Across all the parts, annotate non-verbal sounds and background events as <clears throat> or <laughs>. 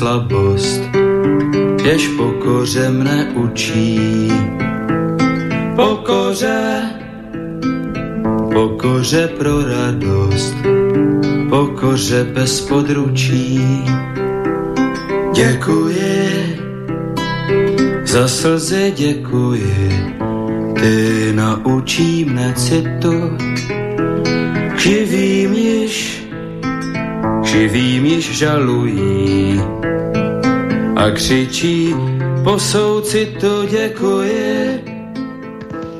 slabost, jež pokoře mne učí. Pokoře, pokoře pro radost, pokoře bez područí. Děkuji, za slzy děkuji, ty naučí mne citu, živým již, živým již žalují a křičí, po soucitu děkuji,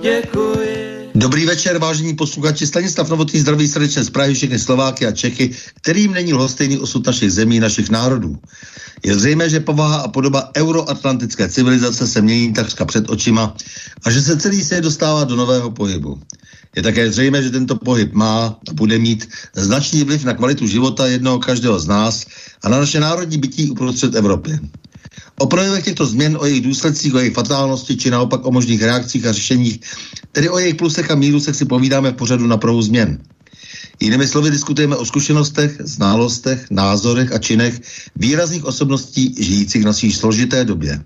děkuji. Dobrý večer, vážení posluchači. Stanislav Novotný zdraví srdečně z Prahy, všechny Slováky a Čechy, kterým není lhostejný osud našich zemí, našich národů. Je zřejmé, že povaha a podoba euroatlantické civilizace se mění takřka před očima a že se celý svět dostává do nového pohybu. Je také zřejmé, že tento pohyb má a bude mít značný vliv na kvalitu života jednoho každého z nás a na naše národní bytí uprostřed Evropy. O projevech těchto změn, o jejich důsledcích, o jejich fatálnosti, či naopak o možných reakcích a řešeních, tedy o jejich plusech a mínusech si povídáme v pořadu na prohu změn. Jinými slovy diskutujeme o zkušenostech, znalostech, názorech a činech výrazných osobností žijících v naší složité době.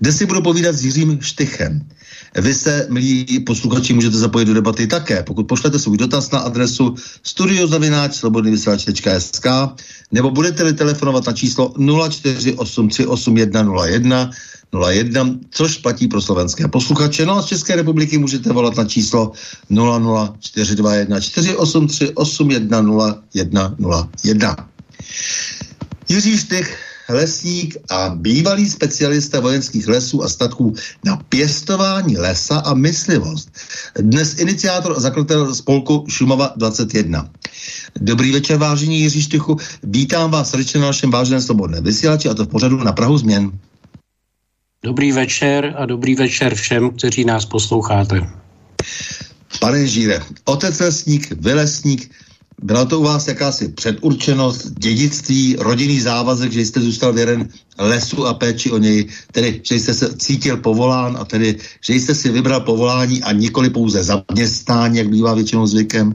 Dnes si budu povídat s Jiřím Štychem. Vy se, milí posluchači, můžete zapojit do debaty také, pokud pošlete svůj dotaz na adresu studiozavináč.slobodnyvysílač.sk nebo budete-li telefonovat na číslo 04838101 01, což platí pro slovenské posluchače. No a z České republiky můžete volat na číslo 00421 483 810101. Jiří Štych, lesník a bývalý specialista vojenských lesů a statků na pěstování lesa a myslivost. Dnes iniciátor a zakladatel spolku Šumava 21. Dobrý večer, vážení Jiří Štychu. Vítám vás srdečně na našem vážném svobodném vysílači a to v pořadu na Prahu změn. Dobrý večer a dobrý večer všem, kteří nás posloucháte. Pane Žíre, otec lesník, vylesník, byla to u vás jakási předurčenost, dědictví, rodinný závazek, že jste zůstal věren lesu a péči o něj, tedy, že jste se cítil povolán a tedy, že jste si vybral povolání a nikoli pouze zaměstnání, jak bývá většinou zvykem.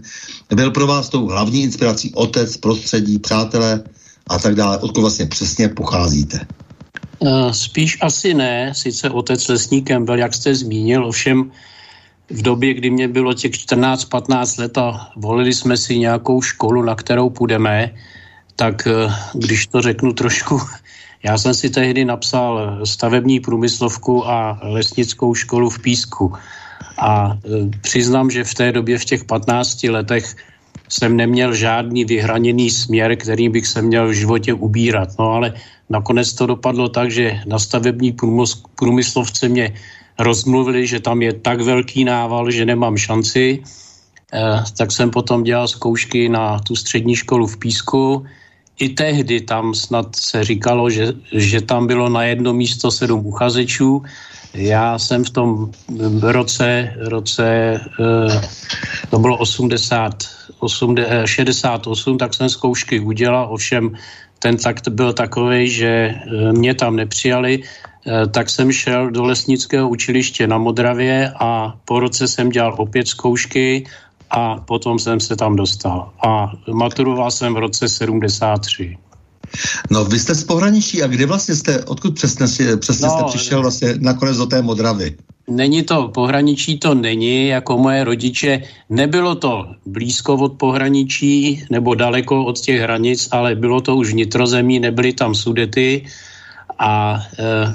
Byl pro vás tou hlavní inspirací otec, prostředí, přátelé a tak dále. Odkud vlastně přesně pocházíte? Eh, spíš asi ne, sice otec lesníkem byl, jak jste zmínil, ovšem v době, kdy mě bylo těch 14-15 let a volili jsme si nějakou školu, na kterou půjdeme, tak eh, když to řeknu trošku, <laughs> já jsem si tehdy napsal stavební průmyslovku a lesnickou školu v Písku. A eh, přiznám, že v té době, v těch 15 letech, jsem neměl žádný vyhraněný směr, kterým bych se měl v životě ubírat. No ale nakonec to dopadlo tak, že na stavební průmyslovce mě rozmluvili, že tam je tak velký nával, že nemám šanci. Eh, tak jsem potom dělal zkoušky na tu střední školu v Písku. I tehdy tam snad se říkalo, že, že tam bylo na jedno místo sedm uchazečů. Já jsem v tom roce, roce eh, to bylo 80, 80, 68, tak jsem zkoušky udělal, ovšem ten takt byl takový, že eh, mě tam nepřijali, tak jsem šel do lesnického učiliště na Modravě a po roce jsem dělal opět zkoušky a potom jsem se tam dostal. A maturoval jsem v roce 73. No, vy jste z pohraničí a kde vlastně jste, odkud přesně, přesně no, jste přišel vlastně nakonec do té Modravy? Není to, pohraničí to není, jako moje rodiče. Nebylo to blízko od pohraničí nebo daleko od těch hranic, ale bylo to už vnitrozemí, nebyly tam sudety A e,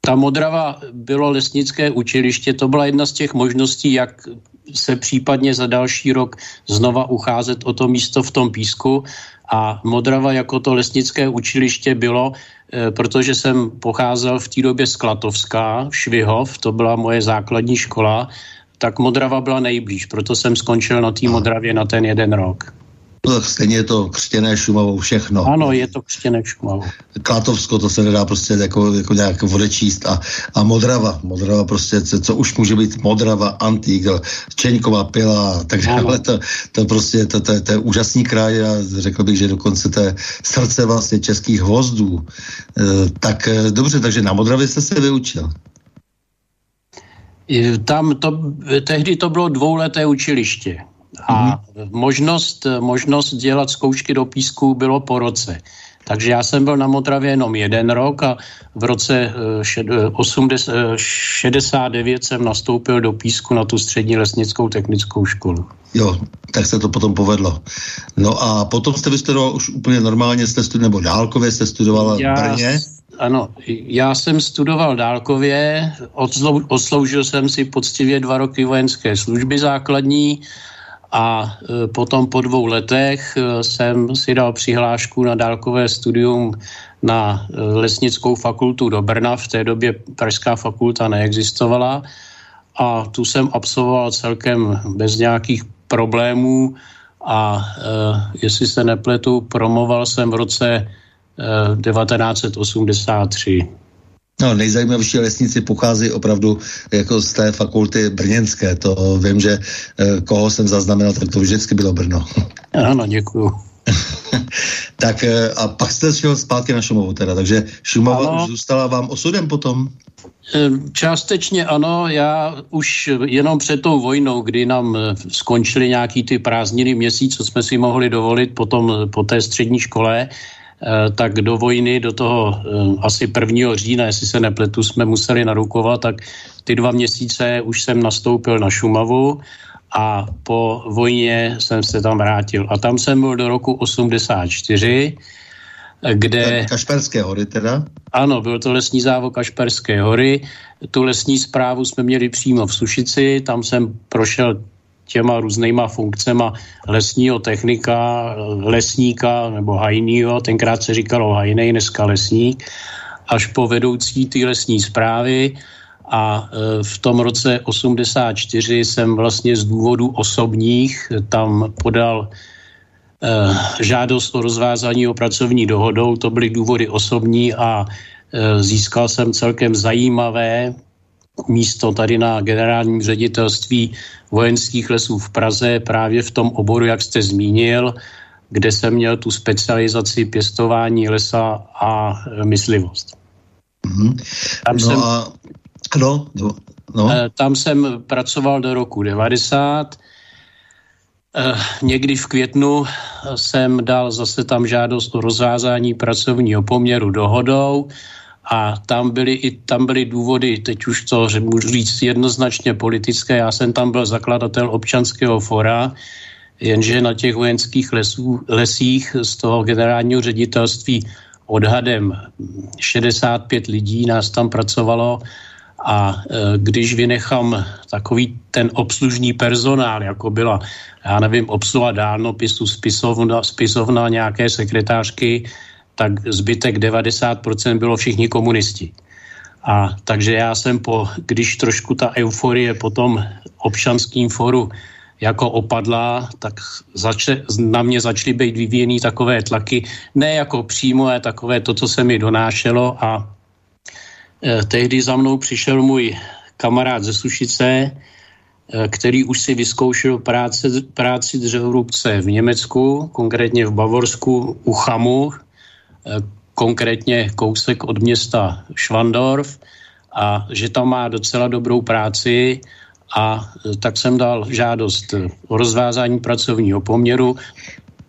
ta Modrava bylo lesnické učiliště, to byla jedna z těch možností, jak se případně za další rok znova ucházet o to místo v tom písku. A Modrava jako to lesnické učiliště bylo, e, protože jsem pocházel v té době z Klatovská, Švihov, to byla moje základní škola, tak Modrava byla nejblíž, proto jsem skončil na té Modravě na ten jeden rok. No, stejně je to křtěné Šumavou všechno. Ano, je to křtěné Šumavou. Klatovsko, to se nedá prostě jako, jako nějak odečíst. A, a Modrava, Modrava prostě, co, co už může být Modrava, Antík, Čeňková pila, tak dále, to, to prostě, to, to, to, je úžasný kraj a řekl bych, že dokonce to je srdce vlastně českých hvozdů. E, tak e, dobře, takže na Modravě jste se vyučil. Tam to, tehdy to bylo dvouleté učiliště a mm-hmm. možnost, možnost dělat zkoušky do písku bylo po roce. Takže já jsem byl na Motravě jenom jeden rok a v roce 69 eh, eh, jsem nastoupil do písku na tu střední lesnickou technickou školu. Jo, tak se to potom povedlo. No a potom jste vystudoval už úplně normálně, jste studoval, nebo dálkově jste studoval v Brně? Ano, já jsem studoval dálkově, odsloužil jsem si poctivě dva roky vojenské služby základní a e, potom po dvou letech e, jsem si dal přihlášku na dálkové studium na e, lesnickou fakultu do Brna. V té době Pražská fakulta neexistovala a tu jsem absolvoval celkem bez nějakých problémů a jestli se nepletu, promoval jsem v roce 1983. No, nejzajímavější lesníci pochází opravdu jako z té fakulty brněnské. To vím, že eh, koho jsem zaznamenal, tak to vždycky bylo Brno. <laughs> Ano, děkuju. <laughs> tak eh, a pak jste šel zpátky na Šumovu teda, takže Šumova ano. už zůstala vám osudem potom? Eh, částečně ano, já už jenom před tou vojnou, kdy nám skončily nějaký ty prázdniny měsíc, co jsme si mohli dovolit potom po té střední škole, tak do vojny, do toho eh, asi 1. října, jestli se nepletu, jsme museli narukovat, tak ty dva měsíce už jsem nastoupil na Šumavu a po vojně jsem se tam vrátil. A tam jsem byl do roku 84, kde... Kašperské hory teda? Ano, byl to lesní závod Kašperské hory. Tu lesní zprávu jsme měli přímo v Sušici, tam jsem prošel těma různýma funkcema lesního technika, lesníka nebo hajního, tenkrát se říkalo hajnej, dneska lesník, až po vedoucí té lesní zprávy. A e, v tom roce 84 jsem vlastně z důvodu osobních tam podal e, žádost o rozvázání o pracovní dohodou, to byly důvody osobní a e, získal jsem celkem zajímavé místo tady na generálním ředitelství vojenských lesů v Praze právě v tom oboru, jak jste zmínil, kde jsem měl tu specializaci pěstování lesa a myslivost. Mm-hmm. Tam, no jsem, a, no, no, no. Tam jsem pracoval do roku 90. Eh, někdy v květnu jsem dal zase tam žádost o rozvázání pracovního poměru dohodou a tam byly, i, tam byly důvody, teď už to že můžu říct jednoznačně politické, já jsem tam byl zakladatel občanského fora, jenže na těch vojenských lesů, lesích z toho generálního ředitelství odhadem 65 lidí nás tam pracovalo. A e, když vynechám takový ten obslužný personál, jako byla, já nevím, obsluha dálnopisu, spisovna, spisovna nějaké sekretářky, tak zbytek 90% bylo všichni komunisti. A takže já jsem po, když trošku ta euforie po tom občanským foru jako opadla, tak zače, na mě začaly být vyvíjený takové tlaky, ne jako přímo, ale takové to, co se mi donášelo a e, tehdy za mnou přišel můj kamarád ze Sušice, e, který už si vyzkoušel práce, práci dřevorubce v Německu, konkrétně v Bavorsku u Chamu, Eh, konkrétně kousek od města Švandorf a že tam má docela dobrou práci a eh, tak jsem dal žádost o rozvázání pracovního poměru.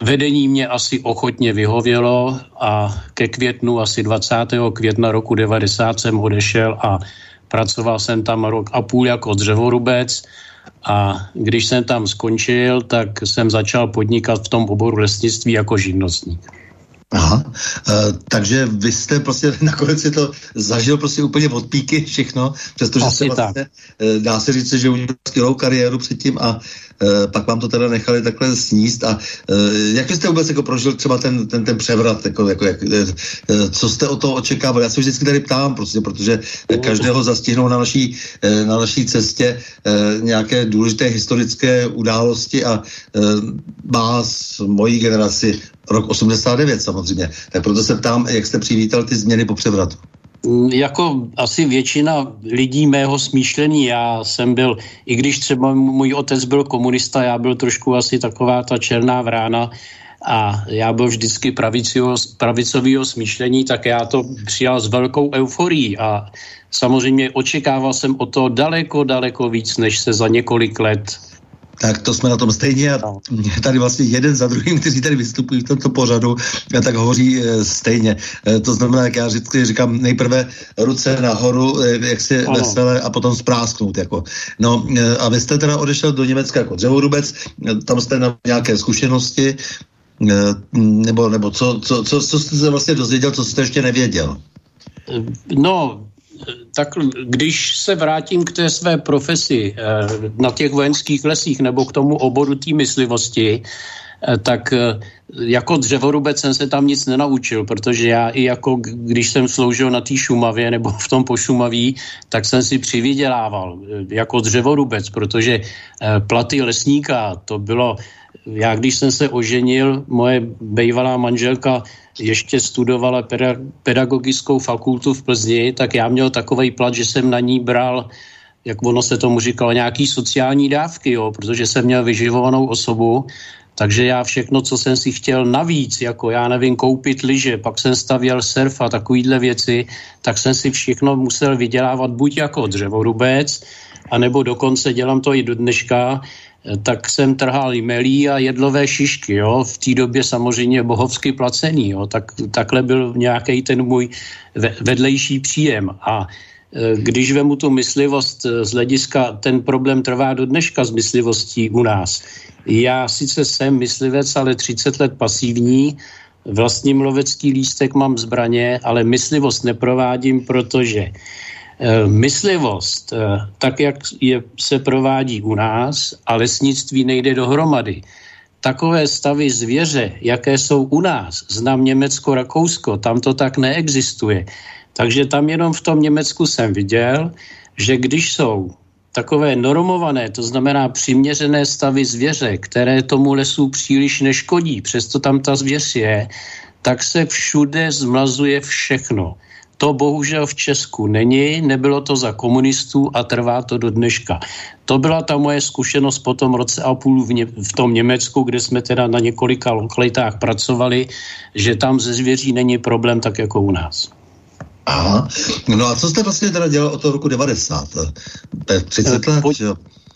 Vedení mě asi ochotně vyhovělo a ke květnu, asi 20. května roku 90 jsem odešel a pracoval jsem tam rok a půl jako dřevorubec a když jsem tam skončil, tak jsem začal podnikat v tom oboru lesnictví jako živnostník. Aha, e, takže vy jste prostě <laughs> nakonec si to zažil prostě úplně od píky všechno, přestože Asi jste vlastně, e, dá se říct, že udělal skvělou kariéru předtím a e, pak vám to teda nechali takhle sníst. A e, jak jste vůbec jako prožil třeba ten, ten, ten převrat, jako, jako jak, e co jste o to očekával? Já se vždycky tady ptám, prostě, protože každého zastihnou na naší, e, na naší cestě e, nějaké důležité historické události a e, vás, mojí generaci, rok 89 samozřejmě. Tak proto se ptám, jak jste přivítal ty změny po převratu. Mm, jako asi většina lidí mého smýšlení, já jsem byl, i když třeba můj otec byl komunista, já byl trošku asi taková ta černá vrána, a já byl vždycky pravicového smýšlení, tak já to přijal s velkou euforií a samozřejmě očekával jsem o to daleko, daleko víc, než se za několik let tak to jsme na tom stejně a no. tady vlastně jeden za druhým, kteří tady vystupují v tomto pořadu, tak hovoří e, stejně. E, to znamená, jak já vždycky říkám, nejprve ruce nahoru, e, jak si ano. veselé a potom sprásknout. Jako. No a vy jste teda odešel do Německa jako dřevorubec, tam jste na nějaké zkušenosti, nebo, nebo co, co, co, co jste se vlastně dozvěděl, co jste ještě nevěděl? No, tak když se vrátím k té své profesi eh, na těch vojenských lesích nebo k tomu oboru té myslivosti, eh, tak eh, jako dřevorubec jsem se tam nic nenaučil, protože já i jako když jsem sloužil na té Šumavě nebo v tom pošumaví, tak jsem si přivydělával jako dřevorubec, protože platy lesníka to bylo já když jsem se oženil, moje bývalá manželka ještě studovala pedagogickou fakultu v Plzni, tak já měl takový plat, že jsem na ní bral jak ono se tomu říkalo, nějaký sociální dávky, jo, protože jsem měl vyživovanou osobu, takže já všechno, co jsem si chtěl navíc, jako já nevím, koupit lyže, pak jsem stavěl surf a takovýhle věci, tak jsem si všechno musel vydělávat buď jako dřevorubec, anebo dokonce dělám to i do dneška, tak jsem trhal melí a jedlové šišky, jo, v té době samozřejmě bohovsky placený, jo, tak, takhle byl nějaký ten můj vedlejší příjem. A e, když vemu tu myslivost e, z hlediska, ten problém trvá do dneška s myslivostí u nás. Já sice jsem myslivec, ale 30 let pasivní, vlastní lovecký lístek, mám zbraně, ale myslivost neprovádím, protože myslivost, eh, tak jak je, se provádí u nás, a lesnictví nejde dohromady. Takové stavy zvěře, jaké jsou u nás, znám Německo, Rakousko, tam to tak neexistuje. Takže tam jenom v tom Německu jsem viděl, že když jsou takové normované, to znamená přiměřené stavy zvěře, které tomu lesu příliš neškodí, přesto tam ta zvěř je, tak se všude zmlazuje všechno. To bohužel v Česku není, nebylo to za komunistů a trvá to do dneška. To byla ta moje zkušenost po tom roce a půl v, ně, v tom Německu, kde jsme teda na několika lokalitách pracovali, že tam ze zvěří není problém tak jako u nás. Aha, no a co jste vlastně teda dělal od toho roku 90? 30 let, po,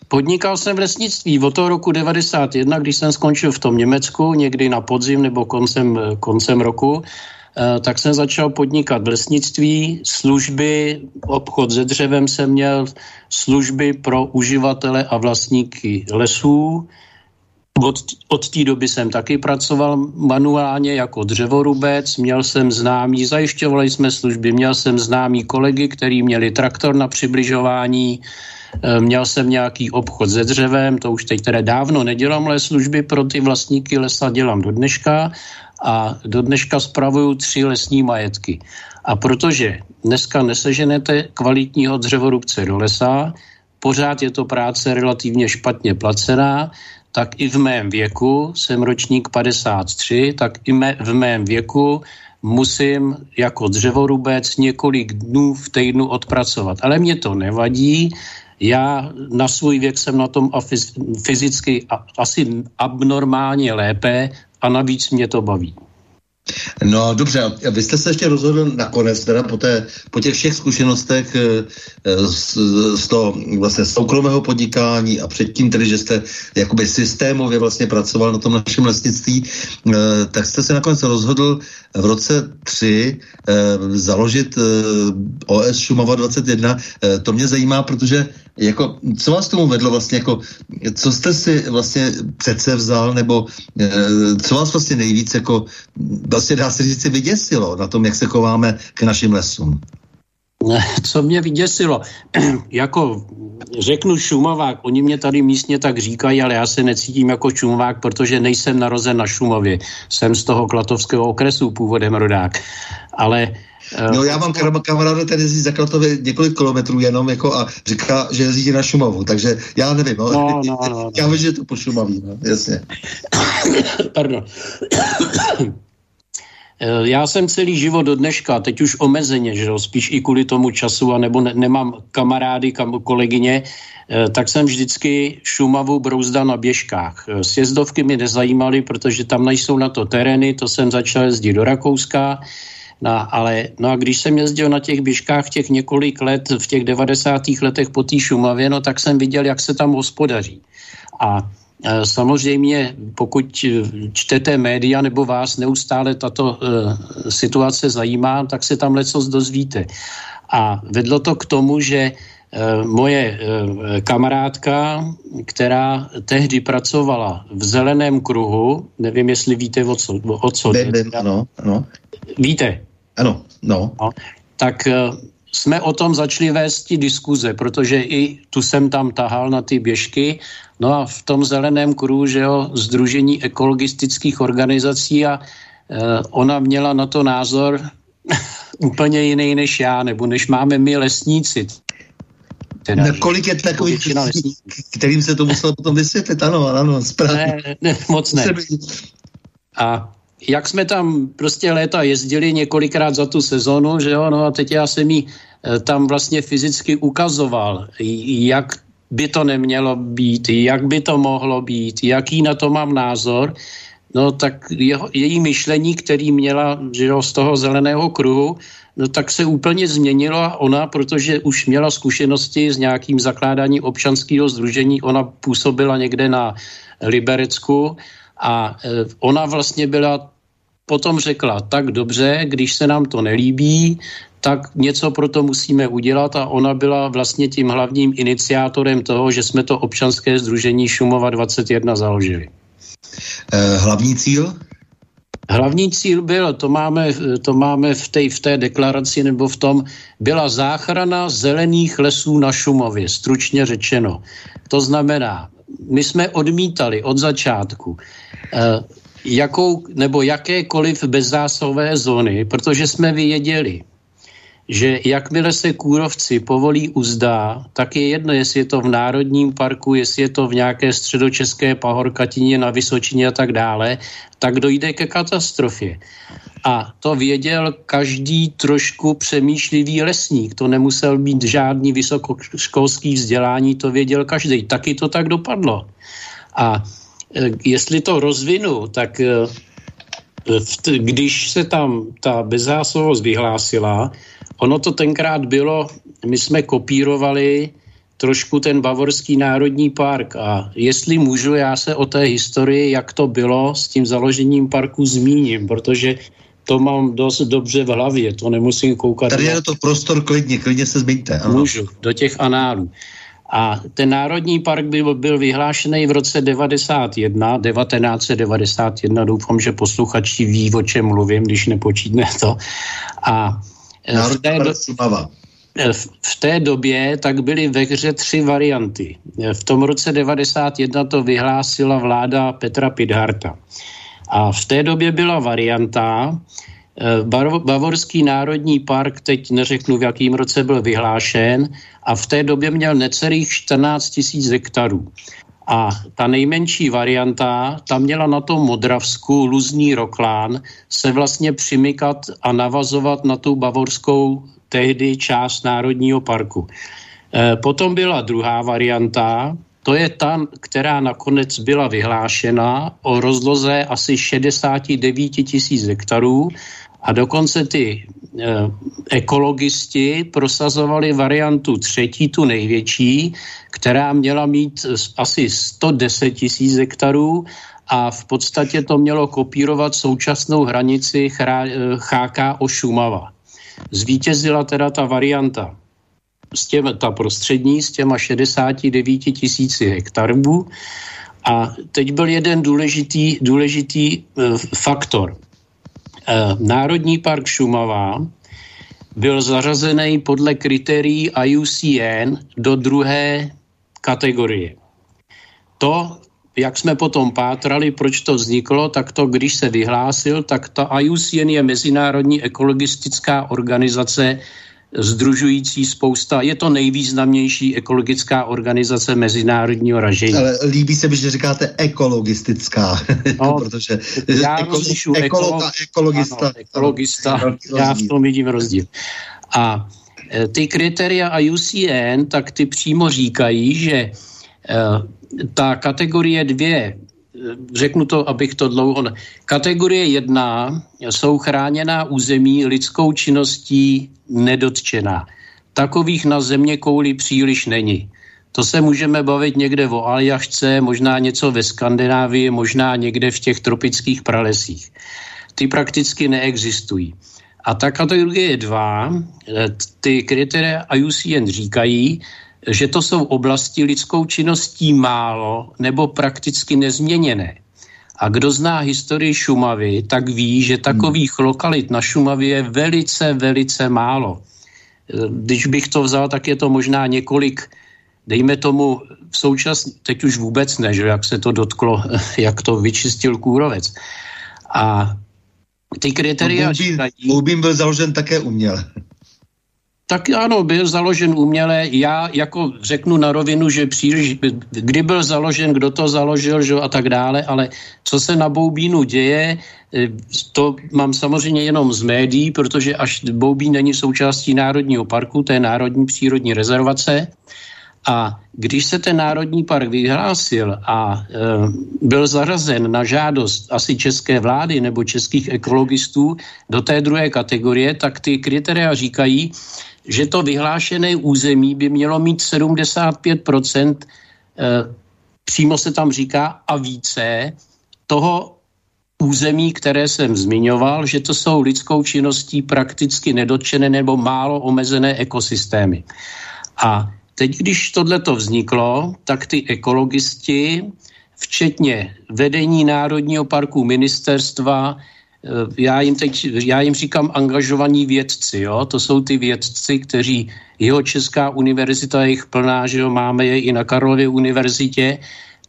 Podnikal jsem v lesnictví od toho roku 91, když jsem skončil v tom Německu, někdy na podzim nebo koncem, koncem roku. Eh, tak jsem začal podnikat v lesnictví, služby, obchod se dřevem jsem měl, služby pro uživatele a vlastníky lesů. Od, od té doby jsem taky pracoval manuálně jako dřevorubec, měl jsem známý, zajišťovali jsme služby, měl jsem známý kolegy, který měli traktor na přibližování, eh, měl jsem nějaký obchod se dřevem, to už teď teda dávno nedělám, ale služby pro ty vlastníky lesa dělám do dneška a do dneška spravuju tři lesní majetky. A protože dneska neseženete kvalitního dřevorubce do lesa, pořád je to práce relativně špatně placená, tak i v mém věku, jsem ročník 53, tak i me, v mém věku musím jako dřevorubec několik dnů v týdnu odpracovat. Ale mě to nevadí, já na svůj věk jsem na tom fyzicky asi abnormálně lépe a navíc mě to baví. No dobře, vy jste se ještě rozhodl nakonec, teda po, té, po těch všech zkušenostech eh, z, z toho vlastně soukromého podnikání a předtím tedy, že jste jakoby systémově vlastně pracoval na tom našem lesnictví, eh, tak jste se nakonec rozhodl v roce 3 eh, založit OS Šumava 21. To mě zajímá, protože Jako, co vás tomu vedlo vlastně, jako, co jste si vlastně přece vzal, nebo e, co vás vlastně nejvíc, jako, vlastně dá se říct, vyděsilo na tom, jak se chováme k našim lesům? Co mě vyděsilo, <clears throat> jako řeknu Šumavák, oni mě tady místně tak říkají, ale já se necítím jako Šumavák, protože nejsem narozen na Šumavě. Jsem z toho Klatovského okresu původem rodák. Ale Eh, no já mám kamaráda, který jezdí za Klatově několik kilometrů jenom jako a říká, že jezdí na Šumavu, takže já nevím. No, no, no, no, no. <laughs> já vím, že je to po Šumaví, no, jasně. <coughs> Pardon. <coughs> Eh, já jsem celý život do dneška, teď už omezeně, že jo, spíš i kvůli tomu času, anebo ne, nemám kamarády, kam, kolegyně, eh, tak jsem vždycky Šumavu brouzdal na běžkách. Sjezdovky mi nezajímaly, protože tam nejsou na to terény, to jsem začal jezdit do Rakouska, No, ale, no a když jsem jezdil na těch běžkách těch několik let, v těch 90. letech po té Šumavě, no tak jsem viděl, jak se tam hospodaří. A e, Samozřejmě, pokud čtete média nebo vás neustále tato e, situace zajímá, tak se tam leco dozvíte. A vedlo to k tomu, že e, moje e, kamarádka, která tehdy pracovala v zeleném kruhu, nevím, jestli víte, o co, o co vím, ano, ano. Víte? Ano, no. no tak uh, jsme o tom začali vést diskuze, protože i tu jsem tam tahal na ty běžky, no a v tom zeleném kruhu, že jo, Združení ekologistických organizací a uh, ona měla na to názor <laughs> úplně jiný než já, nebo než máme my lesníci. Teda, na kolik je takových, kterým se to muselo potom vysvětlit, ano, ano, správně. Ne, ne, moc ne. A jak jsme tam prostě léta jezdili několikrát za tu sezonu, že jo, no a teď já jsem jí eh, tam vlastně fyzicky ukazoval, jak by to nemělo být, jak by to mohlo být, jaký na to mám názor, no tak jeho, její myšlení, který měla že jo, z toho zeleného kruhu, no tak se úplně změnilo a ona, protože už měla zkušenosti s nějakým zakládáním občanského združení, ona působila někde na Liberecku, a e, ona vlastně byla potom řekla, tak dobře, když se nám to nelíbí, tak něco pro to musíme udělat a ona byla vlastně tím hlavním iniciátorem toho, že jsme to občanské združení Šumova 21 založili. Eh, hlavní cíl? Hlavní cíl byl, to máme, to máme v, té, v té deklaraci nebo v tom, byla záchrana zelených lesů na Šumově, stručně řečeno. To znamená, my jsme odmítali od začátku eh, jakou nebo jakékoliv bezzásové zóny, protože jsme věděli, že jakmile se kůrovci povolí uzdá, tak je jedno, jestli je to v Národním parku, jestli je to v nějaké středočeské pahorkatině na Vysočině a tak dále, tak dojde ke katastrofě. A to věděl každý trošku přemýšlivý lesník. To nemusel být žádný vysokoškolský vzdělání, to věděl každý. Taky to tak dopadlo. A jestli to rozvinu, tak e, když se tam ta bezzásovost vyhlásila, ono to tenkrát bylo, my jsme kopírovali trošku ten Bavorský národní park a jestli můžu, já se o té historii, jak to bylo s tím založením parku zmíním, protože to mám dost dobře v hlavě, to nemusím koukat. Tady je to prostor klidně, klidně se zmiňte. Ano. Můžu, do těch análů. A ten Národní park byl, byl vyhlášený v roce 91, 1991, doufám, že posluchači ví, o čem mluvím, když nepočítne to. A eh, v té, eh, v té době tak byly ve hře tři varianty. Eh, v tom roce 91 to vyhlásila vláda Petra Pidharta. A v té době byla varianta, Bavorský národní park, teď neřeknu, v jakým roce byl vyhlášen, a v té době měl necelých 14 tisíc hektarů. A ta nejmenší varianta, ta měla na tom Modravsku Luzní Roklán se vlastně přimykat a navazovat na tu bavorskou tehdy část Národního parku. E, potom byla druhá varianta, to je ta, která nakonec byla vyhlášena o rozloze asi 69 tisíc hektarů a dokonce ty e, ekologisti prosazovali variantu třetí, tu největší, která měla mít asi 110 tisíc hektarů a v podstatě to mělo kopírovat současnou hranici HKO Šumava. Zvítězila teda ta varianta s těm, ta prostřední s těma 69 tisíci hektarů. A teď byl jeden důležitý, důležitý uh, faktor. Uh, Národní park Šumava byl zařazený podle kritérií IUCN do druhé kategorie. To jak jsme potom pátrali, proč to vzniklo, tak to, když se vyhlásil, tak ta IUCN je Mezinárodní ekologistická organizace, združující spousta, je to nejvýznamnější ekologická organizace mezinárodního ražení. Ale líbí se mi, že říkáte ekologistická, <laughs> no, protože já ekolo, ekologa, ekologista. Ano, ekologista, já v tom vidím rozdíl. A e, ty kritéria IUCN, tak ty přímo říkají, že e, ta kategorie dvě, řeknu to, abych to dlouho... Kategorie jedna jsou chráněná území lidskou činností nedotčená. Takových na země kouli příliš není. To se můžeme bavit někde o Aljašce, možná něco ve Skandinávii, možná někde v těch tropických pralesích. Ty prakticky neexistují. A ta kategorie 2, ty kritéria IUCN říkají, že to jsou oblasti lidskou činností málo nebo prakticky nezměněné. A kdo zná historii Šumavy, tak ví, že takových hmm. lokalit na Šumavě je velice, velice málo. Když bych to vzal, tak je to možná několik, dejme tomu v současné, teď už vůbec ne, že jak se to dotklo, <laughs> jak to vyčistil Kůrovec. A ty kritéria... No, byl založen také uměle. Tak ano, byl založen uměle. Já jako řeknu na rovinu, že příliš, kdy byl založen, kdo to založil že, a tak dále, ale co se na Boubínu děje, eh, to mám samozřejmě jenom z médií, protože až Boubín není součástí Národního parku, to je Národní přírodní rezervace. A když se ten Národní park vyhlásil a e, byl zařazen na žádost asi české vlády nebo českých ekologistů do té druhé kategorie, tak ty kritéria říkají, že to vyhlášené území by mělo mít 75%, eh, přímo se tam říká, a více toho území, které jsem zmiňoval, že to jsou lidskou činností prakticky nedotčené nebo málo omezené ekosystémy. A teď, když tohle to vzniklo, tak ty ekologisti, včetně vedení Národního parku ministerstva, já jim teď, já jim říkám angažovaní vědci, jo? to jsou ty vědci, kteří, jeho Česká univerzita je jich plná, že jo, máme je i na Karlově univerzitě,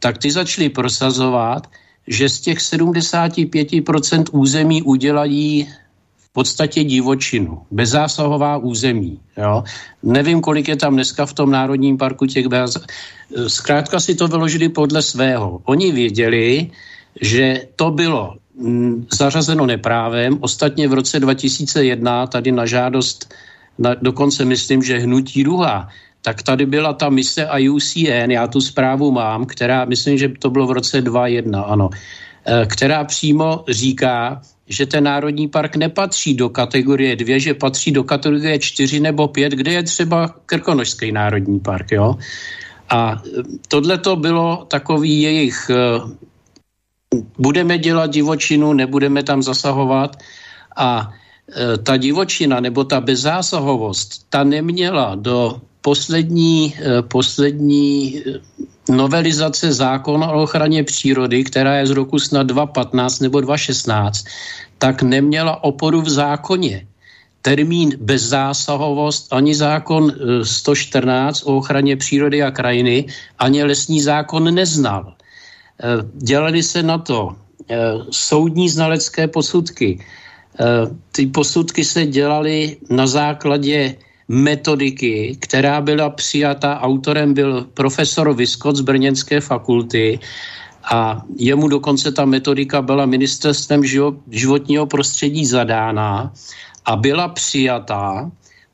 tak ty začali prosazovat, že z těch 75% území udělají v podstatě divočinu, bezzásahová území. Jo? Nevím, kolik je tam dneska v tom Národním parku těch bez... Zkrátka si to vyložili podle svého. Oni věděli, že to bylo zařazeno neprávem. Ostatně v roce 2001 tady na žádost, na, dokonce myslím, že hnutí Duha, tak tady byla ta mise IUCN, já tu zprávu mám, která, myslím, že to bylo v roce 2001, ano, eh, která přímo říká, že ten národní park nepatří do kategorie 2, že patří do kategorie 4 nebo 5, kde je třeba Krkonožský národní park. Jo? A eh, tohle to bylo takový jejich eh, budeme dělat divočinu, nebudeme tam zasahovat a e, ta divočina nebo ta bezzásahovost, ta neměla do poslední, e, poslední e, novelizace zákona o ochraně přírody, která je z roku snad 2015 nebo 2016, tak neměla oporu v zákoně. Termín bezzásahovost ani zákon 114 o ochraně přírody a krajiny, ani lesní zákon neznal. Eh, dělali se na to eh, soudní znalecké posudky. Eh, ty posudky se dělaly na základě metodiky, která byla přijata, autorem byl profesor Vyskot z Brněnské fakulty a jemu dokonce ta metodika byla ministerstvem životního prostředí zadána a byla přijatá,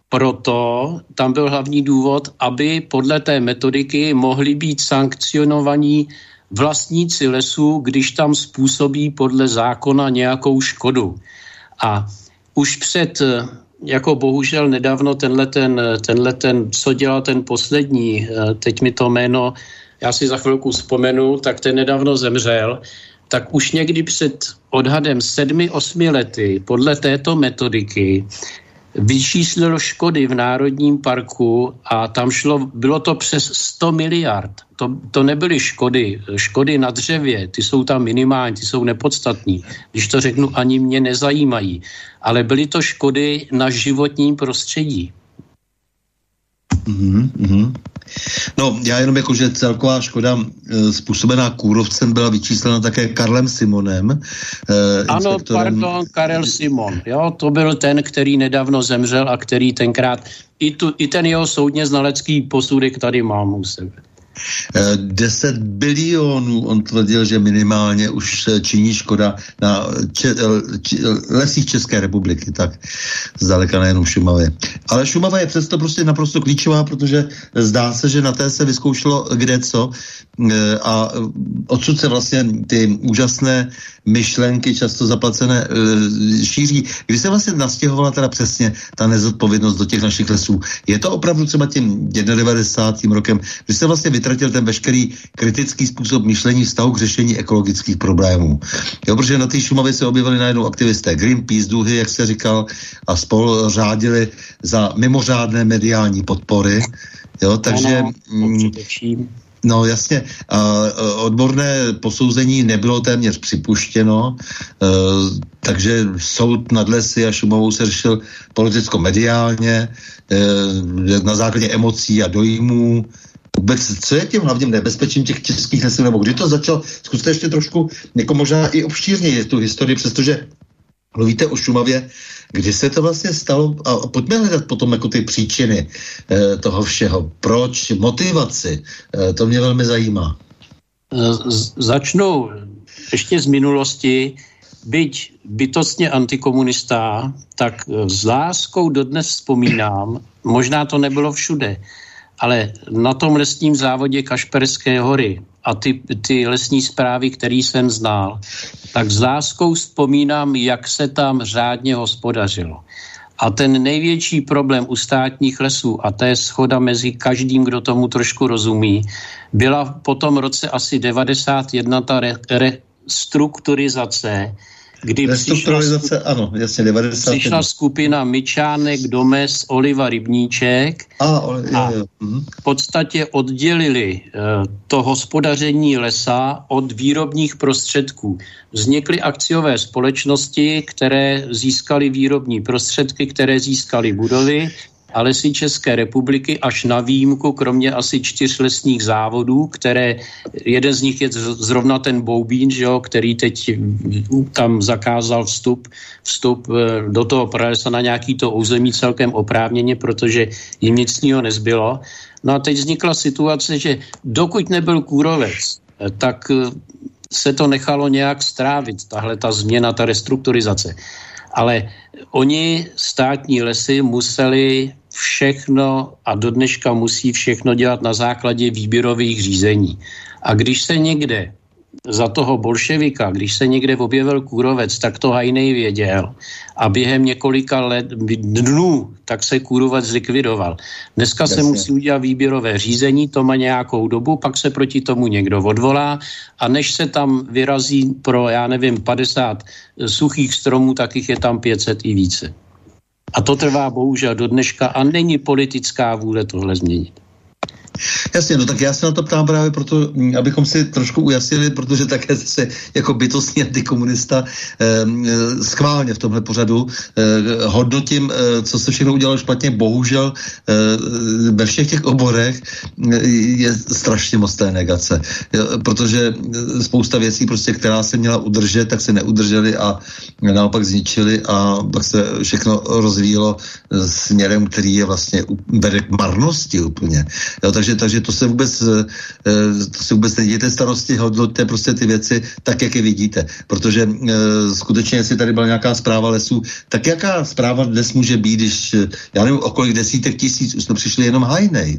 proto tam byl hlavní důvod, aby podle té metodiky mohli být sankcionovaní vlastníci lesů, když tam způsobí podle zákona nějakou škodu. A už před, eh, jako bohužel nedávno tenhle ten, tenhle ten, co dělal ten poslední, eh, teď mi to jméno, já si za chvilku vzpomenu, tak ten nedávno zemřel, tak už někdy před odhadem sedmi, osmi lety podle této metodiky vyčíslil škody v Národním parku a tam šlo, bylo to přes 100 miliard. To, to nebyly škody. Škody na dřevě, ty jsou tam minimální, ty jsou nepodstatní. Když to řeknu, ani mě nezajímají. Ale byly to škody na životním prostředí. Mm-hmm. No, já jenom jako, že celková škoda e, způsobená kůrovcem byla vyčíslena také Karlem Simonem. E, ano, inspektorem... pardon, Karel Simon. Jo, to byl ten, který nedávno zemřel a který tenkrát, i, tu, i ten jeho soudně znalecký posudek tady mám u sebe. 10 bilionů, on tvrdil, že minimálně už činí škoda na če, če, lesích České republiky, tak zdaleka nejenom Šumavě. Ale Šumava je přesto prostě naprosto klíčová, protože zdá se, že na té se vyzkoušelo kde co a odsud se vlastně ty úžasné myšlenky, často zaplacené, šíří. Kdy se vlastně nastěhovala teda přesně ta nezodpovědnost do těch našich lesů? Je to opravdu třeba tím 91. rokem, kdy se vlastně vytratil ten veškerý kritický způsob myšlení vztahu k řešení ekologických problémů. Jo, protože na té Šumavě se objevili najednou aktivisté Greenpeace, Duhy, jak se říkal, a spolu řádili za mimořádné mediální podpory. Jo, takže... Ano, mm, No jasně, uh, odborné posouzení nebylo téměř připuštěno, uh, takže soud nad lesy a Šumovou se řešil politicko-mediálně, uh, na základě emocí a dojmů, vůbec, co je tím hlavním nebezpečím těch českých lesů, nebo kdy to začalo, zkuste ještě trošku, jako možná i obšírně tu historii, přestože mluvíte o Šumavě, kdy se to vlastně stalo, a pojďme hledat potom jako ty příčiny e, toho všeho, proč, motivaci, e, to mě velmi zajímá. Z, začnu ještě z minulosti, byť bytostně antikomunista, tak s láskou dodnes vzpomínám, možná to nebylo všude, ale na tom lesním závodě Kašperské hory a ty, ty lesní zprávy, který jsem znal, tak s láskou vzpomínám, jak se tam řádně hospodařilo. A ten největší problém u státních lesů, a to je schoda mezi každým, kdo tomu trošku rozumí, byla po tom roce asi 91 ta re, restrukturizace, kdy přišla, ano, jasně, 90. přišla skupina Myčánek, Domes, Oliva Rybníček a, a mhm. v podstatě oddělili uh, to hospodaření lesa od výrobních prostředků. Vznikly akciové společnosti, které získaly výrobní prostředky, které získaly budovy a lesy České republiky až na výjimku, kromě asi čtyř lesních závodů, které, jeden z nich je zrovna ten Boubín, že jo, který teď tam zakázal vstup, vstup eh, do toho pralesa na nějaký to území celkem oprávněně, protože jim nic z nezbylo. No a teď vznikla situace, že dokud nebyl kůrovec, eh, tak eh, se to nechalo nějak strávit, tahle ta změna, ta restrukturizace. Ale oni, státní lesy, museli všechno a do dneška musí všechno dělat na základě výběrových řízení. A když se někde za toho bolševika, když se někde objevil kůrovec, tak to Hajnej věděl a během několika let, dnů tak se kůrovec zlikvidoval. Dneska Jasně. se musí udělat výběrové řízení, to má nějakou dobu, pak se proti tomu někdo odvolá a než se tam vyrazí pro, já nevím, 50 suchých stromů, tak jich je tam 500 i více. A to trvá bohužel do dneška a není politická vůle tohle změnit. Jasně, no tak já se na to ptám právě proto, mm, abychom si trošku ujasnili, protože také se jako bytostný antikomunista eh, schválně v tomhle pořadu eh, hodnotím, eh, co se všechno udělalo špatně. Bohužel eh, ve všech těch oborech eh, je strašně moc té negace, protože eh, spousta věcí, prostě, která se měla udržet, tak se neudržely a naopak zničili a pak se všechno rozvíjelo eh, směrem, který je vlastně vede k marnosti úplně. Jo, takže takže, takže to se vůbec, eh, eh, to se vůbec nedějte starosti, hodnoťte prostě ty věci tak, jak je vidíte. Protože e, skutečně, jestli tady byla nějaká zpráva lesů, tak jaká zpráva dnes může být, když, já nevím, o kolik desítek tisíc už jsme přišli jenom hajnej.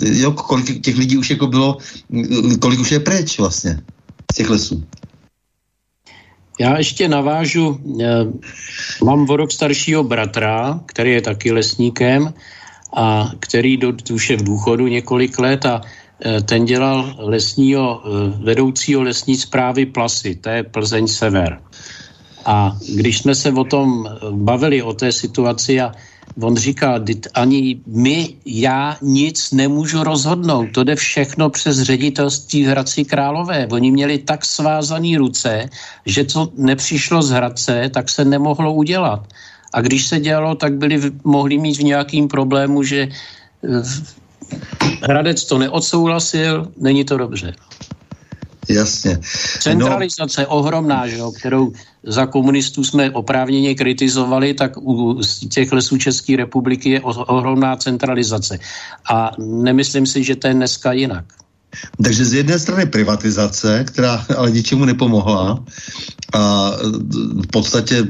Jo, kolik těch lidí už jako bylo, kolik už je pryč vlastně z těch lesů. Já ještě navážu, mám o rok staršího bratra, který je taky lesníkem a který do, už je v důchodu několik let a e, ten dělal lesního, e, vedoucího lesní zprávy Plasy, to je Plzeň Sever. A když jsme se o tom bavili, o té situaci a on říká, ani my, já nic nemůžu rozhodnout. To jde všechno přes ředitelství v Hradci Králové. Oni měli tak svázané ruce, že co nepřišlo z Hradce, tak se nemohlo udělat. A když se dělalo, tak byli mohli mít v nějakým problému, že eh, Hradec to neodsouhlasil, není to dobře. Jasně. Centralizace no. ohromná, že jo, kterou za komunistů jsme oprávněně kritizovali, tak u těch lesů České republiky je ohromná centralizace. A nemyslím si, že to je dneska jinak. Takže z jedné strany privatizace, která ale ničemu nepomohla a v podstatě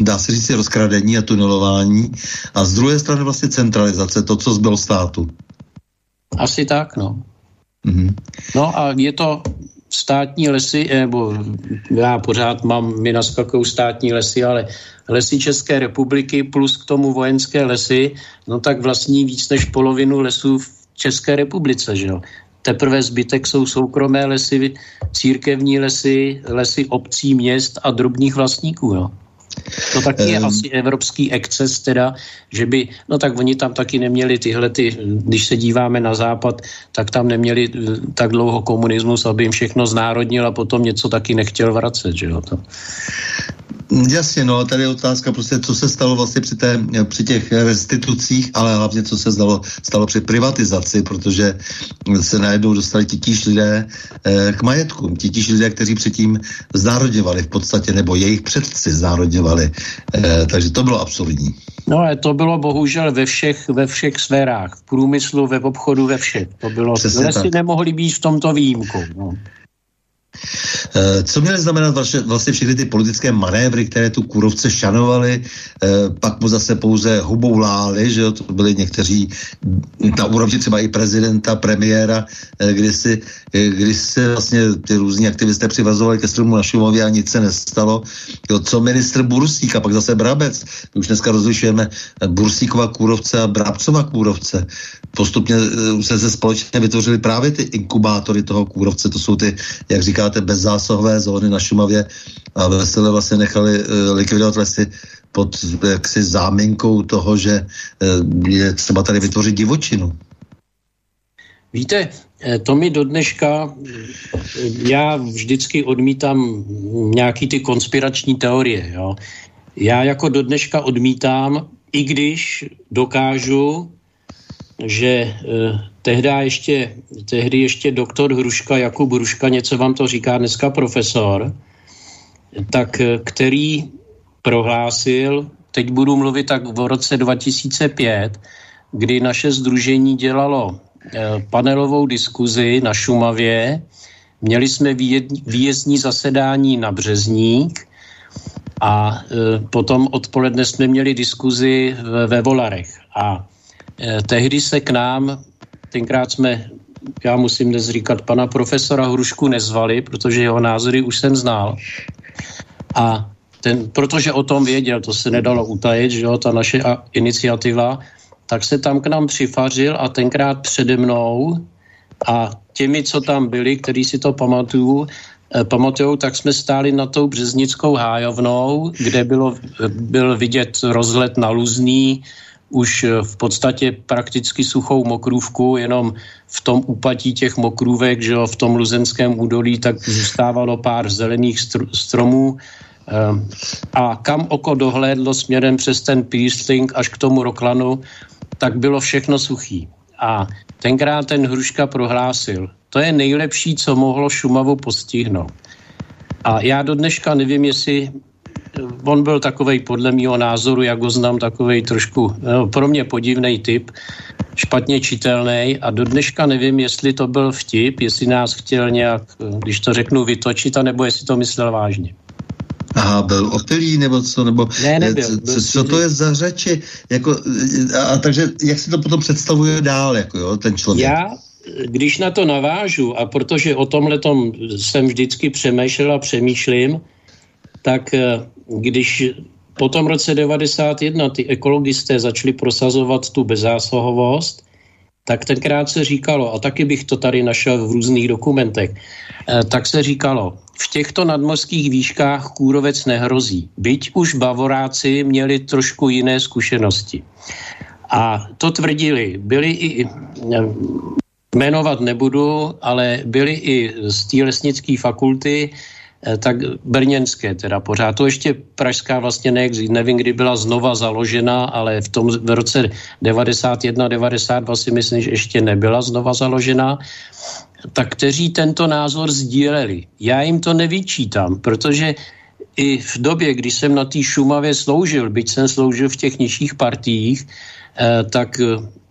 dá se říct rozkradení a tunelování a z druhé strany vlastně centralizace, to, co zbylo státu. Asi tak, no. Mm-hmm. No a je to státní lesy, nebo já pořád mám, mi naskakují státní lesy, ale lesy České republiky plus k tomu vojenské lesy, no tak vlastní víc než polovinu lesů v České republice, že jo. Teprve zbytek jsou soukromé lesy, církevní lesy, lesy obcí, měst a drobných vlastníků, jo. To taky je um, asi evropský exces teda, že by, no tak oni tam taky neměli tyhle, ty, když se díváme na západ, tak tam neměli eh, tak dlouho komunismus, aby jim všechno znárodnil a potom něco taky nechtěl vracet, že jo. To. Jasně, no, tady je otázka prostě, co se stalo vlastně při, té, při těch restitucích, ale hlavně, co se stalo, stalo při privatizaci, protože se najednou dostali titíž lidé eh, k majetkům, titíž lidé, kteří předtím znárodňovali v podstatě, nebo jejich předci znárodňovali. Eh, takže to bylo absurdní. No ale to bylo bohužel ve všech, ve všech sférách, v průmyslu, ve obchodu, ve všech. To bylo, lesy nemohli být v tomto výjimkou. No. Eh, co měly znamenat vlastně všechny ty politické manévry, které tu kurovce šanovaly, eh, pak mu zase pouze hubou lály, že jo, to byli někteří na úrovni třeba i prezidenta, premiéra, eh, kdy, si, kdy se vlastně ty různí aktivisté přivazovali ke stromu na Šumově a nic se nestalo. Jo, co ministr Bursík a pak zase Brabec. My už dneska rozlišujeme Bursíkova kůrovce a Brabcova kůrovce. Postupně se se společně vytvořily právě ty inkubátory toho kůrovce, to jsou ty, jak říká říkáte, bezzásahové zóny na Šumavě a vesele vlastně nechali uh, likvidovat lesy pod jaksi záminkou toho, že uh, je třeba tady vytvořit divočinu. Víte, eh, to mi do dneška, já vždycky odmítám nějaký ty konspirační teorie. Jo. Já jako do dneška odmítám, i když dokážu, že tehdy ještě, tehdy ještě doktor Hruška, Jakub Hruška, něco vám to říká dneska profesor, tak eh, který prohlásil, teď budu mluvit tak v roce 2005, kdy naše združení dělalo eh, panelovou diskuzi na Šumavě, měli jsme výjezdní zasedání na Březník a eh, potom odpoledne jsme měli diskuzi ve Volarech. A tehdy se k nám tenkrát jsme, já musím dnes říkat, pana profesora Hrušku nezvali, protože jeho názory už jsem znal. A ten, protože o tom věděl, to se nedalo utajit, že jo, ta naše iniciativa, tak se tam k nám přifařil a tenkrát přede mnou a těmi, co tam byli, kteří si to pamatují, eh, pamatujou, tak jsme stáli na tou březnickou hájovnou, kde bylo, byl vidět rozhled na Luzný, už eh, v podstatě prakticky suchou mokrůvku, jenom v tom úpatí těch mokrůvek, že v tom luzenském údolí, tak zůstávalo pár zelených str- stromů eh, a kam oko dohlédlo směrem přes ten Písling až k tomu Roklanu, tak bylo všechno suchý. A tenkrát ten Hruška prohlásil, to je nejlepší, co mohlo Šumavu postihnout. A já do dneška nevím, jestli on byl takový podle mého názoru, jak ho znám, takový trošku no, pro mě podivný typ, špatně čitelný a do dneška nevím, jestli to byl vtip, jestli nás chtěl nějak, když to řeknu, vytočit, nebo jestli to myslel vážně. Aha, byl opilý nebo co, nebo ne, nebyl, co, byl, co to je za řeči, jako, a, a takže jak si to potom představuje dál, jako jo, ten člověk? Já, když na to navážu, a protože o tomhle jsem vždycky přemýšlel a přemýšlím, tak eh, když po tom roce 91 ty ekologisté začali prosazovat tu bezzásahovost, tak tenkrát se říkalo, a taky bych to tady našel v různých dokumentech, eh, tak se říkalo, v těchto nadmořských výškách kůrovec nehrozí. Byť už Bavoráci měli trošku jiné zkušenosti. A to tvrdili. Byli i, jmenovat nebudu, ale byli i z té lesnické fakulty, eh, tak brněnské teda pořád. To ještě pražská vlastně neexistuje. Nevím, kdy byla znova založena, ale v tom v roce 91-92 si myslím, že ještě nebyla znova založena tak kteří tento názor sdíleli. Já jim to nevyčítám, protože i v době, kdy jsem na té Šumavě sloužil, byť jsem sloužil v těch nižších partiích, eh, tak eh,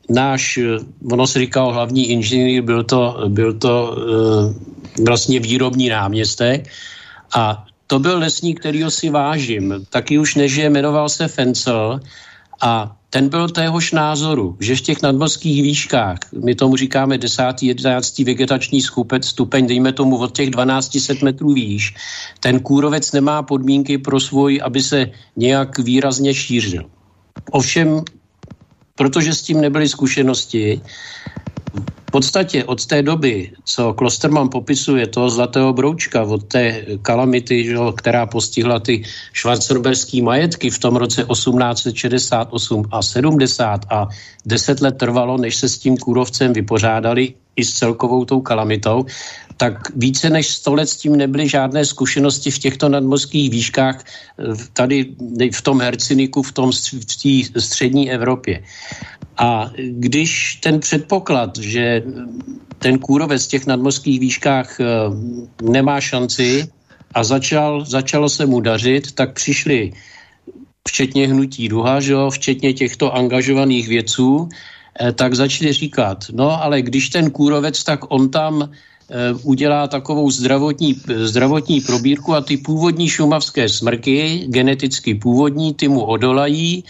náš, eh, ono se říkal hlavní inženýr, byl to, byl to vlastně výrobní náměstek a to byl lesník, kterýho si vážím. Taky už nežije, jmenoval se Fencel a ten byl téhož názoru, že v těch nadmořských výškách, my tomu říkáme 10. 11. vegetační skupec, stupeň, dejme tomu od těch 1200 metrů výš, ten kůrovec nemá podmínky pro svůj, aby se nějak výrazně šířil. Ovšem, protože s tím nebyly zkušenosti, v podstatě od té doby, co Klosterman popisuje toho zlatého broučka, od té kalamity, že, která postihla ty švarcenberský majetky v tom roce 1868 a 70 a deset let trvalo, než se s tím kůrovcem vypořádali i s celkovou tou kalamitou, tak více než sto let s tím nebyly žádné zkušenosti v těchto nadmořských výškách tady v tom Herciniku, v tom v té střední Evropě. A když ten předpoklad, že ten kůrovec v těch nadmořských výškách eh, nemá šanci a začal, začalo se mu dařit, tak přišli včetně hnutí duha, že jo, včetně těchto angažovaných věců, eh, tak začali říkat, no ale když ten kůrovec, tak on tam eh, udělá takovou zdravotní, zdravotní probírku a ty původní šumavské smrky, geneticky původní, ty mu odolají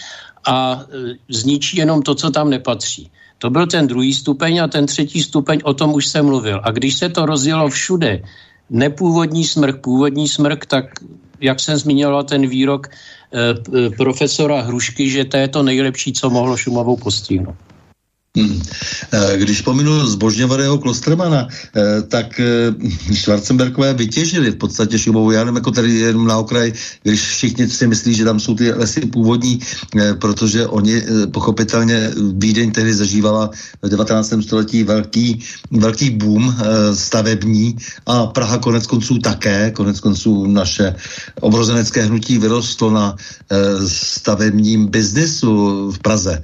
a e, zničí jenom to, co tam nepatří. To byl ten druhý stupeň a ten třetí stupeň, o tom už jsem mluvil. A když se to rozjelo všude, nepůvodní smrk, původní smrk, tak jak jsem zmiňoval ten výrok e, e, profesora Hrušky, že to je to nejlepší, co mohlo Šumavou postihnout. Hmm. Eh, když pominu zbožňovaného Klostermana, eh, tak eh, Schwarzenbergové vytěžili v podstatě Šumovu. Já nevím, jako tady jenom na okraj, když všichni si myslí, že tam jsou ty lesy původní, protože oni pochopitelně Vídeň tehdy zažívala v 19. století velký, velký boom stavební a Praha konec konců také, konec konců naše obrozenecké hnutí vyrostlo na stavebním biznisu v Praze.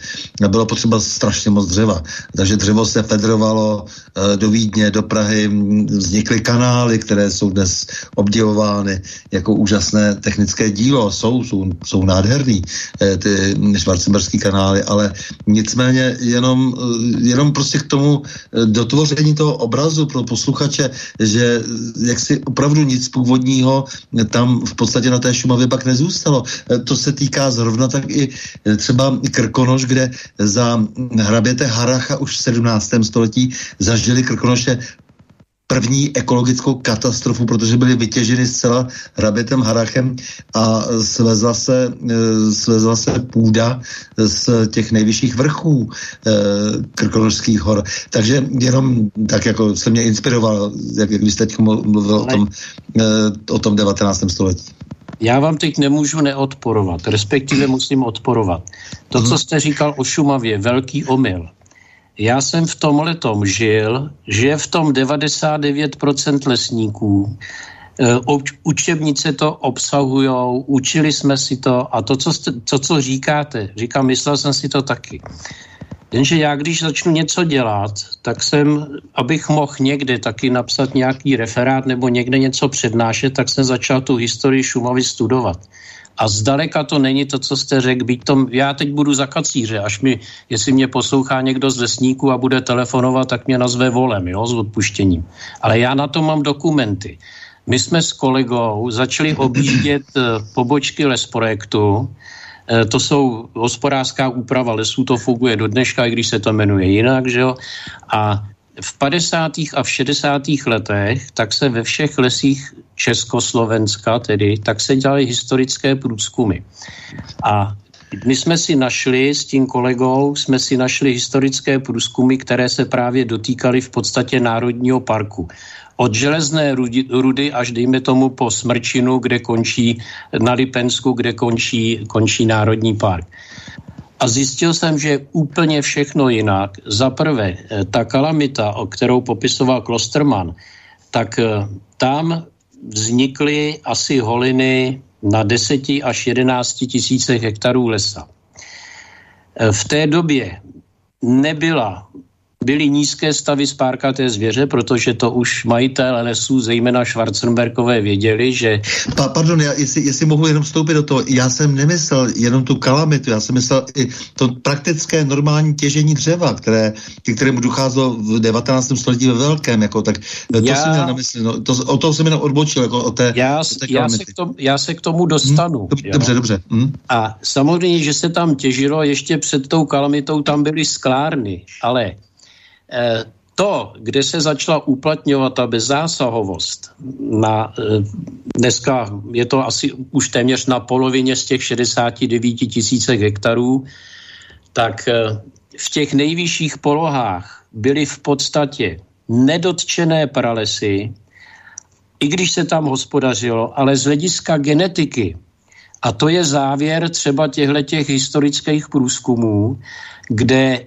Bylo potřeba strašně moc dřeva. Takže dřevo se federovalo e, do Vídně, do Prahy, vznikly kanály, které jsou dnes obdivovány jako úžasné technické dílo. Jsou, jsou, jsou nádherný e, ty švarcemberský kanály, ale nicméně jenom, e, jenom prostě k tomu dotvoření toho obrazu pro posluchače, že jak si opravdu nic původního tam v podstatě na té Šumavě pak nezůstalo. To se týká zrovna tak i třeba Krkonoš, kde za hraběte Haracha už v 17. století zažili Krkonoše první ekologickou katastrofu, protože byly vytěženy zcela hrabětem Harachem a svezla se, e, svezla se půda z těch nejvyšších vrchů e, Krkonošských hor. Takže jenom tak, jako se mě inspiroval, jak, jak jste teď mluvil o tom, e, o tom 19. století. Já vám teď nemůžu neodporovat, respektive musím odporovat. To, co mhm. jste říkal o Šumavě, velký omyl. Já jsem v tom letom žil, že v tom 99% lesníků e, učebnice to obsahují, učili jsme si to a to, co, jste, to, co říkáte, říkám, myslel jsem si to taky. Jenže já, když začnu něco dělat, tak jsem, abych mohl někde taky napsat nějaký referát nebo někde něco přednášet, tak jsem začal tu historii Šumavy studovat. A zdaleka to není to, co jste řekl, byť tom, já teď budu za kacíře, až mi, jestli mě poslouchá někdo z lesníků a bude telefonovat, tak mě nazve volem, jo, s odpuštěním. Ale já na to mám dokumenty. My jsme s kolegou začali objíždět eh, pobočky lesprojektu, eh, to jsou hospodářská úprava lesů, to funguje do dneška, i když se to jmenuje jinak, že jo? A v 50. a v 60. letech tak se ve všech lesích Československa tedy, tak se dělaly historické průzkumy. A my jsme si našli s tím kolegou, jsme si našli historické průzkumy, které se právě dotýkaly v podstatě Národního parku. Od železné rudy, až dejme tomu po Smrčinu, kde končí na Lipensku, kde končí, končí Národní park. A zjistil jsem, že úplně všechno jinak. Za prvé, eh, ta kalamita, o kterou popisoval Klosterman, tak eh, tam vznikly asi holiny na 10 až 11 tisícech hektarů lesa. Eh, v té době nebyla byly nízké stavy spárkaté zvěře, protože to už majitelé lesů, zejména Schwarzenbergové, věděli, že... Pa, pardon, já, jestli, jestli mohu jenom vstoupit do toho, já jsem nemyslel jenom tu kalamitu, já jsem myslel i to praktické normální těžení dřeva, které, kterému docházelo v 19. století ve velkém, jako, tak to já, jsem měl na mysli, no, to, o toho jsem jenom odbočil, jako o té, já, o té já, se k tomu, já se k tomu dostanu. Hmm, dobře, dobře. dobře. Hmm. A samozřejmě, že se tam těžilo ještě před tou kalamitou, tam byly sklárny, ale to, kde se začala uplatňovat ta bezzásahovost, na, eh, dneska je to asi už téměř na polovině z těch 69 tisícek hektarů, tak eh, v těch nejvyšších polohách byly v podstatě nedotčené pralesy, i když se tam hospodařilo, ale z hlediska genetiky, a to je závěr třeba těchto historických průzkumů, kde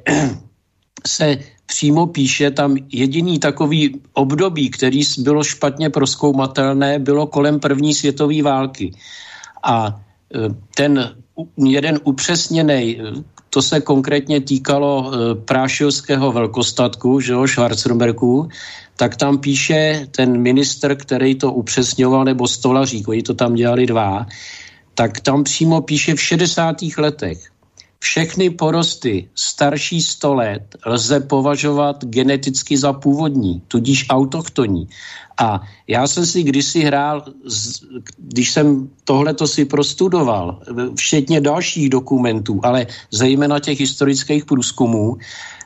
<clears throat> se přímo píše, tam jediný takový období, který bylo špatně proskoumatelné, bylo kolem první světové války. A e, ten jeden upřesněný, e, to se konkrétně týkalo e, prášilského velkostatku, že jo, Schwarzenbergu, tak tam píše ten minister, který to upřesňoval, nebo stolařík, oni to tam dělali dva, tak tam přímo píše v 60. letech všechny porosty starší 100 let lze považovat geneticky za původní, tudíž autochtonní. A já jsem si kdysi hrál, když jsem tohleto si prostudoval, všetně dalších dokumentů, ale zejména těch historických průzkumů,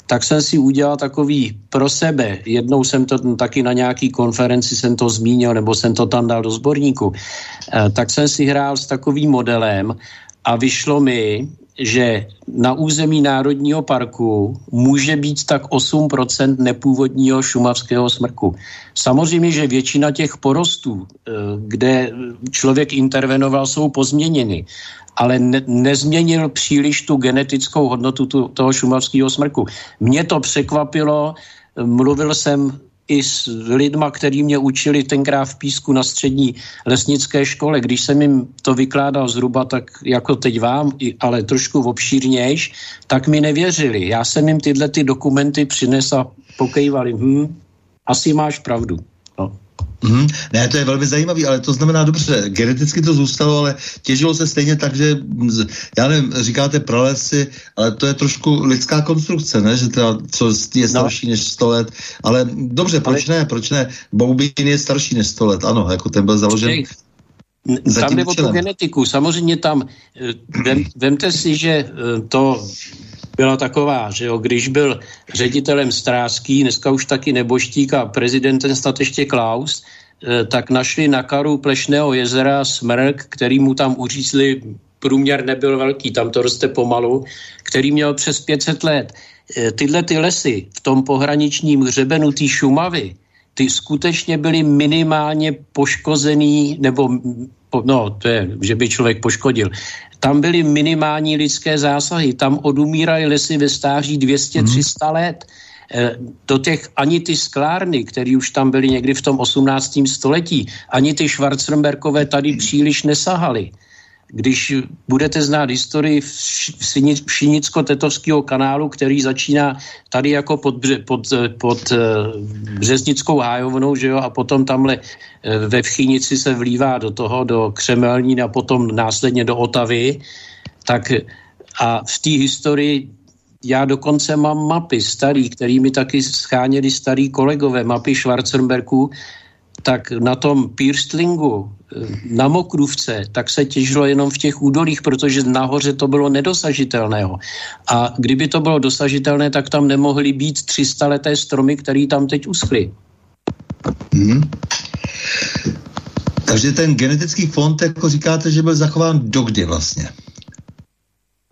tak jsem si udělal takový pro sebe, jednou jsem to taky na nějaký konferenci jsem to zmínil, nebo jsem to tam dal do sborníku, eh, tak jsem si hrál s takovým modelem a vyšlo mi, že na území Národního parku může být tak 8% nepůvodního šumavského smrku. Samozřejmě, že většina těch porostů, eh, kde člověk intervenoval, jsou pozměněny, ale ne, nezměnil příliš tu genetickou hodnotu tu, toho šumavského smrku. Mě to překvapilo, mluvil jsem i s lidma, který mě učili tenkrát v Písku na střední lesnické škole. Když jsem jim to vykládal zhruba tak jako teď vám, ale trošku obšírnějš, tak mi nevěřili. Já jsem jim tyhle ty dokumenty přinesl a pokejvali. Hm, asi máš pravdu. No. Mm, ne, to je velmi zajímavé, ale to znamená dobře, geneticky to zůstalo, ale těžilo se stejně tak, že, já nevím, říkáte pralesy, ale to je trošku lidská konstrukce, ne, že to co je no. starší no. než 100 let, ale dobře, proč ale... ne, proč ne, Boubín je starší než 100 let, ano, jako ten byl založen Počkej. Tam jde o tu genetiku. Samozřejmě tam, eh, vem, vemte si, že eh, to byla taková, že jo, když byl ředitelem Stráský, dneska už taky Neboštík a prezidentem snad ještě Klaus, eh, tak našli na karu Plešného jezera smrk, který mu tam uřízli, průměr nebyl velký, tam to roste pomalu, který měl přes 500 let. Eh, tyhle ty lesy v tom pohraničním hřebenu té Šumavy, ty skutečně byly minimálně poškozený, nebo no, to je, že by člověk poškodil, tam byly minimální lidské zásahy. Tam odumíraly lesy ve stáří 200-300 mm. let. Eh, do těch ani ty sklárny, které už tam byly někdy v tom 18. století, ani ty Schwarzenberkové tady příliš nesahaly. Když budete znát historii Šinicko-Tetovského kanálu, který začíná tady jako pod, pod, pod eh, Březnickou hájovnou, že jo, a potom tamhle eh, ve Vchynici se vlívá do toho, do Křemelní a potom následně do Otavy, tak a v té historii já dokonce mám mapy starý, kterými taky scháněli starý kolegové, mapy Schwarzenberku, tak na tom Pirstlingu, eh, na Mokrůvce, tak se těžilo jenom v těch údolích, protože nahoře to bylo nedosažitelného. A kdyby to bylo dosažitelné, tak tam nemohly být 300 leté stromy, které tam teď uschly. Hmm. Takže ten genetický fond, jako říkáte, že byl zachován dokdy vlastně?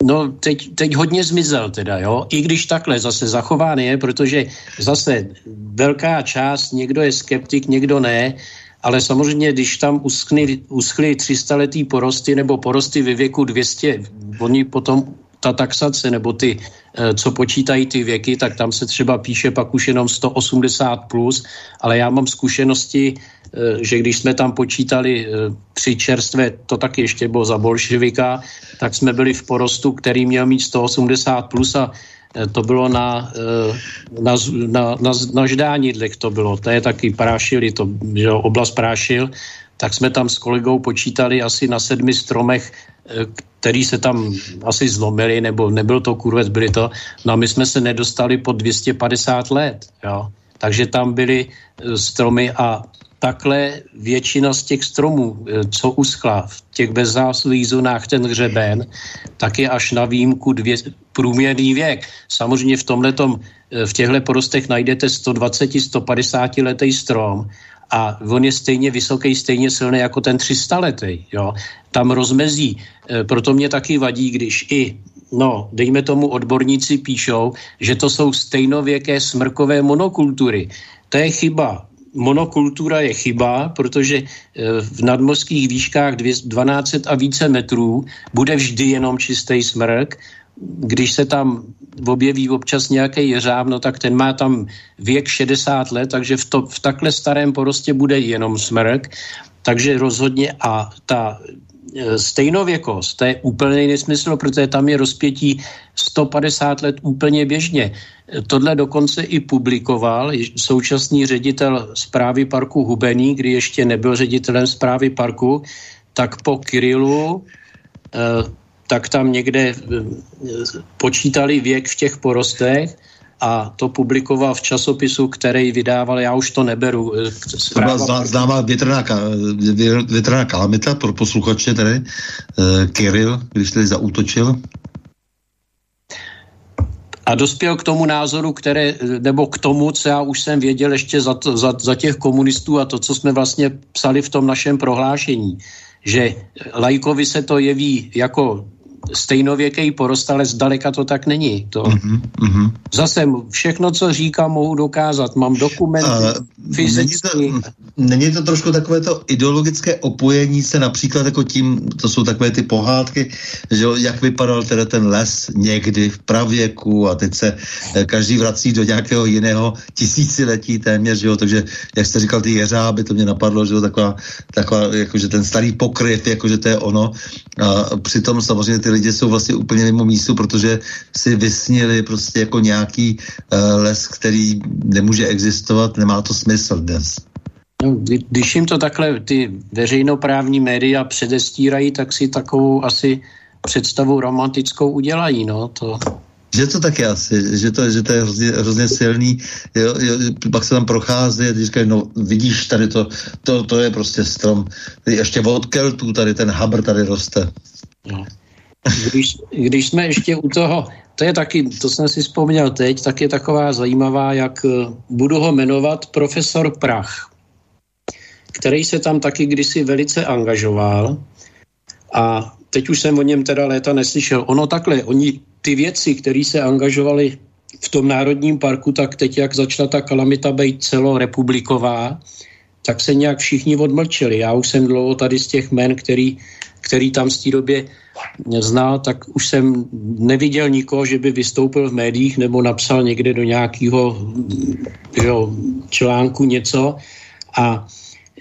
No, teď, teď hodně zmizel teda, jo. I když takhle zase zachován je, protože zase velká část, někdo je skeptik, někdo ne, ale samozřejmě, když tam uschly, uschly 300 letý porosty nebo porosty ve věku 200, oni potom ta taxace nebo ty, eh, co počítají ty věky, tak tam se třeba píše pak už jenom 180 plus, ale já mám zkušenosti, že když jsme tam počítali eh, při čerstvé, to taky ještě bylo za bolševika, tak jsme byli v porostu, který měl mít 180 plus a to bylo na, na, na, na, na ždánidlech to bylo, to je taky prášili, to, že oblast prášil, tak jsme tam s kolegou počítali asi na sedmi stromech který se tam asi zlomili, nebo nebyl to kurvec, byli to, no a my jsme se nedostali po 250 let, jo. Takže tam byly stromy a takhle většina z těch stromů, e, co uschla v těch bezzáslových zónách ten hřeben, tak je až na výjimku dvě, průměrný věk. Samozřejmě v tomhletom, e, v těchto porostech najdete 120-150 letý strom a on je stejně vysoký, stejně silný jako ten 300 letý. Jo? Tam rozmezí. E, proto mě taky vadí, když i no, dejme tomu odborníci píšou, že to jsou stejnověké smrkové monokultury. To je chyba. Monokultura je chyba, protože e, v nadmořských výškách 12 a více metrů bude vždy jenom čistý smrk. Když se tam objeví občas nějaký jeřáb, no tak ten má tam věk 60 let, takže v, to, v takhle starém porostě bude jenom smrk, takže rozhodně a ta stejnověkost, to je úplný nesmysl, protože tam je rozpětí 150 let úplně běžně. Tohle dokonce i publikoval současný ředitel zprávy parku Hubený, kdy ještě nebyl ředitelem zprávy parku, tak po Kirilu e, tak tam někde počítali věk v těch porostech a to publikoval v časopisu, který vydával, já už to neberu. Eh, zpráva... To byla známá větrná, větrná kalamita pro posluchače tady, uh, Kirill, když tady zaútočil. A dospěl k tomu názoru, které, nebo k tomu, co já už jsem věděl ještě za, to, za, za těch komunistů a to, co jsme vlastně psali v tom našem prohlášení, že lajkovi se to jeví jako stejnověký porost, ale zdaleka to tak není. To mm-hmm. Zase všechno, co říkám, mohu dokázat. Mám dokumenty, uh, fyzicky. Není to, není to trošku takové to ideologické opojení se například jako tím, to jsou takové ty pohádky, že jak vypadal teda ten les někdy v pravěku a teď se eh, každý vrací do nějakého jiného tisíciletí téměř, že jo, takže jak jste říkal, ty jeřáby, to mě napadlo, že jo, taková, taková jakože ten starý pokryv, jakože to je ono. A přitom samozřejmě ty lidi jsou vlastně úplně mimo místu, protože si vysnili prostě jako nějaký uh, les, který nemůže existovat, nemá to smysl dnes. No, když jim to takhle ty veřejnoprávní média předestírají, tak si takovou asi představu romantickou udělají, no, to... Že to tak je asi, že to, že to je hrozně, hrozně silný, jo, jo, pak se tam prochází a ty říkají, no vidíš, tady to, to, to je prostě strom, ještě od Keltů tady ten habr tady roste. No. Když, když jsme ještě u toho, to je taky, to jsem si vzpomněl teď, tak je taková zajímavá, jak eh, budu ho jmenovat profesor Prach, který se tam taky kdysi velice angažoval a teď už jsem o něm teda léta neslyšel. Ono takhle, oni ty věci, které se angažovali v tom národním parku, tak teď, jak začala ta kalamita být celorepubliková, tak se nějak všichni odmlčeli. Já už jsem dlouho tady z těch men, který, který tam v té době znal, tak už jsem neviděl nikoho, že by vystoupil v médiích nebo napsal někde do nějakého jo, článku něco. A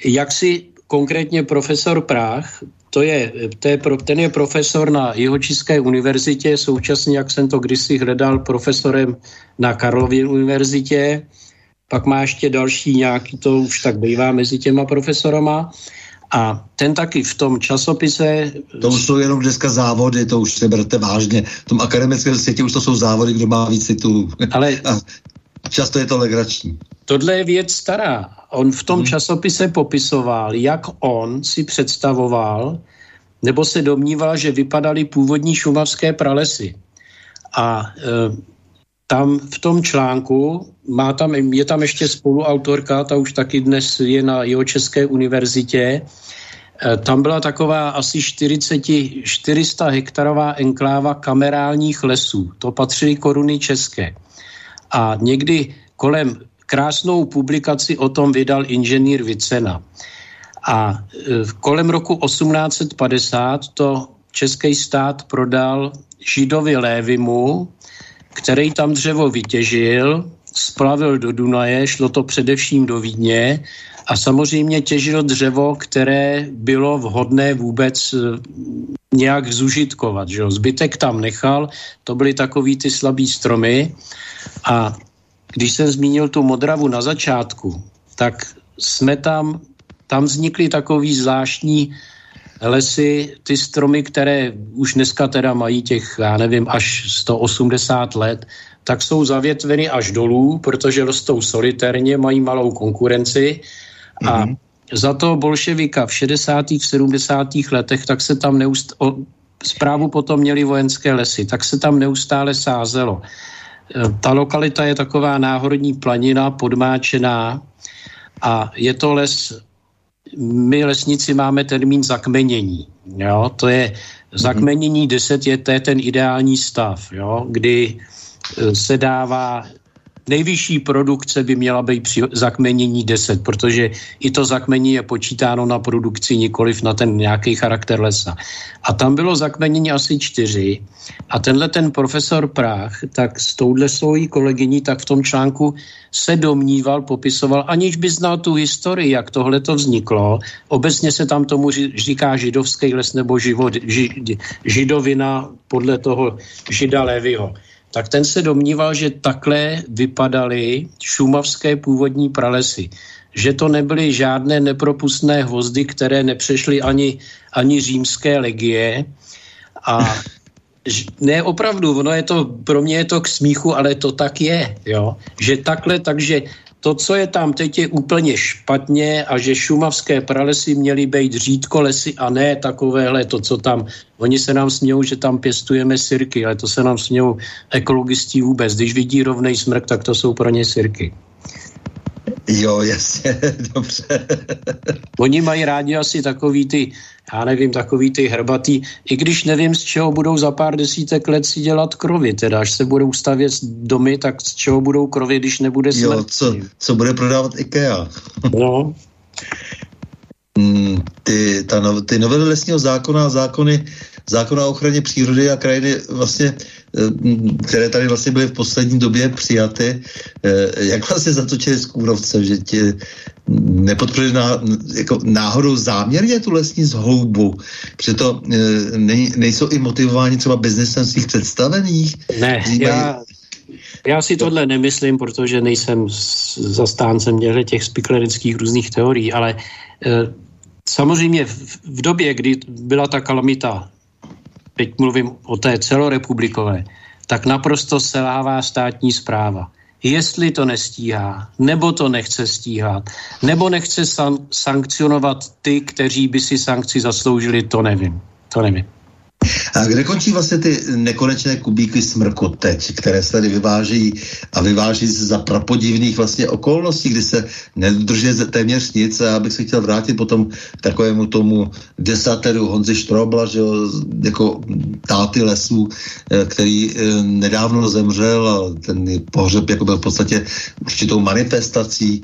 jak si konkrétně profesor Práh, to je, to je, ten je profesor na Jihočeské univerzitě, současně, jak jsem to kdysi hledal, profesorem na Karlově univerzitě, pak má ještě další nějaký, to už tak bývá mezi těma profesorama. A ten taky v tom časopise... To už jsou jenom dneska závody, to už se berte vážně. V tom akademickém světě už to jsou závody, kdo má víc titulů. Ale... <laughs> A často je to legrační. Tohle je věc stará. On v tom hmm. časopise popisoval, jak on si představoval, nebo se domníval, že vypadaly původní šumavské pralesy. A e, tam v tom článku má tam, je tam ještě spoluautorka, ta už taky dnes je na jeho české univerzitě, Eh, tam byla taková asi 40, 400 hektarová enkláva kamerálních lesů. To patřily koruny české. A někdy kolem krásnou publikaci o tom vydal inženýr Vicena. A eh, kolem roku 1850 to český stát prodal židovi Lévimu, který tam dřevo vytěžil, splavil do Dunaje, šlo to především do Vídně a samozřejmě těžil dřevo, které bylo vhodné vůbec eh, nějak zužitkovat. Že Zbytek tam nechal, to byly takový ty slabý stromy a když jsem zmínil tu Modravu na začátku, tak jsme tam, tam vznikly takový zvláštní lesy, ty stromy, které už dneska teda mají těch, já nevím, až 180 let, tak jsou zavětveny až dolů, protože rostou solitérně, mají malou konkurenci a mm-hmm. za to bolševika v 60. 70. letech, tak se tam neust... O, zprávu potom měli vojenské lesy, tak se tam neustále sázelo. E, ta lokalita je taková náhorní planina, podmáčená a je to les, my lesníci máme termín zakmenění. Jo? To je zakmenění 10 je, to je ten ideální stav, jo? kdy e, se dává nejvyšší produkce by měla být při zakmenění 10, protože i to zakmení je počítáno na produkci, nikoliv na ten nějaký charakter lesa. A tam bylo zakmenění asi 4 a tenhle ten profesor Prach, tak s touhle svojí kolegyní, tak v tom článku se domníval, popisoval, aniž by znal tu historii, jak tohle to vzniklo. Obecně se tam tomu říká židovský les nebo život, ži, židovina podle toho žida Levyho tak ten se domníval, že takhle vypadaly šumavské původní pralesy. Že to nebyly žádné nepropustné hvozdy, které nepřešly ani, ani římské legie. A <laughs> ne, opravdu, ono je to, pro mě je to k smíchu, ale to tak je, jo. Že takhle, takže to, co je tam teď, je úplně špatně a že šumavské pralesy měly být řídko lesy a ne takovéhle to, co tam. Oni se nám smějou, že tam pěstujeme sirky, ale to se nám smějou ekologistí vůbec. Když vidí rovnej smrk, tak to jsou pro ně sirky. Jo, jasně, <laughs> dobře. Oni mají rádi asi takový ty, já nevím, takový ty hrbatý, i když nevím, z čeho budou za pár desítek let si dělat krovy, teda až se budou stavět domy, tak z čeho budou krovy, když nebude smrt. Jo, co, co bude prodávat IKEA. No. <laughs> Mm, ty, ta, no, ty novely lesního zákona, zákony zákona o ochraně přírody a krajiny vlastně, eh, které tady vlastně byly v poslední době přijaty, eh, jak vlastně zatočili z kůrovce, že ti nepodpořili ná, jako náhodou záměrně tu lesní zhoubu, to eh, nej, nejsou i motivováni třeba biznesem svých představených? Ne, já, já si tohle nemyslím, protože nejsem zastáncem těch spiklerických různých teorií, ale Samozřejmě v, v době, kdy byla ta kalamita teď mluvím o té celorepublikové, tak naprosto selává státní zpráva. Jestli to nestíhá, nebo to nechce stíhat, nebo nechce san- sankcionovat ty, kteří by si sankci zasloužili, to nevím. To nevím. A kde končí vlastně ty nekonečné kubíky smrku teď, které se tady vyváží a vyváží se za prapodivných vlastně okolností, kdy se nedrží téměř nic a já bych se chtěl vrátit potom k takovému tomu desateru Honzi Štrobla, že jo, jako táty lesů, eh, který eh, nedávno zemřel a ten pohřeb jako byl v podstatě určitou manifestací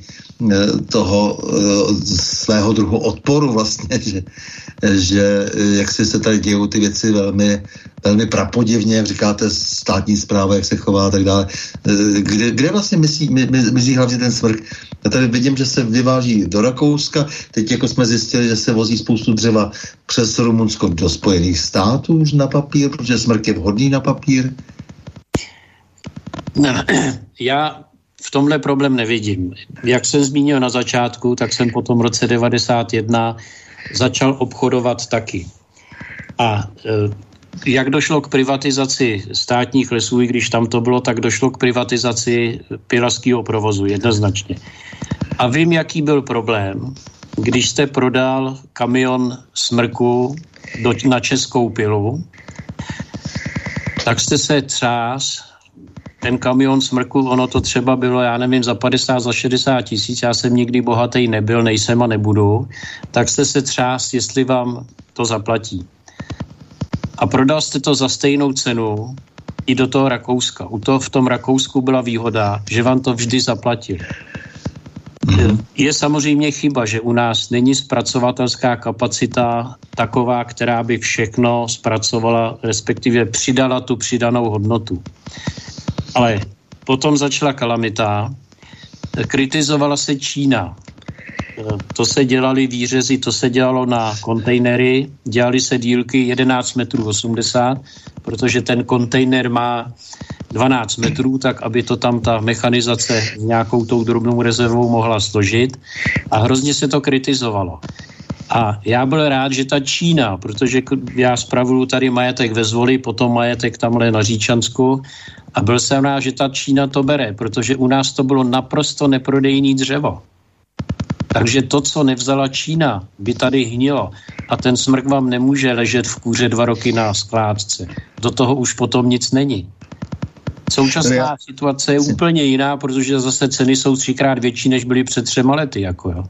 eh, toho svého druhu odporu vlastně, <laughs> že, že jak si se tady dějou ty věci velmi, velmi prapodivně, říkáte, státní zpráva, jak se chová a tak dále. Eh, kde, kde vlastně myslí, my, myslí hlavně ten smrk? Já tady vidím, že se vyváží do Rakouska, teď jako jsme zjistili, že se vozí spoustu dřeva přes Rumunsko do Spojených států už na papír, protože smrk je vhodný na papír. <clears throat> Já v tomhle problém nevidím. Jak jsem zmínil na začátku, tak jsem po tom roce 91 začal obchodovat taky. A e, jak došlo k privatizaci státních lesů, i když tam to bylo, tak došlo k privatizaci pilařského provozu jednoznačně. A vím, jaký byl problém, když jste prodal kamion smrku do, na českou pilu, tak jste se třás ten kamion smrku, ono to třeba bylo, já nevím, za 50, za 60 tisíc, já jsem nikdy bohatý nebyl, nejsem a nebudu, tak jste se třást, jestli vám to zaplatí. Prodal jste to za stejnou cenu i do toho Rakouska. U toho v tom Rakousku byla výhoda, že vám to vždy zaplatili. Mm-hmm. Je samozřejmě chyba, že u nás není zpracovatelská kapacita taková, která by všechno zpracovala, respektive přidala tu přidanou hodnotu. Ale potom začala kalamita, kritizovala se Čína. To se dělali výřezy, to se dělalo na kontejnery, dělali se dílky 11 metrů 80, protože ten kontejner má 12 metrů, tak aby to tam ta mechanizace nějakou tou drobnou rezervou mohla složit. A hrozně se to kritizovalo. A já byl rád, že ta Čína, protože já spravuju tady majetek ve Zvoli, potom majetek tamhle na Říčansku a byl jsem rád, že ta Čína to bere, protože u nás to bylo naprosto neprodejný dřevo. Takže to, co nevzala Čína, by tady hnilo. A ten smrk vám nemůže ležet v kůře dva roky na skládce. Do toho už potom nic není. Současná situace je úplně jiná, protože zase ceny jsou třikrát větší, než byly před třema lety. Jako jo.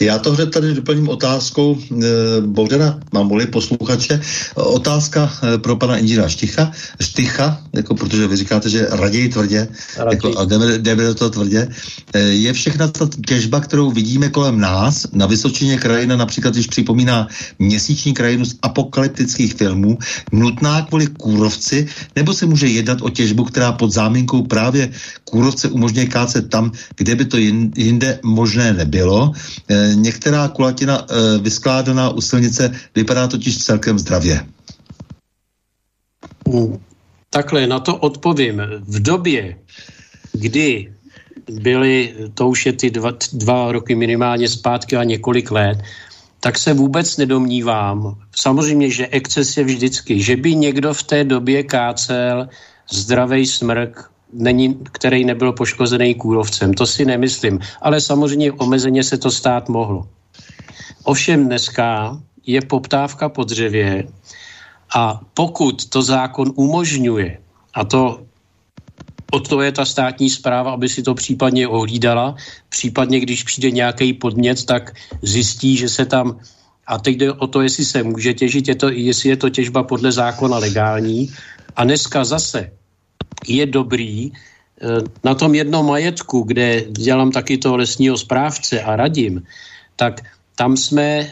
Já to hned tady doplním otázkou e, Bohdana Mamuli, posluchače. Otázka e, pro pana inženýra Šticha, Šticha, jako protože vy říkáte, že raději tvrdě, raději. Jako, a jdeme, jdeme do toho tvrdě. E, je všechna ta těžba, kterou vidíme kolem nás, na Vysočině krajina například, když připomíná měsíční krajinu z apokalyptických filmů, nutná kvůli kůrovci, nebo se může jednat o těžbu, která pod záminkou právě kůrovce umožňuje kácet tam, kde by to jinde možné nebylo. Eh, některá kulatina eh, vyskládaná u silnice vypadá totiž celkem zdravě. Takhle, na to odpovím. V době, kdy byly, to už je ty dva, dva roky minimálně zpátky a několik let, tak se vůbec nedomnívám. Samozřejmě, že exces je vždycky, že by někdo v té době kácel zdravý smrk není, který nebyl poškozený kůrovcem. To si nemyslím. Ale samozřejmě omezeně se to stát mohlo. Ovšem dneska je poptávka po dřevě a pokud to zákon umožňuje, a to o to je ta státní zpráva, aby si to případně ohlídala, případně když přijde nějaký podnět, tak zjistí, že se tam a teď jde o to, jestli se může těžit, je to, jestli je to těžba podle zákona legální. A dneska zase je dobrý eh, na tom jednom majetku, kde dělám taky toho lesního správce a radím, tak tam jsme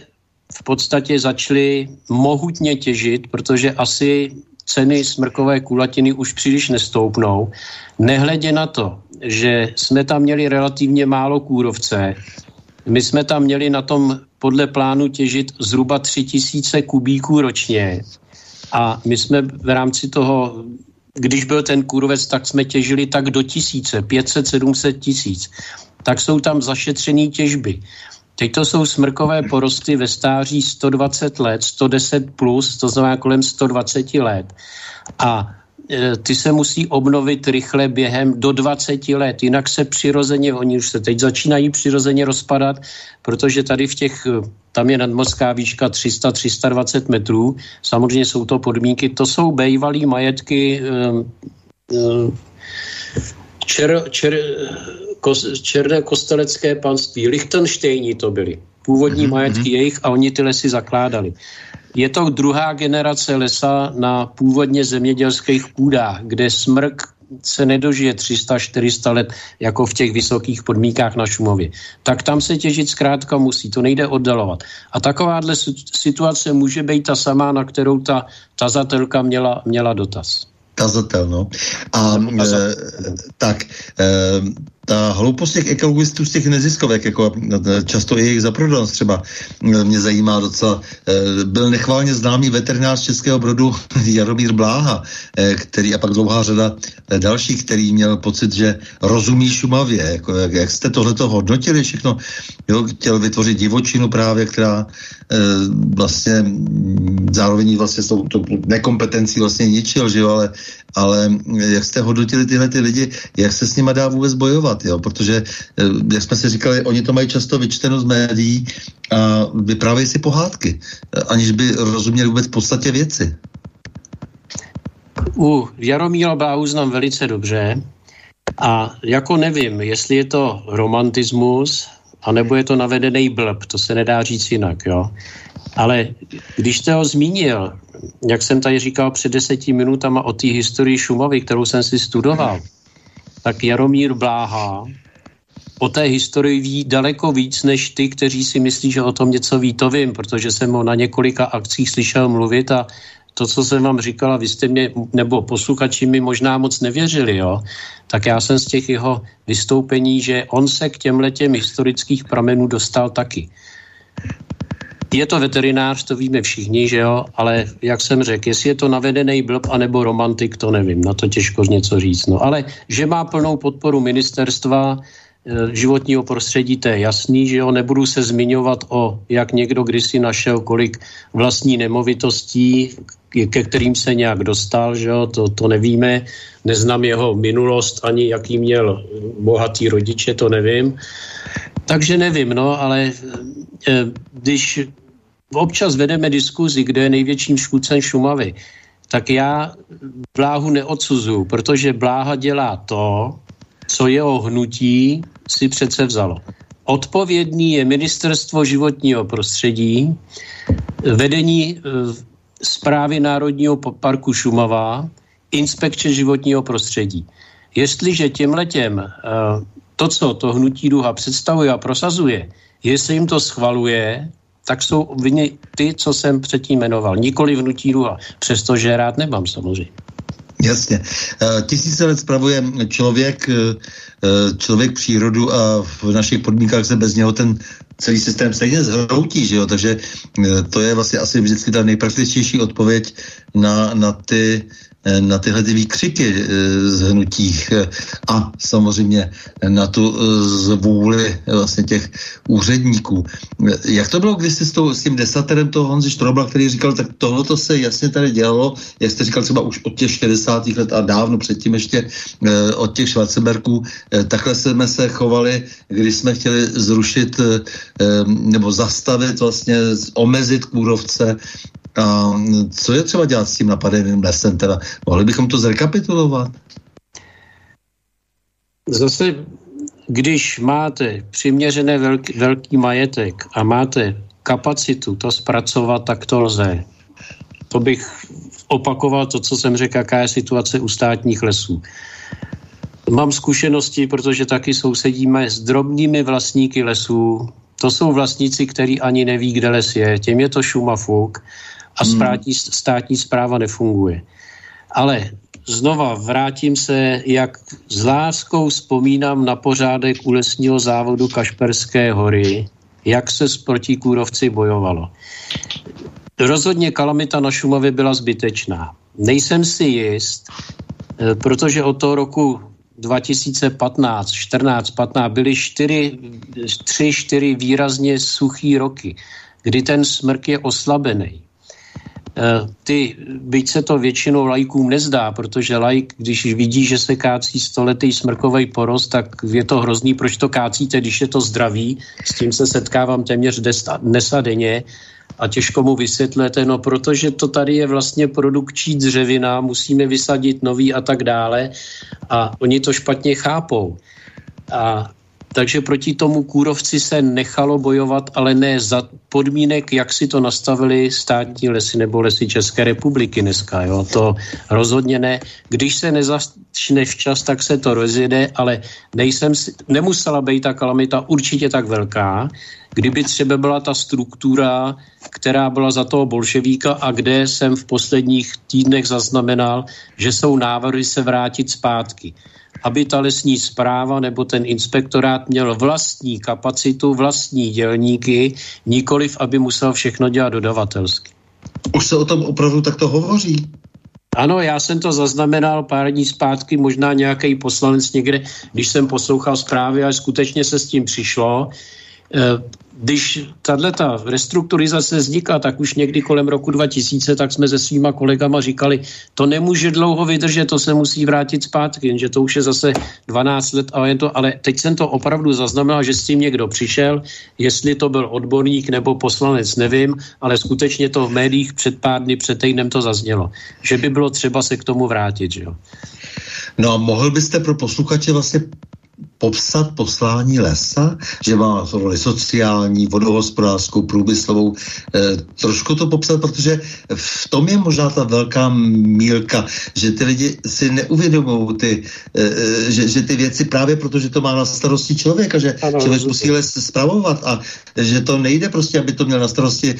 v podstatě začali mohutně těžit, protože asi ceny smrkové kulatiny už příliš nestoupnou. Nehledě na to, že jsme tam měli relativně málo kůrovce, my jsme tam měli na tom podle plánu těžit zhruba 3000 kubíků ročně a my jsme v rámci toho když byl ten kůrovec, tak jsme těžili tak do tisíce, 500, 700 tisíc. Tak jsou tam zašetřené těžby. Teď to jsou smrkové porosty ve stáří 120 let, 110 plus, to znamená kolem 120 let. A e, ty se musí obnovit rychle během do 20 let, jinak se přirozeně, oni už se teď začínají přirozeně rozpadat, protože tady v těch tam je nadmořská výška 300-320 metrů. Samozřejmě jsou to podmínky, to jsou bývalý majetky ehm, ehm, čer, čer, kos, černé kostelecké panství. Lichtenštejní to byly. Původní mm-hmm. majetky jejich a oni ty lesy zakládali. Je to druhá generace lesa na původně zemědělských půdách, kde smrk se nedožije 300-400 let jako v těch vysokých podmínkách na Šumově. Tak tam se těžit zkrátka musí, to nejde oddalovat. A takováhle situace může být ta samá, na kterou ta tazatelka měla, měla dotaz. Tazatel, no. A e, tak, e, ta hloupost těch ekologistů z těch neziskovek, jako e, často i jejich zaprodanost třeba, e, mě zajímá docela. E, byl nechválně známý veterinář Českého Brodu <laughs> Jaromír Bláha, který a pak dlouhá řada dalších, který měl pocit, že rozumí Šumavě. Jako, jak, jak jste tohleto hodnotili všechno? Jo, chtěl vytvořit divočinu právě, která vlastně zároveň vlastně s tou, tou nekompetencí vlastně ničil, že jo, ale, ale jak jste hodnotili tyhle ty lidi, jak se s nima dá vůbec bojovat? jo? protože, eh, jak jsme si říkali, oni to mají často vyčteno z médií a vyprávějí si pohádky, eh, aniž by rozuměli vůbec podstatě věci. U Jaromíra Bláhu znám velice dobře a jako nevím, jestli je to romantismus, anebo je to navedený blb, to se nedá říct jinak, jo. Ale když jste ho zmínil, jak jsem tady říkal před deseti minutama o té historii Šumavy, kterou jsem si studoval, tak Jaromír Bláha o té historii ví daleko víc než ty, kteří si myslí, že o tom něco ví, to vím, protože jsem ho na několika akcích slyšel mluvit a to, co jsem vám říkala, vy jste mě, nebo posluchači mi možná moc nevěřili, jo, tak já jsem z těch jeho vystoupení, že on se k těm letěm historických pramenů dostal taky. Je to veterinář, to víme všichni, že jo, ale jak jsem řekl, jestli je to navedený blb anebo romantik, to nevím, na to těžko něco říct. No. Ale že má plnou podporu ministerstva, Eh, životního prostředí, to je jasný, že jo, nebudu se zmiňovat o, jak někdo kdysi našel, kolik vlastní nemovitostí, ke kterým se nějak dostal, že jo, to, to nevíme, neznám jeho minulost, ani jaký měl bohatý rodiče, to nevím. Takže nevím, no, ale eh, když občas vedeme diskuzi, kde je největším škůdcem Šumavy, tak já Bláhu neodsuzuju, protože Bláha dělá to, co jeho hnutí si přece vzalo. Odpovědný je ministerstvo životního prostředí, vedení zprávy e, Národního parku Šumavá, inspekce životního prostředí. Jestliže těm letěm e, to, co to hnutí duha představuje a prosazuje, jestli jim to schvaluje, tak jsou obvině ty, co jsem předtím jmenoval. Nikoli vnutí duha, přestože rád nemám samozřejmě. Jasně. E, tisíce let spravuje člověk, e, e, člověk přírodu a v našich podmínkách se bez něho ten celý systém stejně zhroutí, že jo? takže to je vlastně asi vždycky ta nejpraktičtější odpověď na, na ty na tyhle ty výkřiky eh, z hnutí eh, a samozřejmě na tu zvůli vlastně těch úředníků. Jak to bylo když s, tou, s tím desaterem toho Honzi Štrobla, který říkal, tak tohle to se jasně tady dělalo, jak jste říkal třeba už od těch 60. let a dávno předtím ještě od těch Schwarzenbergů, takhle jsme se chovali, když jsme chtěli zrušit nebo zastavit vlastně, omezit kůrovce a co je třeba dělat s tím napadeným lesem? Teda mohli bychom to zrekapitulovat? Zase, když máte přiměřené velký, velký majetek a máte kapacitu to zpracovat, tak to lze. To bych opakoval to, co jsem řekl, jaká je situace u státních lesů. Mám zkušenosti, protože taky sousedíme s drobnými vlastníky lesů. To jsou vlastníci, kteří ani neví, kde les je. Těm je to šumafuk a hmm. státní, státní zpráva nefunguje. Ale znova vrátím se, jak s láskou vzpomínám na pořádek u lesního závodu Kašperské hory, jak se s protikůrovci bojovalo. Rozhodně kalamita na Šumavě byla zbytečná. Nejsem si jist, eh, protože od toho roku 2015, 14, 15 byly 4, 3, 4 výrazně suchý roky, kdy ten smrk je oslabený. Eh, ty, byť se to většinou lajkům nezdá, protože lajk, když vidí, že se kácí stoletý smrkový porost, tak je to hrozný, proč to kácíte, když je to zdraví. S tím se setkávám téměř dnes a denně a těžko mu vysvětlete, no protože to tady je vlastně produkční dřevina, musíme vysadit nový a tak dále a oni to špatně chápou. A takže proti tomu kůrovci se nechalo bojovat, ale ne za podmínek, jak si to nastavili státní lesy nebo lesy České republiky dneska. Jo? To rozhodně ne. Když se nezačne včas, tak se to rozjede, ale nejsem si, nemusela být ta kalamita určitě tak velká, kdyby třeba byla ta struktura, která byla za toho bolševíka a kde jsem v posledních týdnech zaznamenal, že jsou návrhy se vrátit zpátky aby ta lesní zpráva nebo ten inspektorát měl vlastní kapacitu, vlastní dělníky, nikoliv, aby musel všechno dělat dodavatelsky. Už se o tom opravdu takto hovoří? Ano, já jsem to zaznamenal pár dní zpátky, možná nějaký poslanec někde, když jsem poslouchal zprávy, ale skutečně se s tím přišlo. Když tato restrukturizace vznikla, tak už někdy kolem roku 2000, tak jsme se svýma kolegama říkali, to nemůže dlouho vydržet, to se musí vrátit zpátky, jenže to už je zase 12 let, ale, to, ale teď jsem to opravdu zaznamenal, že s tím někdo přišel, jestli to byl odborník nebo poslanec, nevím, ale skutečně to v médiích před pár dny, před týdnem to zaznělo, že by bylo třeba se k tomu vrátit, že jo. No a mohl byste pro posluchače vlastně popsat poslání lesa, že má roli sociální, vodohospodářskou, průmyslovou. E, trošku to popsat, protože v tom je možná ta velká mílka, že ty lidi si neuvědomují ty, e, že, že ty věci právě protože to má na starosti člověk a že ano, člověk musí les spravovat a že to nejde prostě, aby to měl na starosti e,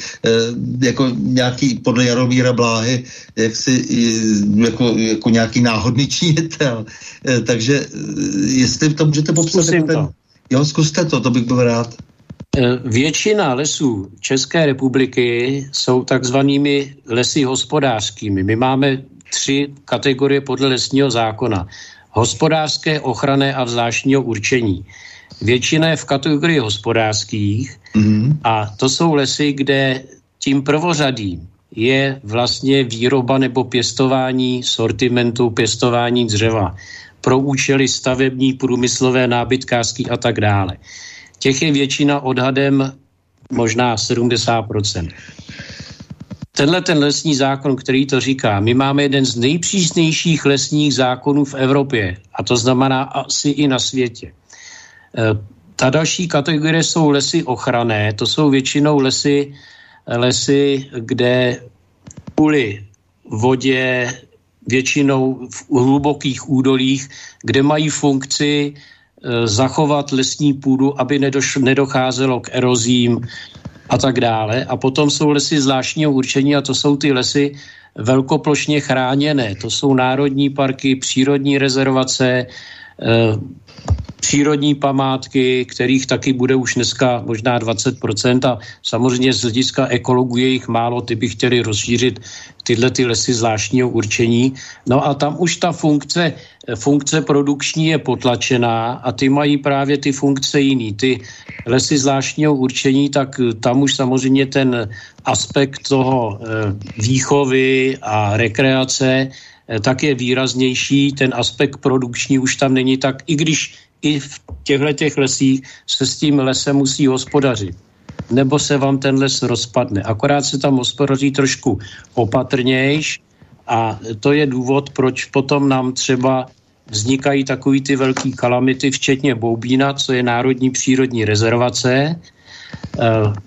jako nějaký podle Jaromíra Bláhy, jak si, jako, jako nějaký náhodný činitel. E, takže jestli to můžete popsat? Zkusím ten... to. Jo, zkuste to, to bych byl rád. E, většina lesů České republiky jsou takzvanými lesy hospodářskými. My máme tři kategorie podle lesního zákona. Hospodářské, ochranné a zvláštního určení. Většina je v kategorii hospodářských mm-hmm. a to jsou lesy, kde tím prvořadým je vlastně výroba nebo pěstování sortimentu, pěstování dřeva pro účely stavební, průmyslové, nábytkářský a tak dále. Těch je většina odhadem možná 70%. Tenhle ten lesní zákon, který to říká, my máme jeden z nejpřísnějších lesních zákonů v Evropě a to znamená asi i na světě. E, ta další kategorie jsou lesy ochrané, to jsou většinou lesy, lesy, kde kvůli vodě, většinou v hlubokých údolích, kde mají funkci e, zachovat lesní půdu, aby nedoš, nedocházelo k erozím a tak dále. A potom jsou lesy zvláštního určení a to jsou ty lesy velkoplošně chráněné. To jsou národní parky, přírodní rezervace, e, přírodní památky, kterých taky bude už dneska možná 20% a samozřejmě z hlediska ekologů je jich málo, ty by chtěli rozšířit tyhle ty lesy zvláštního určení. No a tam už ta funkce, funkce produkční je potlačená a ty mají právě ty funkce jiný. Ty lesy zvláštního určení, tak tam už samozřejmě ten aspekt toho eh, výchovy a rekreace eh, tak je výraznější, ten aspekt produkční už tam není tak, i když i v těchto těch lesích se s tím lesem musí hospodařit. Nebo se vám ten les rozpadne. Akorát se tam hospodaří trošku opatrnějš a to je důvod, proč potom nám třeba vznikají takový ty velký kalamity, včetně Boubína, co je národní přírodní rezervace. E,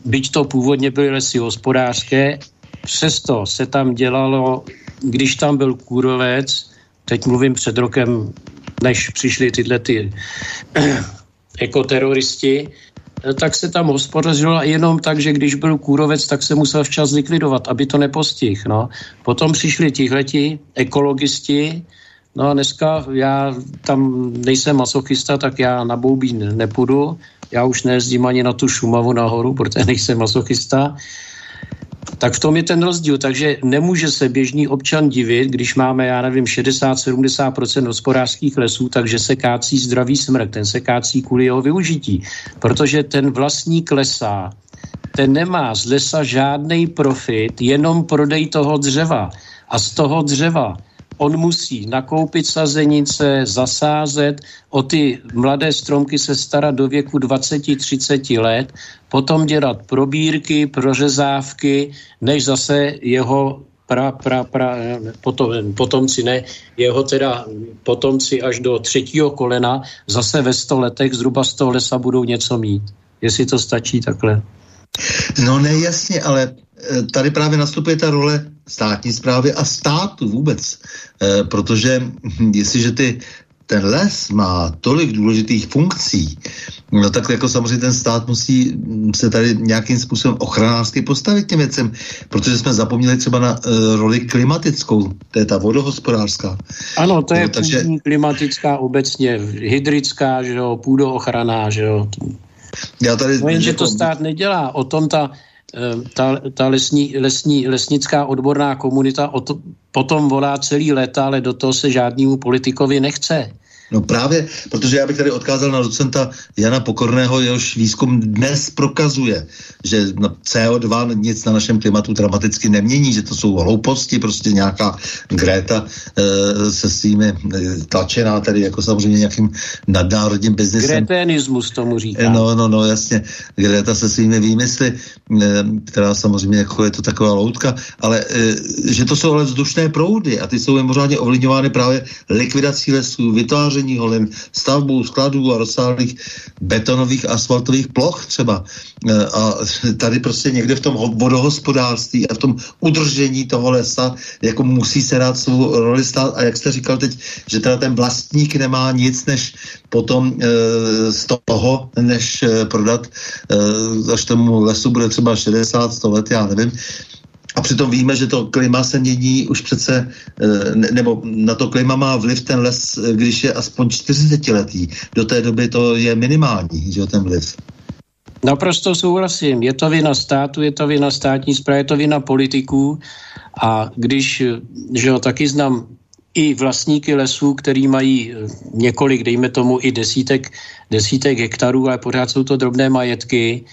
byť to původně byly lesy hospodářské, přesto se tam dělalo, když tam byl kůrovec, teď mluvím před rokem než přišli tyhle ty <clears throat> ekoteroristi, tak se tam hospodařilo jenom tak, že když byl kůrovec, tak se musel včas likvidovat, aby to nepostih. No. Potom přišli tihleti ekologisti, no a dneska já tam nejsem masochista, tak já na Boubín nepůjdu, já už nejezdím ani na tu Šumavu nahoru, protože <laughs> nejsem masochista, tak v tom je ten rozdíl. Takže nemůže se běžný občan divit, když máme, já nevím, 60-70% hospodářských lesů, takže se kácí zdravý smrk, ten se kácí kvůli jeho využití. Protože ten vlastník lesa, ten nemá z lesa žádný profit, jenom prodej toho dřeva. A z toho dřeva on musí nakoupit sazenice, zasázet, o ty mladé stromky se starat do věku 20-30 let, potom dělat probírky, prořezávky, než zase jeho pra, pra, pra, potom, potomci ne, jeho teda potomci až do třetího kolena zase ve sto letech zhruba z toho lesa budou něco mít. Jestli to stačí takhle. No ne, jasně, ale tady právě nastupuje ta role státní zprávy a státu vůbec. E, protože hm, jestliže ty ten les má tolik důležitých funkcí, no tak jako samozřejmě ten stát musí hm, se tady nějakým způsobem ochranářsky postavit těm věcem, protože jsme zapomněli třeba na uh, roli klimatickou, to je ta vodohospodářská. Ano, to je no, takže... klimatická obecně, hydrická, že jo, půdoochraná, že jo. Já tady... No jenže to jako- stát nedělá, o tom ta Eh, ta, ta lesní, lesní, lesnická odborná komunita o to, potom volá celý léta, ale do toho se žádnému politikovi nechce. No právě, protože já bych tady odkázal na docenta Jana Pokorného, jehož výzkum dnes prokazuje, že na CO2 nic na našem klimatu dramaticky nemění, že to jsou hlouposti, prostě nějaká Greta e, se svými e, tlačená tady jako samozřejmě nějakým nadnárodním biznesem. Gretenismus tomu říká. No, no, no, jasně. Greta se svými výmysly, e, která samozřejmě jako je to taková loutka, ale e, že to jsou ale vzdušné proudy a ty jsou mimořádně ovlivňovány právě likvidací lesů, vytváření holin, stavbou skladů a rozsáhlých betonových asfaltových ploch třeba. E, a tady prostě někde v tom vodohospodářství a v tom udržení toho lesa jako musí se dát svou roli stát a jak jste říkal teď, že teda ten vlastník nemá nic než potom e, z toho, než e, prodat, až tomu lesu bude třeba 60-100 let, já nevím, a přitom víme, že to klima se mění už přece, eh, nebo na to klima má vliv ten les, eh, když je aspoň 40 letý. Do té doby to je minimální, že ten vliv. Naprosto souhlasím. Je to vina státu, je to vina státní zprávy, je to vina politiků. A když, eh, že jo, taky znám i vlastníky lesů, který mají několik, dejme tomu i desítek, desítek hektarů, ale pořád jsou to drobné majetky,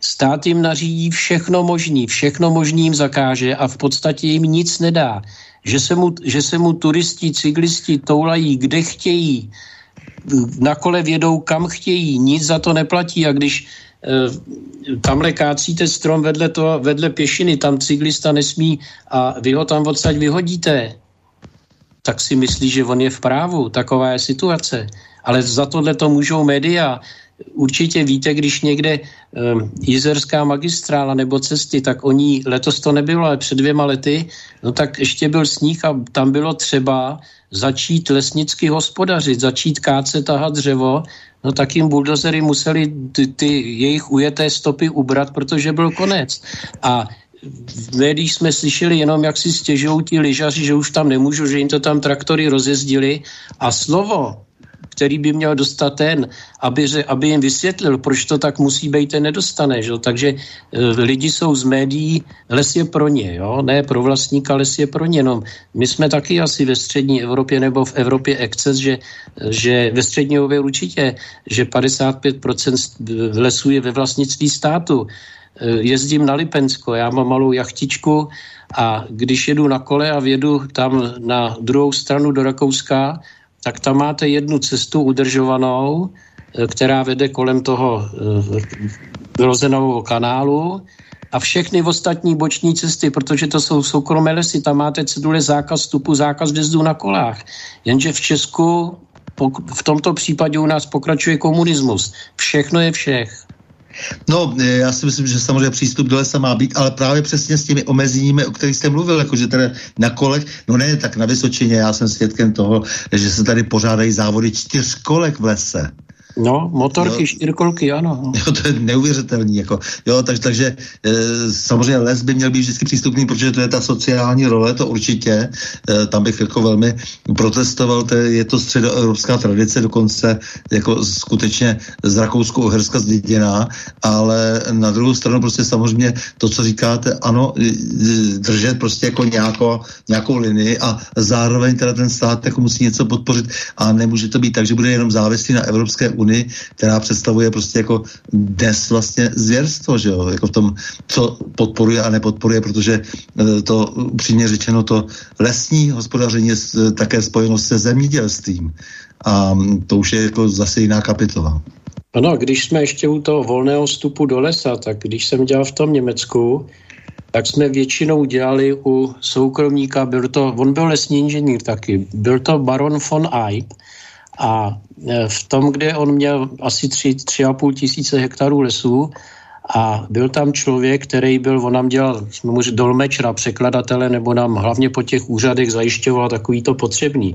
Stát jim nařídí všechno možný, všechno možný jim zakáže a v podstatě jim nic nedá. Že se mu, že se mu turisti, cyklisti toulají, kde chtějí, na kole vědou, kam chtějí, nic za to neplatí a když e, tamhle kácíte strom vedle, to, vedle pěšiny, tam cyklista nesmí a vy ho tam odsaď vyhodíte, tak si myslí, že on je v právu. Taková je situace. Ale za tohle to můžou média, určitě víte, když někde um, jizerská magistrála nebo cesty, tak oni, letos to nebylo, ale před dvěma lety, no tak ještě byl sníh a tam bylo třeba začít lesnicky hospodařit, začít kácet, tahat dřevo, no tak jim buldozery museli ty, ty jejich ujeté stopy ubrat, protože byl konec. A médiích jsme slyšeli jenom, jak si stěžují ti lyžaři, že už tam nemůžu, že jim to tam traktory rozjezdili. A slovo který by měl dostat ten, aby, aby jim vysvětlil, proč to tak musí být, ten nedostane. Že? Takže e, lidi jsou z médií, les je pro ně, jo? ne pro vlastníka, les je pro ně. No, my jsme taky asi ve střední Evropě nebo v Evropě exces, že, že ve střední Evropě určitě, že 55% lesů je ve vlastnictví státu. E, jezdím na Lipensko, já mám malou jachtičku a když jedu na kole a vědu tam na druhou stranu do Rakouska, tak tam máte jednu cestu udržovanou, eh, která vede kolem toho eh, rozenového kanálu a všechny ostatní boční cesty, protože to jsou soukromé lesy, tam máte cedule zákaz vstupu, zákaz jezdu na kolách. Jenže v Česku v tomto případě u nás pokračuje komunismus. Všechno je všech. No, e, já si myslím, že samozřejmě přístup do lesa má být, ale právě přesně s těmi omezeními, o kterých jste mluvil, jakože teda na kolech, no ne, tak na Vysočině, já jsem svědkem toho, že se tady pořádají závody čtyř kolek v lese. No, motorky, jo, čtyřkolky, ano. <laughs> Jo, to je neuvěřitelný. Jako, jo, tak, takže e, samozřejmě les by měl být vždycky přístupný, protože to je ta sociální role, to určitě. E, tam bych jako velmi protestoval, to je, je to středoevropská tradice, dokonce jako skutečně z Rakousko-Uherska zděděná, ale na druhou stranu prostě samozřejmě to, co říkáte, ano, držet prostě jako nějakou, nějakou linii a zároveň teda ten stát jako musí něco podpořit a nemůže to být tak, že bude jenom závislý na Evropské unii unii, která představuje prostě jako dnes vlastně zvěrstvo, že jo, jako v tom, co podporuje a nepodporuje, protože e, to upřímně řečeno to lesní hospodaření je také spojeno se zemědělstvím a to už je jako zase jiná kapitola. Ano, když jsme ještě u toho volného vstupu do lesa, tak když jsem dělal v tom Německu, tak jsme většinou dělali u soukromníka, byl to, on byl lesní inženýr taky, byl to baron von Eyb a e, v tom, kde on měl asi tři, tři a půl tisíce hektarů lesů a byl tam člověk, který byl, on nám dělal, jsme mu dolmečra, překladatele, nebo nám hlavně po těch úřadech zajišťoval takový to potřebný.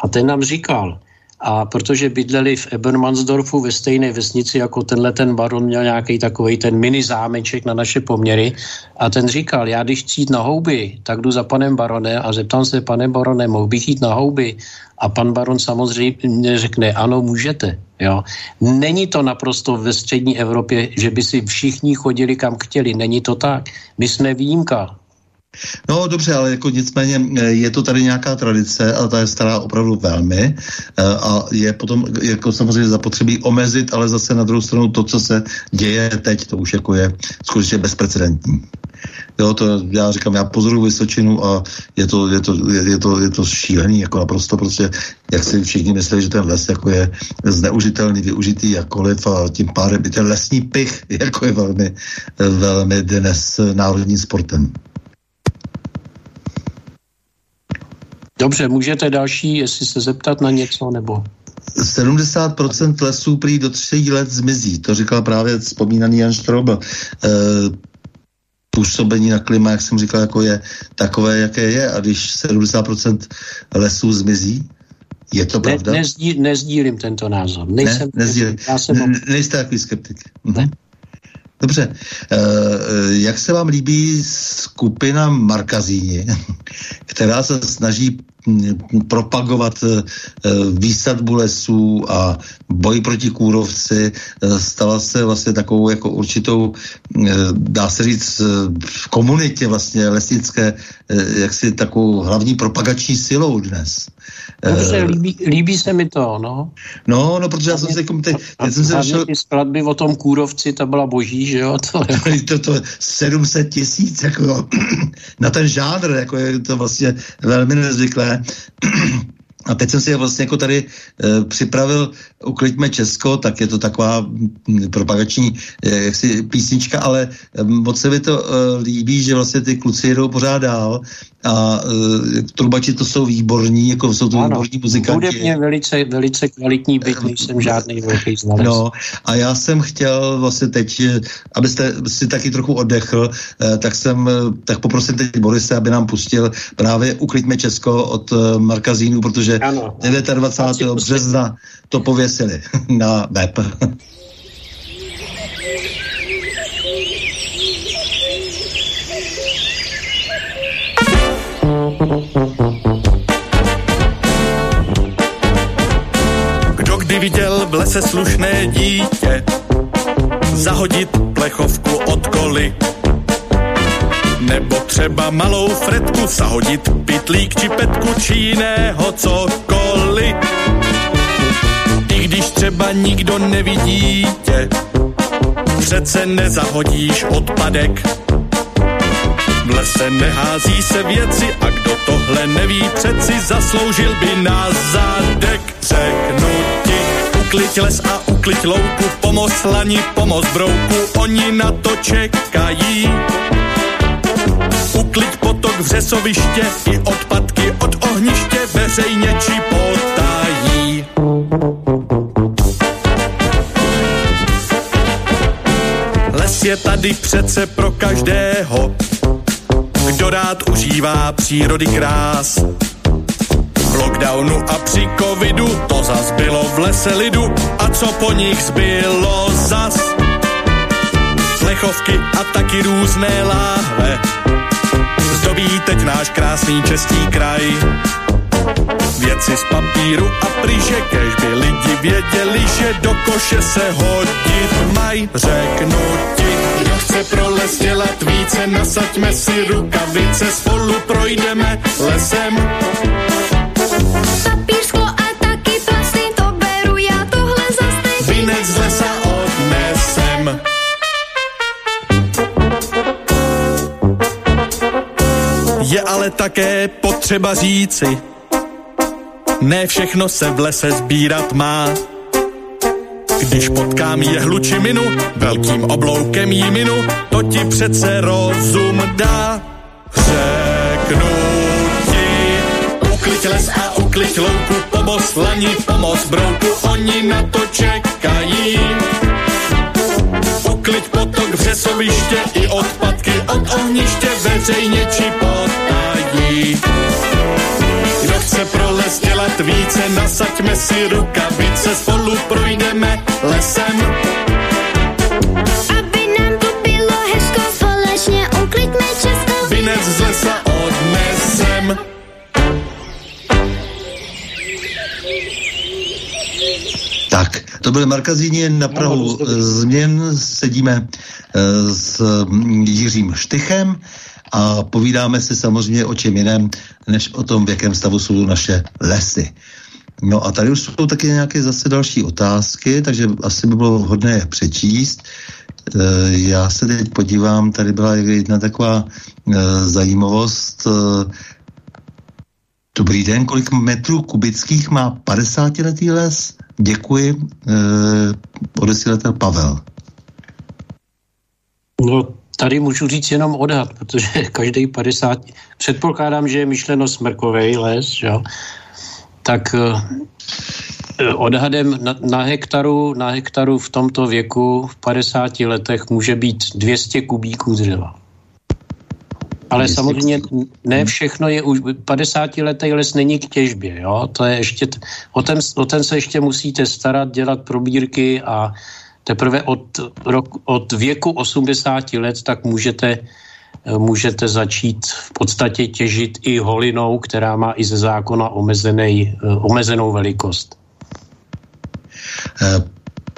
A ten nám říkal, a protože bydleli v Ebermansdorfu ve stejné vesnici jako tenhle ten baron měl nějaký takový ten mini zámeček na naše poměry a ten říkal, já když chci jít na houby, tak jdu za panem barone a zeptám se, pane barone, mohl bych jít na houby? A pan baron samozřejmě řekne, ano, můžete. Jo. Není to naprosto ve střední Evropě, že by si všichni chodili kam chtěli. Není to tak. My jsme výjimka. No dobře, ale jako nicméně eh, je to tady nějaká tradice a ta je stará opravdu velmi eh, a je potom jako samozřejmě zapotřebí omezit, ale zase na druhou stranu to, co se děje teď, to už jako je skutečně bezprecedentní. Jo, to já říkám, já pozoruju Vysočinu a je to, je to, je, je to, je to šílený, jako naprosto prostě, jak si všichni myslí, že ten les jako je zneužitelný, využitý jakkoliv a tím pádem i ten lesní pich <laughs> jako je velmi, velmi dnes národním sportem. Dobře, můžete další, jestli se zeptat na něco, nebo... 70% lesů prý do tří let zmizí. To říkal právě vzpomínaný Jan Štrobl. E, působení na klima, jak jsem říkal, jako je takové, jaké je. A když 70% lesů zmizí, je to pravda? Ne, nezdí, nezdílím tento názor. Nejsem, ne, nezdílím. Já jsem ne, nejste takový skeptik. Mhm. Dobře. E, jak se vám líbí skupina Markazíni, <laughs> která se snaží propagovat eh, eh, výsadbu lesů a boj proti kůrovci, eh, stala se vlastně takovou jako určitou, dá se říct, v komunitě vlastně lesnické, jaksi takovou hlavní propagační silou dnes. Dobře, líbí, líbí se mi to, no. No, no, protože já jsem si jako... Teď, teď jsem se zašel... ty skladby o tom kůrovci, to byla boží, že jo? To, <laughs> to, to 700 tisíc, jako <clears throat> na ten žánr, jako je to vlastně velmi nezvyklé. A teď jsem si vlastně jako tady e, připravil Ukliďme Česko, tak je to taková m, propagační e, jaksi písnička, ale e, moc se mi to e, líbí, že vlastně ty kluci jedou pořád dál a trubači to jsou výborní, jako jsou to ano, výborní muzikanti. Hudebně velice, velice kvalitní byt, nejsem žádný velký znalec. No, a já jsem chtěl vlastně teď, abyste si taky trochu oddechl, tak jsem, tak poprosím teď Borise, aby nám pustil právě Ukliďme Česko od e, Marka Zínu, protože ano. 29. března to pověsili na web. Kdo kdy viděl v lese slušné dítě zahodit plechovku od koly? Nebo třeba malou fretku zahodit pitlík či petku či jiného cokoliv. Když třeba nikdo nevidí tě, přece nezahodíš odpadek. V lese nehází se věci a kdo tohle neví, přeci zasloužil by na zádek. Řeknu ti, ukliď les a ukliď louku, pomoz lani, pomoz brouku, oni na to čekají. Ukliď potok vřesoviště i odpadky od ohniště veřejně či potají. Je tady přece pro každého, kdo rád užívá přírody krás. V lockdownu a při covidu to zas bylo v lese lidu a co po nich zbylo zas. Plechovky a taky různé láhve zdobí teď náš krásný český kraj. Věci z papíru a pryže, kež by lidi věděli, že do koše se hodit maj. Řeknu ti, kdo chce pro les dělat více, nasaďme si rukavice, spolu projdeme lesem. Papír, sklo a taky plasty, to beru já tohle zas Vinec z lesa odnesem. Je ale také potřeba říci, ne všechno se v lese sbírat má. Když potkám jehlu či minu, velkým obloukem jí minu, to ti přece rozum dá. Řeknu ti, ukliď les a ukliď louku, pomoz lani, pomoz brouku, oni na to čekají. Ukliď potok vřesoviště i odpadky od ohniště veřejně či potají. Kdo chce pro les dělat více, nasaďme si rukavice, spolu projdeme lesem. Aby nám tu bylo hezko, společně ukliďme Česko. Vinec z lesa odnesem. Tak, to byl Markazíně na Prahu změn. Sedíme eh, s mm, Jiřím Štychem a povídáme si samozřejmě o čem jiném, než o tom, v jakém stavu jsou naše lesy. No a tady už jsou taky nějaké zase další otázky, takže asi by bylo hodné je přečíst. E, já se teď podívám, tady byla jedna taková e, zajímavost. E, dobrý den, kolik metrů kubických má 50-letý les? Děkuji, odesílatel Pavel. No, tady můžu říct jenom odhad, protože <laughs> každý 50, předpokládám, že je myšleno smrkový les, jo? tak eh, odhadem na, na, hektaru, na hektaru v tomto věku v 50 letech může být 200 kubíků dřeva. Ale samozřejmě ne všechno je už, 50 letý les není k těžbě, jo? to je ještě, o ten, o ten se ještě musíte starat, dělat probírky a teprve od, rok, od věku 80 let tak můžete můžete začít v podstatě těžit i holinou, která má i ze zákona omezený, eh, omezenou velikost.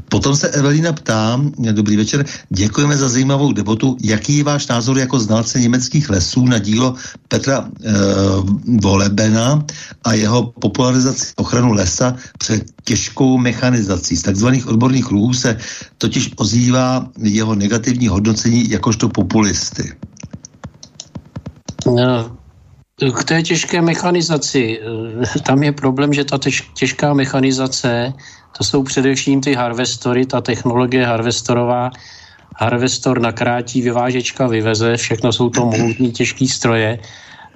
Potom se Evelina ptá, dobrý večer, děkujeme za zajímavou debatu. Jaký je váš názor jako znalce německých lesů na dílo Petra e, Volebena a jeho popularizaci ochranu lesa před těžkou mechanizací? Z takzvaných odborných kruhů se totiž ozývá jeho negativní hodnocení jakožto populisty. No, k té těžké mechanizaci. Eh, tam je problém, že ta těžká mechanizace, to jsou především ty harvestory, ta technologie harvestorová, harvestor nakrátí, vyvážečka vyveze, všechno jsou to mohutní těžké stroje.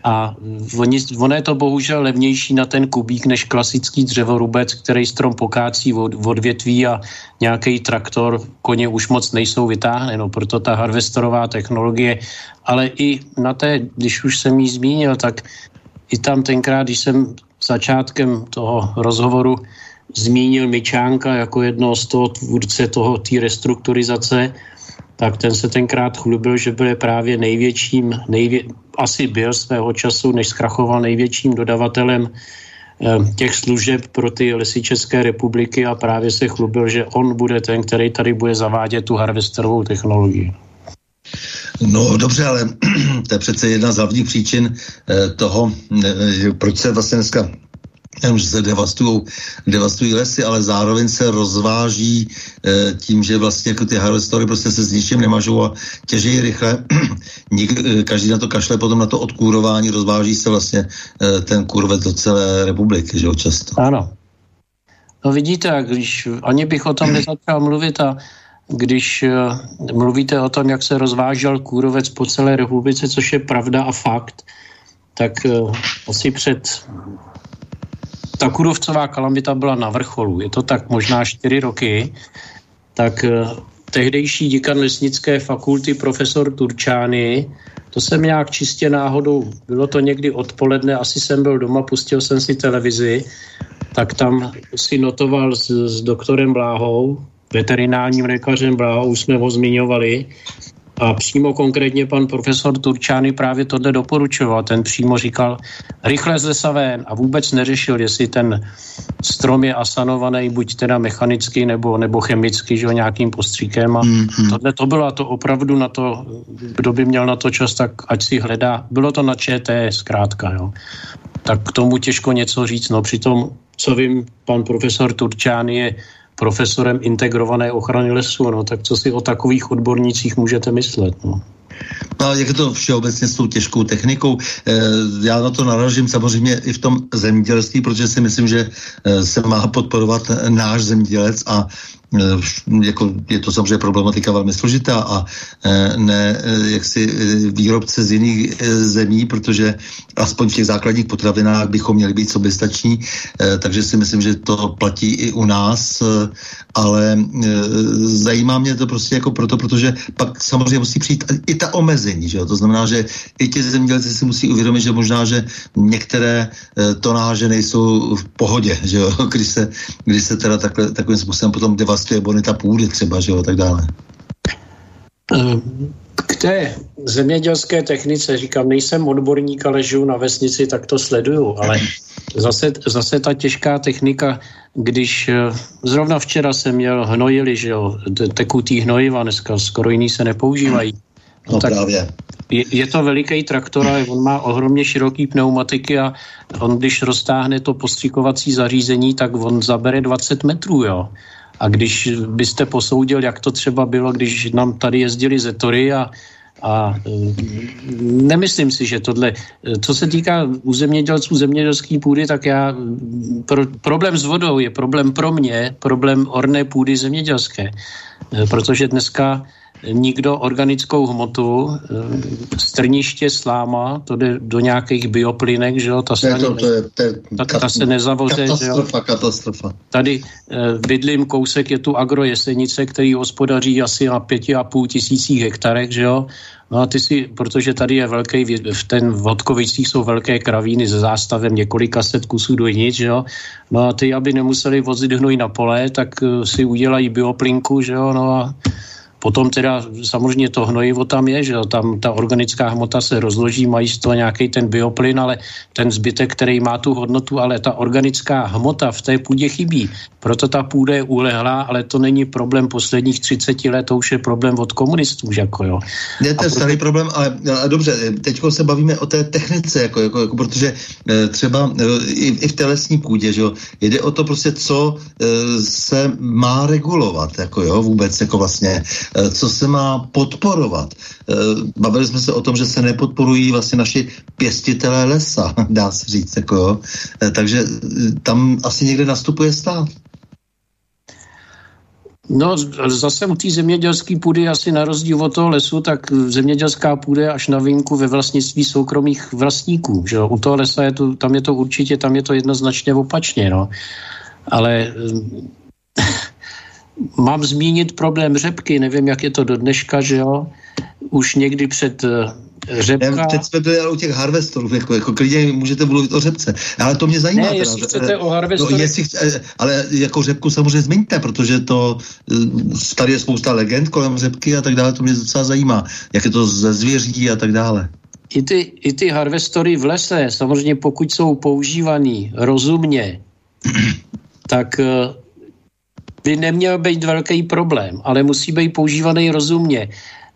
A oni, ono je to bohužel levnější na ten kubík než klasický dřevorubec, který strom pokácí od, odvětví a nějaký traktor, koně už moc nejsou vytáhne, no proto ta harvestorová technologie, ale i na té, když už jsem ji zmínil, tak i tam tenkrát, když jsem začátkem toho rozhovoru zmínil Mičánka jako jedno z toho tvůrce toho, té restrukturizace, tak ten se tenkrát chlubil, že byl právě největším, nejvě, asi byl svého času, než zkrachoval největším dodavatelem eh, těch služeb pro ty lesy České republiky a právě se chlubil, že on bude ten, který tady bude zavádět tu harvesterovou technologii. No dobře, ale <clears throat> to je přece jedna z hlavních příčin eh, toho, eh, proč se vlastně dneska že se devastují, devastují lesy, ale zároveň se rozváží e, tím, že vlastně jako ty harvestory prostě se s ničím nemažou a těžejí rychle. <clears throat> Nik, e, každý na to kašle, potom na to odkůrování, rozváží se vlastně e, ten kurvet do celé republiky, že jo, často. Ano. No vidíte, když ani bych o tom nezačal mluvit a když uh, mluvíte o tom, jak se rozvážel kůrovec po celé republice, což je pravda a fakt, tak uh, asi před ta kudovcová kalamita byla na vrcholu, je to tak možná čtyři roky, tak eh, tehdejší děkan lesnické fakulty profesor Turčány, to jsem nějak čistě náhodou, bylo to někdy odpoledne, asi jsem byl doma, pustil jsem si televizi, tak tam si notoval s, s doktorem Bláhou, veterinárním lékařem Bláhou, už jsme ho zmiňovali, a přímo konkrétně pan profesor Turčány právě tohle doporučoval. Ten přímo říkal, rychle z lesa ven a vůbec neřešil, jestli ten strom je asanovaný buď teda mechanicky nebo, nebo chemicky, že nějakým postříkem. A mm-hmm. tohle to bylo to opravdu na to, kdo by měl na to čas, tak ať si hledá. Bylo to na ČT zkrátka, jo. Tak k tomu těžko něco říct. No přitom, co vím, pan profesor Turčány je profesorem integrované ochrany lesů, no tak co si o takových odbornících můžete myslet, no. No, jak je to všeobecně s tou těžkou technikou, e, já na to naražím samozřejmě i v tom zemědělství, protože si myslím, že e, se má podporovat náš zemědělec a Eh, jako je to samozřejmě problematika velmi složitá a eh, ne eh, jaksi výrobce z jiných zemí, protože aspoň v těch základních potravinách bychom měli být soběstační, takže si myslím, že to platí i u nás, ale zajímá mě to prostě jako proto, protože pak samozřejmě musí přijít i ta omezení, že jo? to znamená, že i ti zemědělci si musí uvědomit, že možná, že některé tonáže nejsou v pohodě, že jo? <laughs> Když, se, když se teda takhle, takovým způsobem potom devastují prostě bonita půdy třeba, že jo, tak dále. K té zemědělské technice říkám, nejsem odborník, ale žiju na vesnici, tak to sleduju, ale zase, zase ta těžká technika, když eh, zrovna včera jsem měl hnojili, že jo, tekutý hnojiva, dneska skoro jiný se nepoužívají, No, tak právě. Je, je to veliký traktor, ale on má ohromně široký pneumatiky a on, když roztáhne to postřikovací zařízení, tak on zabere 20 metrů, jo. A když byste posoudil, jak to třeba bylo, když nám tady jezdili zetory a a mm, nemyslím si, že tohle, co se týká u zemědělců zemědělské půdy, tak já, pro, problém s vodou je problém pro mě, problém orné půdy zemědělské. Protože dneska nikdo organickou hmotu, eh, strniště, sláma, to jde do nějakých bioplynek, že jo, ta se, to, to je, to je ta, ta se nezavoze. Katastrofa, že jo? katastrofa. Tady eh, bydlím kousek, je tu agrojesenice, který hospodaří asi na pěti a půl tisících hektarech, že jo, No a ty si, protože tady je velký, v ten Vodkovicích jsou velké kravíny se zástavem několika set kusů do nic, že jo. No a ty, aby nemuseli vozit hnoj na pole, tak eh, si udělají bioplinku, že jo, no a Potom teda samozřejmě to hnojivo tam je, že tam ta organická hmota se rozloží, mají z toho nějaký ten bioplyn, ale ten zbytek, který má tu hodnotu, ale ta organická hmota v té půdě chybí. Proto ta půda je ulehlá, ale to není problém posledních 30 let, to už je problém od komunistů, jako jo. Je to starý proto... problém, ale, ale dobře, teď se bavíme o té technice, jako, jako, jako protože e, třeba e, i, i v té lesní půdě, že jo, jde o to prostě, co e, se má regulovat, jako jo, vůbec, jako vlastně Eh, co se má podporovat. Eh, bavili jsme se o tom, že se nepodporují vlastně naši pěstitelé lesa, <laughs> dá se říct. Jako. Eh, takže tam asi někde nastupuje stát. No zase u té zemědělské půdy asi na rozdíl od toho lesu, tak zemědělská půda je až na výjimku ve vlastnictví soukromých vlastníků. Že? U toho lesa je to, tam je to určitě, tam je to jednoznačně opačně. No. Ale Mám zmínit problém řepky, nevím, jak je to do dneška, že jo? Už někdy před uh, řepka... Ne, teď jsme byli u těch harvestorů, jako, jako klidně můžete mluvit o řepce. Ale to mě zajímá. Ne, teda, jestli chcete o harvestorech... No, jestli, ale jako řepku samozřejmě zmiňte, protože to eh, tady je spousta legend kolem řepky a tak dále, to mě docela zajímá. Jak je to ze zvěří a tak dále. I ty, I ty harvestory v lese, samozřejmě pokud jsou používaný rozumně, tak eh, by neměl být velký problém, ale musí být používaný rozumně.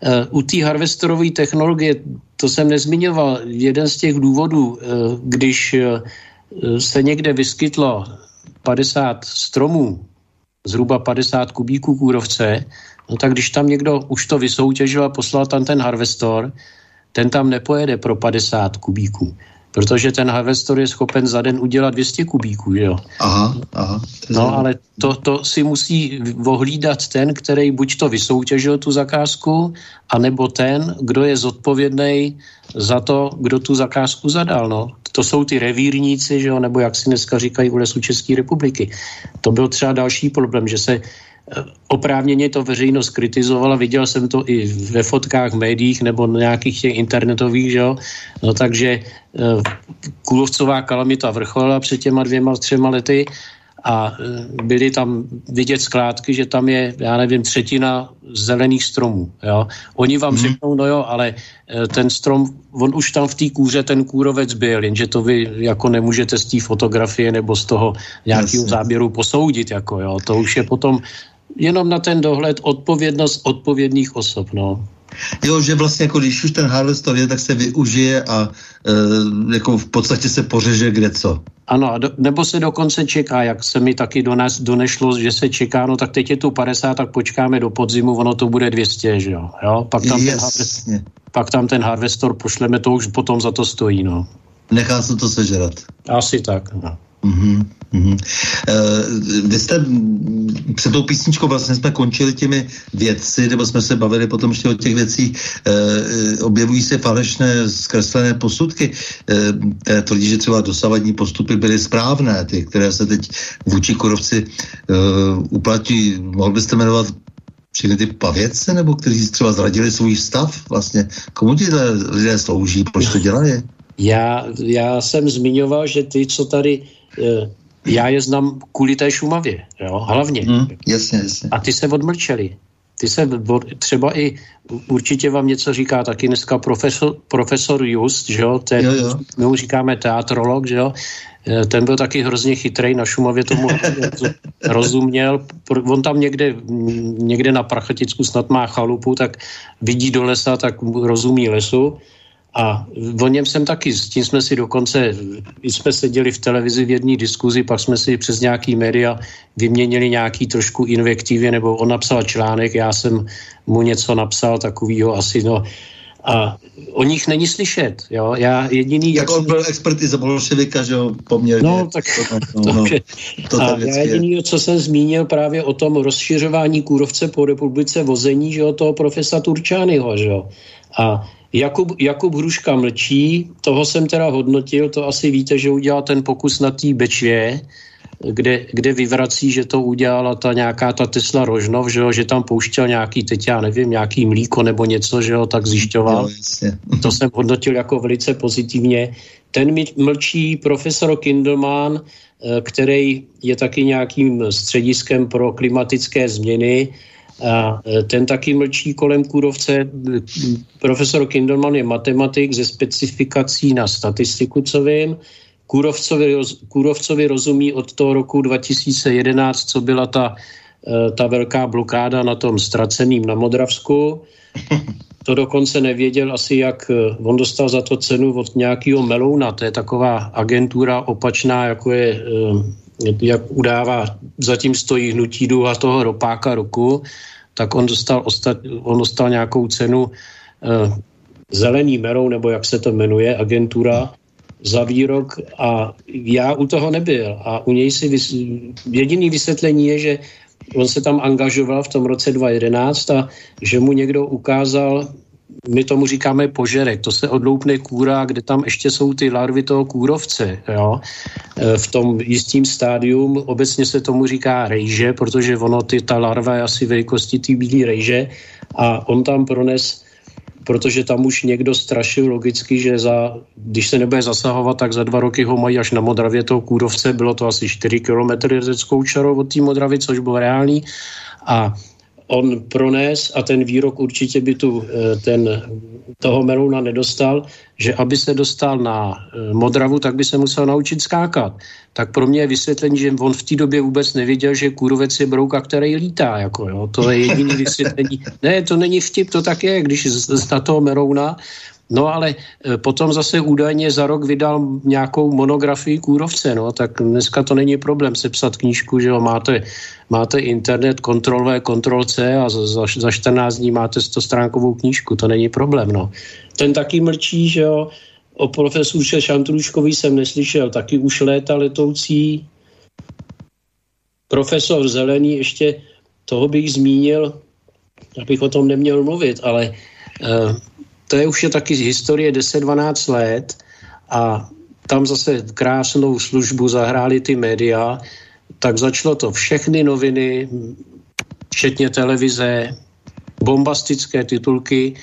Eh, u té harvestorové technologie, to jsem nezmiňoval, jeden z těch důvodů, eh, když eh, se někde vyskytlo 50 stromů, zhruba 50 kubíků kůrovce, no tak když tam někdo už to vysoutěžil a poslal tam ten harvestor, ten tam nepojede pro 50 kubíků protože ten harvestor je schopen za den udělat 200 kubíků, jo. Aha, aha. No, ale to, to si musí ohlídat ten, který buď to vysoutěžil tu zakázku, anebo ten, kdo je zodpovědný za to, kdo tu zakázku zadal, no. To jsou ty revírníci, že jo, nebo jak si dneska říkají u lesů České republiky. To byl třeba další problém, že se oprávněně to veřejnost kritizovala, viděl jsem to i ve fotkách v médiích nebo na nějakých těch internetových, že jo? No takže eh, Kulovcová kalamita vrcholila před těma dvěma, třema lety a eh, byly tam vidět skládky, že tam je, já nevím, třetina zelených stromů. Jo? Oni vám hmm. řeknou, no jo, ale eh, ten strom, on už tam v té kůře ten kůrovec byl, jenže to vy jako nemůžete z té fotografie nebo z toho nějakého záběru posoudit, jako jo. To už je potom jenom na ten dohled odpovědnost odpovědných osob. No. Jo, že vlastně jako když už ten harvestor je, tak se využije a e, jako v podstatě se pořeže kde co. Ano, a do, nebo se dokonce čeká, jak se mi taky do nás donešlo, že se čeká, no tak teď je tu 50, tak počkáme do podzimu, ono to bude 200, že jo. jo? Pak, tam ten harvestor, pak tam ten harvestor pošleme, to už potom za to stojí, no. Nechá se to sežrat. Asi tak, no. Mm-hmm. Mm-hmm. Uh, vy jste před tou písničkou vlastně jsme končili těmi věci, nebo jsme se bavili potom ještě o těch věcích. Uh, objevují se falešné, zkreslené posudky, uh, které tvrdí, že třeba dosavadní postupy byly správné, ty, které se teď vůči kurovci uplatí. Mohl byste jmenovat všechny ty pavěce, nebo kteří třeba zradili svůj stav vlastně? Komu ti lidé slouží? Proč to dělají? Já, já jsem zmiňoval, že ty, co tady Eh, já je znám kvůli té Šumavě, jo, hlavně. Mm, jasně, jasně. A ty se odmlčeli. ty se třeba i určitě vám něco říká taky dneska profesor, profesor Just, že jo, ten, jo, jo. my mu říkáme teatrolog, že jo, e, ten byl taky hrozně chytrý, na Šumavě tomu rozuměl. On tam někde, někde na Prachaticku snad má chalupu, tak vidí do lesa, tak rozumí lesu. A o něm jsem taky, s tím jsme si dokonce, jsme seděli v televizi v jedné diskuzi, pak jsme si přes nějaký média vyměnili nějaký trošku invektivě, nebo on napsal článek, já jsem mu něco napsal takovýho asi, no, a o nich není slyšet, jo. Já jediný... Jak on byl expertý za bolševika, že jo, poměrně. No, tak no, to, no, to a já jediný, co jsem zmínil právě o tom rozšiřování kůrovce po republice vození, že jo, toho profesa Turčányho, že jo. A Jakub, Jakub Hruška mlčí, toho jsem teda hodnotil, to asi víte, že udělal ten pokus na té Bečvě, kde, kde vyvrací, že to udělala ta nějaká ta Tesla Rožnov, že, jo, že tam pouštěl nějaký, teď já nevím, nějaký mlíko nebo něco, že jo, tak zjišťoval. <laughs> To jsem hodnotil jako velice pozitivně. Ten mlčí profesor Kindelman, eh, který je taky nějakým střediskem pro klimatické změny, a e, ten taky mlčí kolem kůrovce. Profesor Kindelman je matematik ze specifikací na statistiku, co vím. Kůrovcovi, Kůrovcovi rozumí od toho roku 2011, co byla ta, e, ta velká blokáda na tom ztraceným na Modravsku. To dokonce nevěděl asi, jak e, on dostal za to cenu od nějakého Melouna, to je taková agentura opačná, jako je jak udává, zatím stojí hnutí a toho ropáka roku, tak on dostal, ostat, on dostal nějakou cenu eh, zelený merou, nebo jak se to jmenuje, agentura za výrok a já u toho nebyl. A u něj si vys, jediný vysvětlení je, že on se tam angažoval v tom roce 2011 a že mu někdo ukázal my tomu říkáme požerek, to se odloupne kůra, kde tam ještě jsou ty larvy toho kůrovce, jo? E, v tom jistým stádium, obecně se tomu říká rejže, protože ono, ty, ta larva je asi velikosti ty bílé rejže a on tam prones protože tam už někdo strašil logicky, že za, když se nebude zasahovat, tak za dva roky ho mají až na Modravě toho kůrovce, bylo to asi 4 kilometry řeckou čarou od té Modravy, což bylo reálný. A on prones a ten výrok určitě by tu eh, ten, toho Merouna nedostal, že aby se dostal na eh, Modravu, tak by se musel naučit skákat. Tak pro mě je vysvětlení, že on v té době vůbec nevěděl, že kůrovec je brouka, který lítá. Jako, jo. To je jediný vysvětlení. Ne, to není vtip, to tak je, když z toho Merouna No ale e, potom zase údajně za rok vydal nějakou monografii Kůrovce, no tak dneska to není problém sepsat knížku, že jo, máte, máte internet, kontrol V, kontrol C a za, za 14 dní máte 100 stránkovou knížku, to není problém, no. Ten taky mlčí, že jo, o profesurce Šantrůškovi jsem neslyšel, taky už léta letoucí. Profesor Zelený, ještě toho bych zmínil, abych o tom neměl mluvit, ale uh, to je už je taky z historie 10-12 let a tam zase krásnou službu zahráli ty média, tak začalo to všechny noviny, včetně televize, bombastické titulky.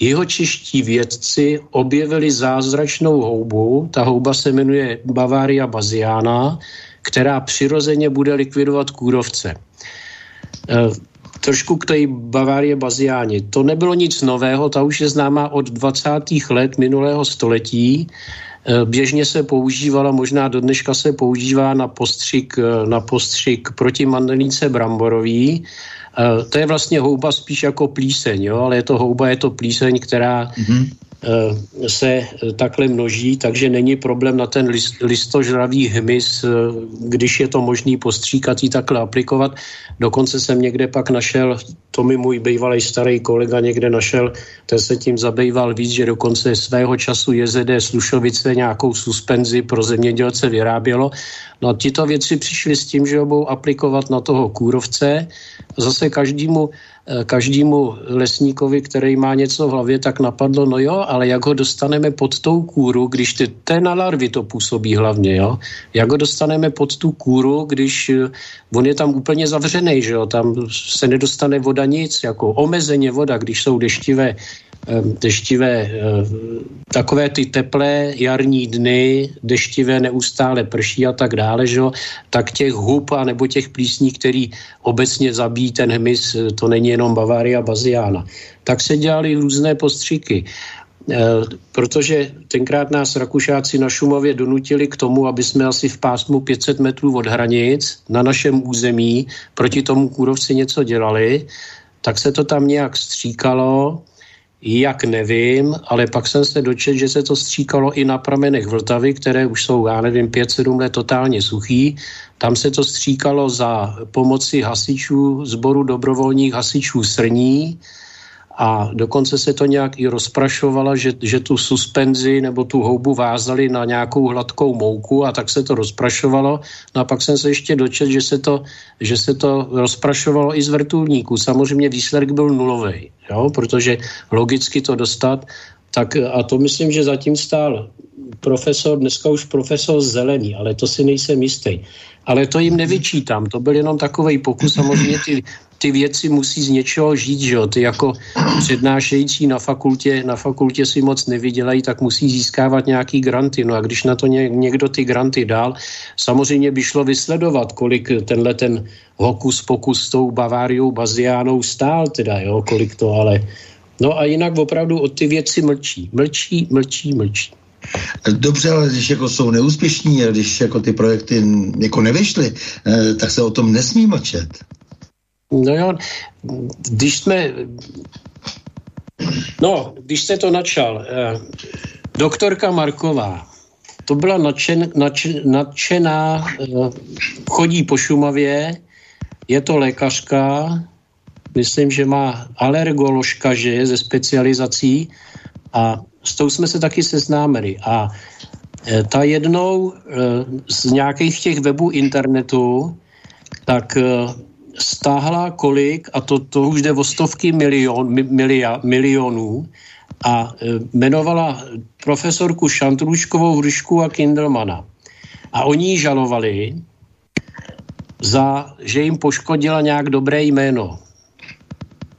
Jeho čeští vědci objevili zázračnou houbu, ta houba se jmenuje Bavaria baziana, která přirozeně bude likvidovat kůrovce. Trošku k té Bavárie Baziáni. To nebylo nic nového, ta už je známá od 20. let minulého století. E, běžně se používala, možná do dneška se používá na postřik, e, na postřik proti mandelínce bramborový. E, to je vlastně houba spíš jako plíseň, jo? ale je to houba, je to plíseň, která mm-hmm se eh, takhle množí, takže není problém na ten list, listožravý hmyz, eh, když je to možný postříkat, takhle aplikovat. Dokonce jsem někde pak našel, to mi můj bývalý starý kolega někde našel, ten se tím zabýval víc, že dokonce svého času JZD Slušovice nějakou suspenzi pro zemědělce vyrábělo. No a tyto věci přišly s tím, že ho budou aplikovat na toho kůrovce. Zase každému každému lesníkovi, který má něco v hlavě, tak napadlo, no jo, ale jak ho dostaneme pod tou kůru, když ty, ten na larvy to působí hlavně, jo? Jak ho dostaneme pod tu kůru, když eh, on je tam úplně zavřený, že jo? Tam se nedostane voda nic, jako omezeně voda, když jsou deštivé deštivé, takové ty teplé jarní dny, deštivé neustále prší a tak dále, že? tak těch hub a nebo těch plísní, který obecně zabíjí ten hmyz, to není jenom Bavária, Baziána. Tak se dělali různé postřiky. Protože tenkrát nás Rakušáci na Šumově donutili k tomu, aby jsme asi v pásmu 500 metrů od hranic na našem území proti tomu kůrovci něco dělali, tak se to tam nějak stříkalo jak nevím, ale pak jsem se dočet, že se to stříkalo i na pramenech Vltavy, které už jsou, já nevím, 5-7 let totálně suchý. Tam se to stříkalo za pomoci hasičů, sboru dobrovolních hasičů Srní, a dokonce se to nějak i rozprašovalo, že, že tu suspenzi nebo tu houbu vázali na nějakou hladkou mouku a tak se to rozprašovalo. No a pak jsem se ještě dočet, že se to, že se to rozprašovalo i z vrtulníků. Samozřejmě výsledek byl nulový, protože logicky to dostat, tak a to myslím, že zatím stál profesor, dneska už profesor Zelený, ale to si nejsem jistý. Ale to jim nevyčítám, to byl jenom takový pokus, samozřejmě ty ty věci musí z něčeho žít, že jo? Ty jako přednášející na fakultě, na fakultě si moc nevydělají, tak musí získávat nějaký granty. No a když na to někdo ty granty dál, samozřejmě by šlo vysledovat, kolik tenhle ten hokus pokus s tou Baváriou, Baziánou stál teda, jo, kolik to, ale no a jinak opravdu od ty věci mlčí. Mlčí, mlčí, mlčí. Dobře, ale když jako jsou neúspěšní a když jako ty projekty jako nevyšly, eh, tak se o tom nesmí mlčet. No jo, když jsme... No, když se to načal, eh, doktorka Marková, to byla nadšen, nadšen, nadšená, eh, chodí po Šumavě, je to lékařka, myslím, že má alergoložka, že je ze specializací a s tou jsme se taky seznámili. A eh, ta jednou eh, z nějakých těch webů internetu, tak eh, stáhla kolik, a to, to už jde o stovky milion, milia, milionů, a e, jmenovala profesorku Šantruškovou, Hrušku a Kindelmana. A oni ji žalovali za, že jim poškodila nějak dobré jméno.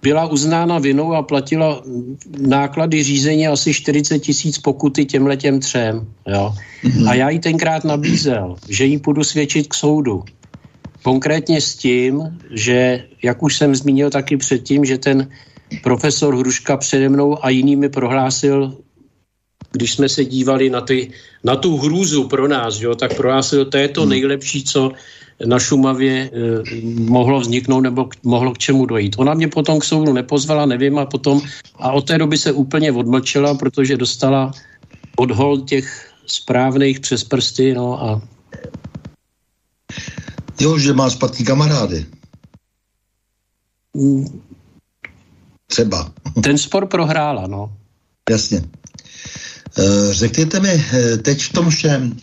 Byla uznána vinou a platila náklady řízení asi 40 tisíc pokuty těmhletěm třem. Jo. Mm-hmm. A já jí tenkrát nabízel, že jí půjdu svědčit k soudu. Konkrétně s tím, že, jak už jsem zmínil taky předtím, že ten profesor Hruška přede mnou a jinými prohlásil, když jsme se dívali na, ty, na tu hrůzu pro nás, jo, tak prohlásil, to je to hmm. nejlepší, co na Šumavě eh, mohlo vzniknout nebo k, mohlo k čemu dojít. Ona mě potom k soudu nepozvala, nevím, a potom a od té doby se úplně odmlčela, protože dostala odhol těch správných přes prsty, no a Jo, že má špatný kamarády. Třeba. <laughs> Ten spor prohrála, no. Jasně. Eh, řekněte mi eh, teď v tom všem,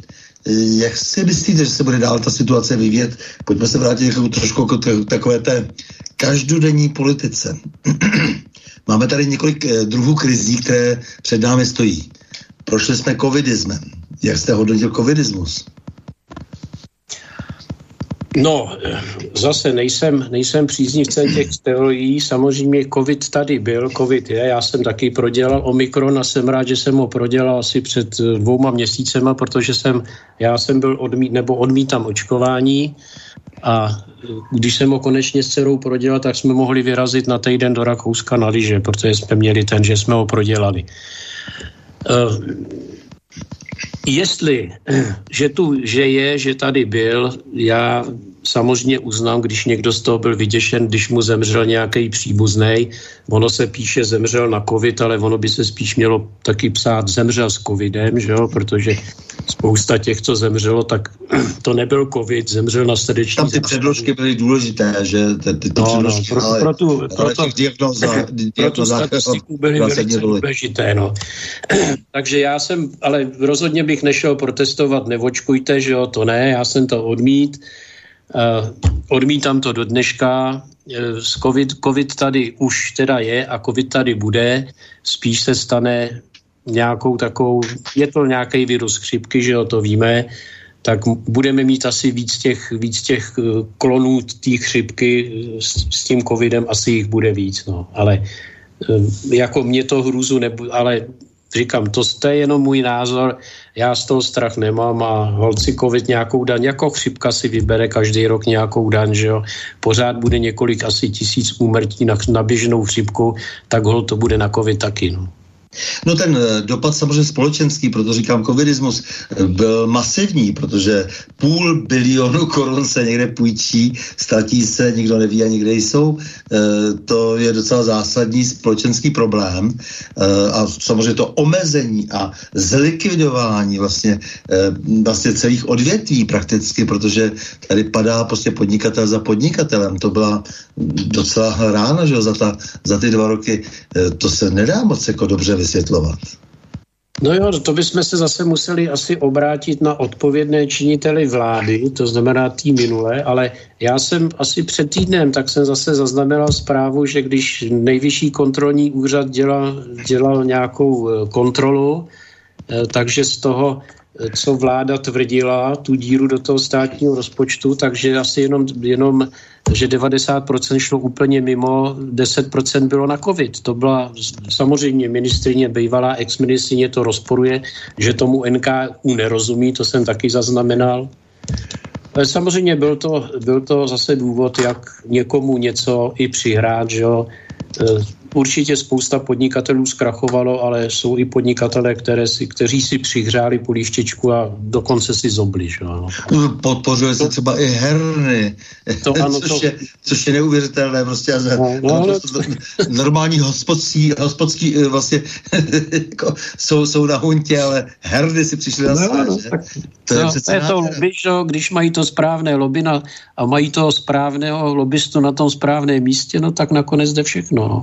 eh, jak si myslíte, že se bude dál ta situace vyvíjet? Pojďme se vrátit jako trošku k takové té každodenní politice. <clears throat> Máme tady několik druhů krizí, které před námi stojí. Prošli jsme covidismem. Jak jste hodnotil covidismus? No, zase nejsem, nejsem příznivcem těch teorií. Samozřejmě covid tady byl, covid je. Já jsem taky prodělal Omikron a jsem rád, že jsem ho prodělal asi před dvouma měsícema, protože jsem, já jsem byl odmít, nebo odmítám očkování a když jsem ho konečně s dcerou prodělal, tak jsme mohli vyrazit na týden do Rakouska na lyže, protože jsme měli ten, že jsme ho prodělali. Uh, Jestli, <clears throat> že tu, že je, že tady byl, já samozřejmě uznám, když někdo z toho byl vyděšen, když mu zemřel nějaký příbuzný. Ono se píše zemřel na covid, ale ono by se spíš mělo taky psát zemřel s covidem, že jo? protože spousta těch, co zemřelo, tak <clears throat> to nebyl covid, zemřel na srdeční Tam ty předložky byly důležité, že ty, ty, ty no, předložky, no, pro, ale, pro tu, pro ale těch diagnoza, pro tu statistiku byly velice důležité. No. <clears throat> Takže já jsem, ale rozhodně bych nešel protestovat, nevočkujte, že jo, to ne, já jsem to odmít. Uh, odmítám to do dneška. Uh, COVID, COVID tady už teda je a COVID tady bude. Spíš se stane nějakou takovou, je to nějaký virus chřipky, že jo, to víme. tak budeme mít asi víc těch, víc těch eh, klonů té chřipky s, s tím covidem, asi jich bude víc, no. Ale jako mě to hruzu nebude, ale říkám, to, je jenom můj názor, já z toho strach nemám a holci covid nějakou daň, jako chřipka si vybere každý rok nějakou daň, že jo, pořád bude několik asi tisíc úmrtí na, na běžnou chřipku, tak hol to bude na covid taky, no. No ten eh, dopad samozřejmě společenský, proto říkám covidismus, eh, byl masivní, protože půl bilionu korun se někde půjčí, ztratí se, nikdo neví ani kde jsou. E, to je docela zásadní společenský problém e, a samozřejmě to omezení a zlikvidování vlastně, e, vlastně celých odvětví prakticky, protože tady padá prostě podnikatel za podnikatelem. To byla docela rána, že za, ta, za ty dva roky. E, to se nedá moc jako dobře vysvětlovat. No jo, to bychom se zase museli asi obrátit na odpovědné činiteli vlády, to znamená tý minulé, ale já jsem asi před týdnem, tak jsem zase zaznamenal zprávu, že když nejvyšší kontrolní úřad dělal, dělal nějakou eh, kontrolu, eh, takže z toho co vláda tvrdila, tu díru do toho státního rozpočtu, takže asi jenom, jenom že 90% šlo úplně mimo, 10% bylo na covid. To byla samozřejmě ministrině, bývalá ex-ministrině to rozporuje, že tomu NKU nerozumí, to jsem taky zaznamenal. Samozřejmě byl to, byl to zase důvod, jak někomu něco i přihrát, že jo Určitě spousta podnikatelů zkrachovalo, ale jsou i podnikatelé, které si, kteří si přihřáli políštěčku a dokonce si zobli. Že? No. Podpořuje se třeba i herny, to, <laughs> ano, což, to... je, což je neuvěřitelné. Prostě, no, no, prostě normální hospodský, hospodský eh, vlastně <laughs> jako, jsou, jsou na huntě, ale herny si přišli na no, no, tak, to je, no, to je to lobby, že? když mají to správné lobby na, a mají toho správného lobbystu na tom správném místě, no tak nakonec jde všechno. No.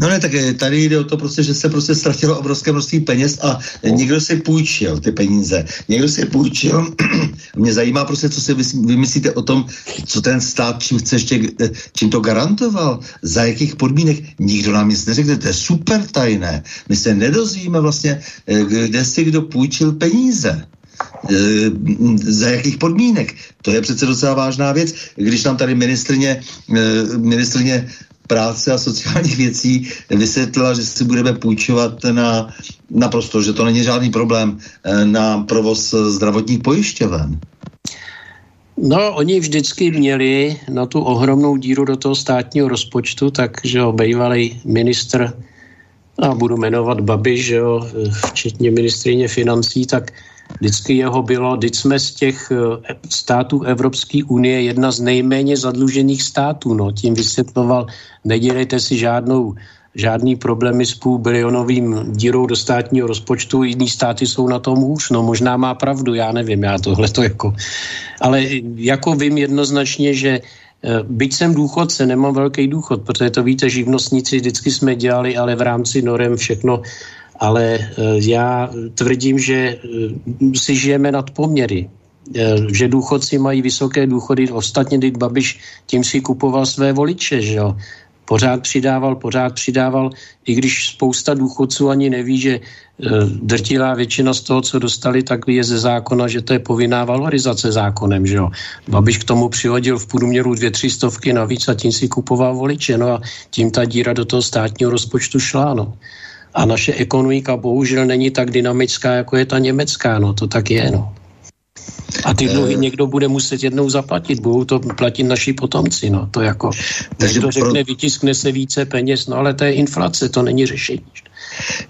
No ne, tak tady jde o to prostě, že se prostě ztratilo obrovské množství peněz a někdo si půjčil ty peníze. Někdo si půjčil. <clears throat> Mě zajímá prostě, co si vymyslíte o tom, co ten stát, čím chce ještě, čím to garantoval, za jakých podmínek. Nikdo nám nic neřekne, to je super tajné. My se nedozvíme vlastně, eh, kde si kdo půjčil peníze eh, za jakých podmínek. To je přece docela vážná věc. Když nám tady ministrně, eh, ministrně práce a sociálních věcí vysvětlila, že si budeme půjčovat na, naprosto, že to není žádný problém eh, na provoz zdravotních pojišťoven. No, oni vždycky měli na tu ohromnou díru do toho státního rozpočtu, takže ho bývalý ministr, a budu jmenovat Babiš, že jo, včetně ministrině financí, tak Vždycky jeho bylo, vždyť jsme z těch eh, států Evropské unie jedna z nejméně zadlužených států. No. Tím vysvětloval, nedělejte si žádnou žádný problémy s půl bilionovým dírou do státního rozpočtu, jiný státy jsou na tom už, no možná má pravdu, já nevím, já tohle to jako, ale jako vím jednoznačně, že eh, Byť jsem důchodce, nemám velký důchod, protože to víte, živnostníci vždycky jsme dělali, ale v rámci norem všechno ale eh, já tvrdím, že eh, si žijeme nad poměry eh, že důchodci mají vysoké důchody, ostatně Dick Babiš tím si kupoval své voliče, že jo. Pořád přidával, pořád přidával, i když spousta důchodců ani neví, že drtilá většina z toho, co dostali, tak je ze zákona, že to je povinná valorizace zákonem, že jo. Babiš k tomu přihodil v průměru dvě, tři stovky navíc a tím si kupoval voliče, no a tím ta díra do toho státního rozpočtu šla, no. A naše ekonomika bohužel není tak dynamická, jako je ta německá, no to tak je, no. A ty dluhy někdo bude muset jednou zaplatit, budou to platit naši potomci, no to jako, někdo řekne, vytiskne se více peněz, no ale to je inflace, to není řešení.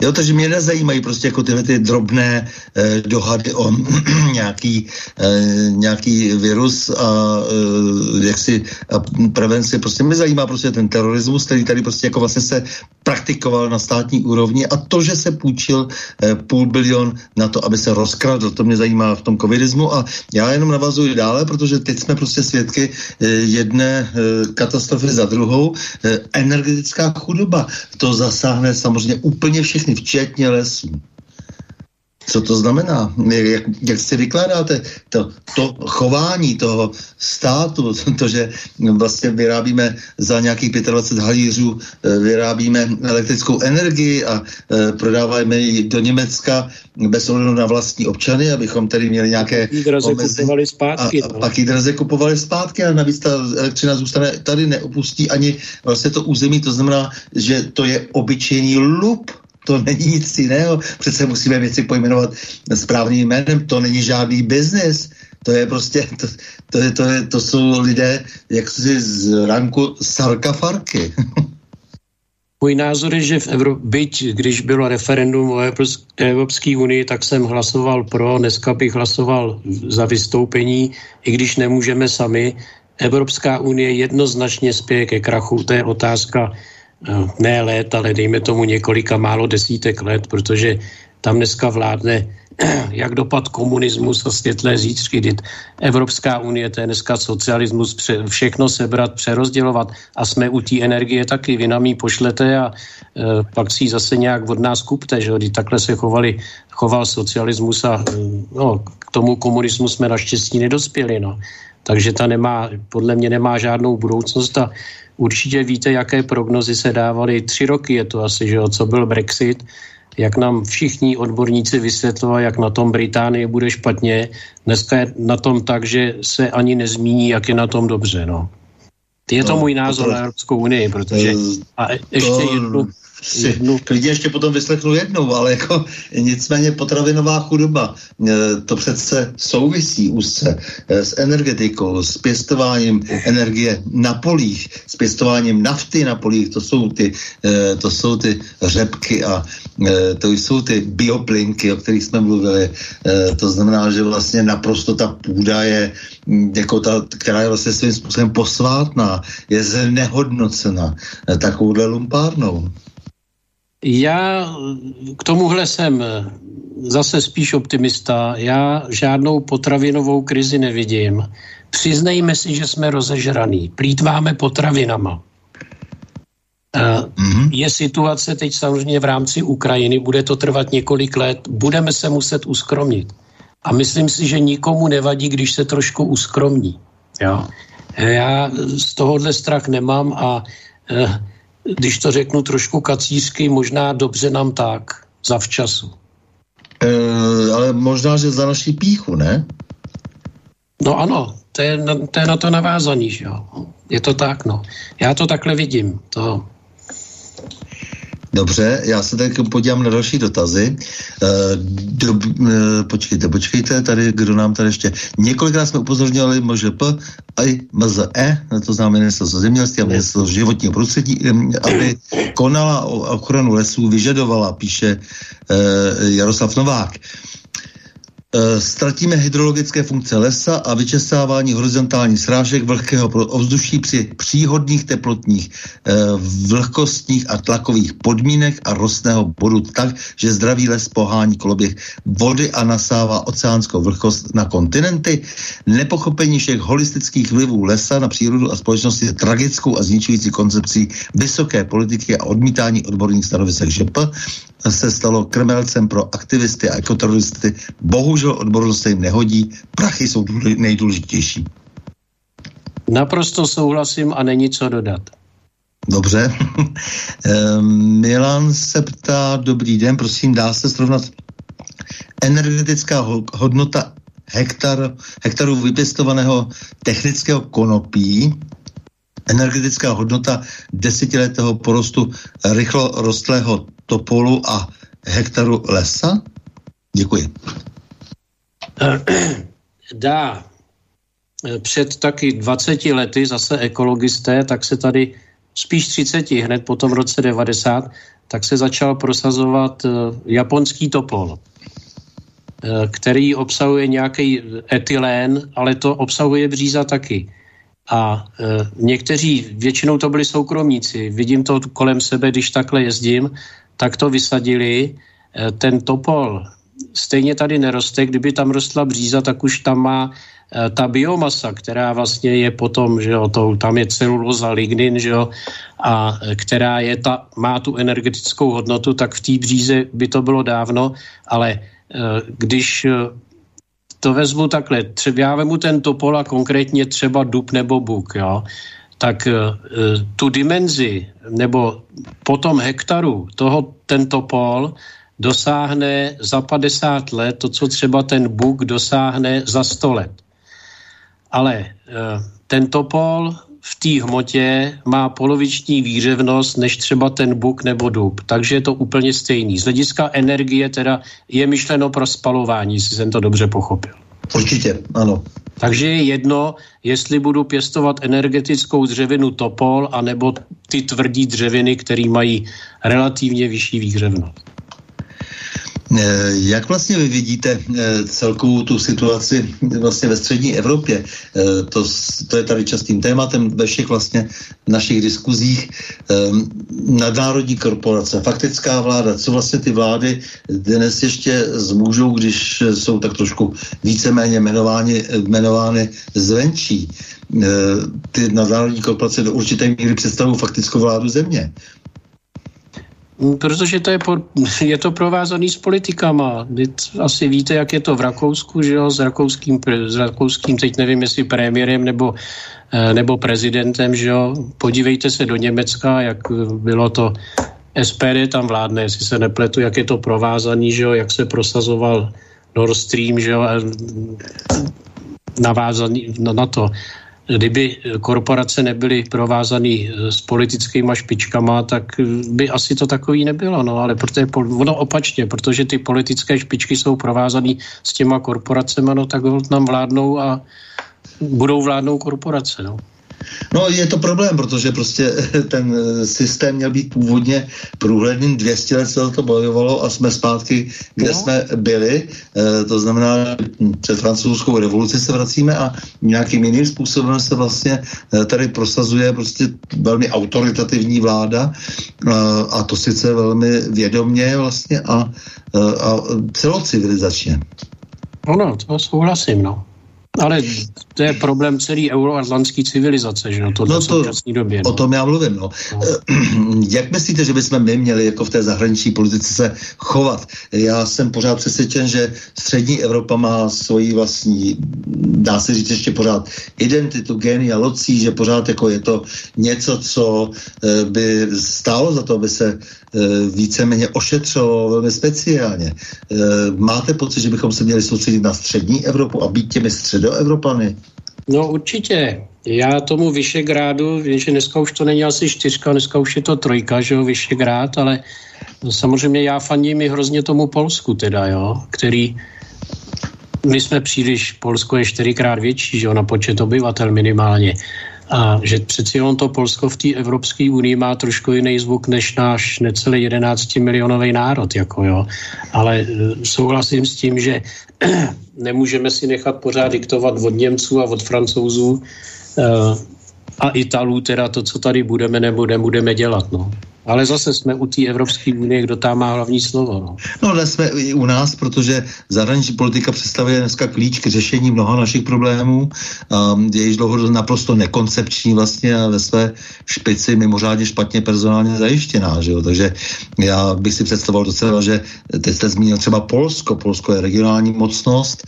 Jo, takže mě nezajímají prostě jako tyhle ty drobné eh, dohady o <clears throat> nějaký, eh, nějaký virus a eh, jaksi a prevenci. Prostě mě zajímá prostě ten terorismus, který tady prostě jako vlastně se praktikoval na státní úrovni a to, že se půjčil eh, půl bilion na to, aby se rozkradl, to mě zajímá v tom covidismu a já jenom navazuji dále, protože teď jsme prostě svědky eh, jedné eh, katastrofy za druhou. Eh, energetická chudoba, to zasáhne samozřejmě úplně všechny, včetně lesů. Co to znamená? Jak, jak si vykládáte to, to chování toho státu, <laughs> to, že vlastně vyrábíme za nějakých 25 halířů, eh, vyrábíme elektrickou energii a e, prodáváme ji do Německa bez ohledu na vlastní občany, abychom tedy měli nějaké omezení. zpátky. A, a no. pak ji draze kupovali zpátky a navíc ta elektřina zůstane tady, neopustí ani vlastně to území, to znamená, že to je obyčejný lup to není nic jiného. Přece musíme věci pojmenovat správným jménem. To není žádný biznis. To je prostě, to, to, je, to, je, to jsou lidé jaksi z ranku sarkafarky. <laughs> Můj názor je, že v Evropě, byť když bylo referendum o Evropské unii, tak jsem hlasoval pro, dneska bych hlasoval za vystoupení, i když nemůžeme sami. Evropská unie jednoznačně spěje ke krachu, to je otázka ne let, ale dejme tomu několika málo desítek let, protože tam dneska vládne <clears throat> jak dopad komunismus a světlé zítřky, kdy Evropská unie, to je dneska socialismus, všechno sebrat, přerozdělovat a jsme u té energie taky, vy nám ji pošlete a e, pak si ji zase nějak od nás kupte, že kdy takhle se chovali, choval socialismus a e, no, k tomu komunismu jsme naštěstí nedospěli, no. Takže ta nemá, podle mě nemá žádnou budoucnost a Určitě víte, jaké prognozy se dávaly. Tři roky je to asi, že jo, co byl Brexit, jak nám všichni odborníci vysvětlovali, jak na tom Británii bude špatně. Dneska je na tom tak, že se ani nezmíní, jak je na tom dobře. No. Je to no, můj názor to, na Evropskou unii, protože... A ještě to, jednu si klidně ještě potom vyslechnu jednou, ale jako nicméně potravinová chudoba, e, to přece souvisí úzce e, s energetikou, s pěstováním energie na polích, s pěstováním nafty na polích, to jsou ty, e, to jsou ty řepky a to jsou ty bioplinky, o kterých jsme mluvili. To znamená, že vlastně naprosto ta půda je jako ta, která je vlastně svým způsobem posvátná, je znehodnocena takovouhle lumpárnou. Já k tomuhle jsem zase spíš optimista. Já žádnou potravinovou krizi nevidím. Přiznejme si, že jsme rozežraný. Plítváme potravinama. Mm-hmm. Je situace teď samozřejmě v rámci Ukrajiny, bude to trvat několik let, budeme se muset uskromnit. A myslím si, že nikomu nevadí, když se trošku uskromní. Jo? Já z tohohle strach nemám a eh, když to řeknu trošku kacířsky, možná dobře nám tak, za včasu. E, ale možná, že za naší píchu, ne? No ano, to je, to je na to navázaný, že jo. Je to tak, no. Já to takhle vidím. To, Dobře, já se tak podívám na další dotazy. Uh, do, uh, počkejte, počkejte, tady, kdo nám tady ještě... Několikrát jsme upozorňovali MŽP a i MZE, to znamená ministerstvo zemědělství a ministerstvo životního prostředí, aby konala o ochranu lesů, vyžadovala, píše Jaroslav Novák. Eh, ztratíme hydrologické funkce lesa a vyčesávání horizontálních srážek vlhkého ovzduší při příhodných teplotních, eh, vlhkostních a tlakových podmínek a rostného bodu tak, že zdravý les pohání koloběh vody a nasává oceánskou vlhkost na kontinenty. Nepochopení všech holistických vlivů lesa na přírodu a společnost je tragickou a zničující koncepcí vysoké politiky a odmítání odborných stanovisek ŽP se stalo krmelcem pro aktivisty a ekoteroristy. Bohužel odbornost se jim nehodí, prachy jsou nejdůležitější. Naprosto souhlasím a není co dodat. Dobře. <laughs> Milan se ptá, dobrý den, prosím, dá se srovnat energetická hodnota hektar, hektaru vypěstovaného technického konopí, energetická hodnota desetiletého porostu rychlo rostlého topolu a hektaru lesa? Děkuji. Dá. Před taky 20 lety zase ekologisté, tak se tady spíš 30, hned po tom roce 90, tak se začal prosazovat eh, japonský topol, eh, který obsahuje nějaký etylén, ale to obsahuje bříza taky. A někteří, většinou to byli soukromníci, vidím to kolem sebe, když takhle jezdím, tak to vysadili. Ten topol stejně tady neroste, kdyby tam rostla bříza, tak už tam má e, ta biomasa, která vlastně je potom, že jo, to, tam je celuloza, lignin, že jo, a e, která je ta, má tu energetickou hodnotu, tak v té bříze by to bylo dávno, ale když to vezmu takhle, třeba já vemu ten topol a konkrétně třeba dub nebo buk, jo, tak tu dimenzi nebo potom hektaru toho ten topol dosáhne za 50 let to, co třeba ten buk dosáhne za 100 let. Ale ten topol v té hmotě má poloviční výřevnost než třeba ten buk nebo dub. Takže je to úplně stejný. Z hlediska energie teda je myšleno pro spalování, jestli jsem to dobře pochopil. Určitě, ano. Takže je jedno, jestli budu pěstovat energetickou dřevinu topol, anebo ty tvrdí dřeviny, které mají relativně vyšší výhřevnost. Eh, jak vlastně vy vidíte eh, celkovou tu situaci vlastně ve střední Evropě? Eh, to, to je tady častým tématem ve všech vlastně našich diskuzích. Nadnárodní korporace, faktická vláda, co vlastně ty vlády dnes ještě zmůžou, když jsou tak trošku víceméně jmenovány, jmenovány zvenčí. Ty nadnárodní korporace do určité míry představují faktickou vládu země. Protože to je, po, je to provázaný s politikama. Vy asi víte, jak je to v Rakousku, že jo, s rakouským, s rakouským teď nevím, jestli premiérem nebo, eh, nebo prezidentem, že jo. Podívejte se do Německa, jak bylo to SPD tam vládne, jestli se nepletu, jak je to provázaný, že jo, jak se prosazoval Nord Stream, že jo, navázaný na to kdyby korporace nebyly provázané eh, s politickými špičkama, tak eh, by asi to takový nebylo. No, ale protože, ono opačně, protože ty politické špičky jsou provázané s těma korporacemi, no tak nám vládnou a budou vládnout korporace. No. No je to problém, protože prostě <laughs> ten eh, systém měl být původně průhledným, 200 let se to bojovalo a jsme zpátky, kde no. jsme byli, e, to znamená před francouzskou revoluci se vracíme a nějakým jiným způsobem se vlastně eh, tady prosazuje prostě velmi autoritativní vláda e, a to sice velmi vědomně vlastně a, a celocivilizačně. Ono, to souhlasím, no. Ale to je problém celý euroatlantské civilizace, že no, to no to, v době. No. O tom já mluvím, no. no. <clears throat> Jak myslíte, že bychom my měli jako v té zahraniční politice se chovat? Já jsem pořád přesvědčen, že střední Evropa má svoji vlastní, dá se říct ještě pořád, identitu, geny a locí, že pořád jako je to něco, co eh, by stálo za to, aby se eh, víceméně ošetřilo velmi speciálně. Eh, máte pocit, že bychom se měli soustředit na střední Evropu a být těmi středoevropany? No určitě. Já tomu Vyšegrádu, vím, že dneska už to není asi čtyřka, dneska už je to trojka, že jo, Vyšegrád, ale samozřejmě já fandím i hrozně tomu Polsku teda, jo, který my jsme příliš, Polsko je čtyřikrát větší, že jo, na počet obyvatel minimálně. A že přeci jenom to Polsko v té Evropské unii má trošku jiný zvuk než náš necelý 11 milionový národ, jako jo. Ale e, souhlasím s tím, že <clears throat> nemůžeme si nechat pořád diktovat od Němců a od Francouzů e, a Italů teda to, co tady budeme nebo nebudeme dělat, no. Ale zase jsme u té Evropské unie, kdo tam má hlavní slovo. No. no, ale jsme i u nás, protože zahraniční politika představuje dneska klíč k řešení mnoha našich problémů. Um, je již dlouho naprosto nekoncepční vlastně a ve své špici mimořádně špatně personálně zajištěná. Že jo? Takže já bych si představoval docela, že teď jste zmínil třeba Polsko. Polsko je regionální mocnost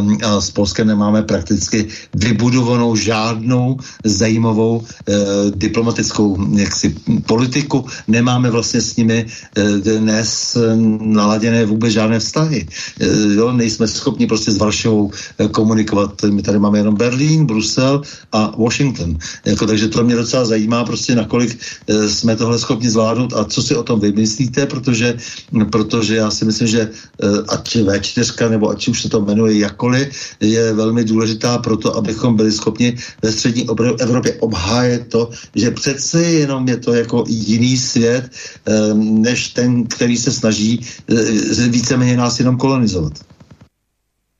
um, a s Polskem nemáme prakticky vybudovanou žádnou zajímavou uh, diplomatickou jaksi, politiku nemáme vlastně s nimi eh, dnes eh, naladěné vůbec žádné vztahy. Eh, jo, nejsme schopni prostě s Varšovou komunikovat. My tady máme jenom Berlín, Brusel a Washington. Jako, takže to mě docela zajímá prostě, nakolik jsme tohle schopni zvládnout a co si o tom vymyslíte, protože, protože já si myslím, že ať V4 nebo ať už se to jmenuje jakkoliv, je velmi důležitá pro to, abychom byli schopni ve střední Evropě obhájet to, že přece jenom je to jako jiný svět, ehm, než ten, který se snaží eh, víceméně nás jenom kolonizovat.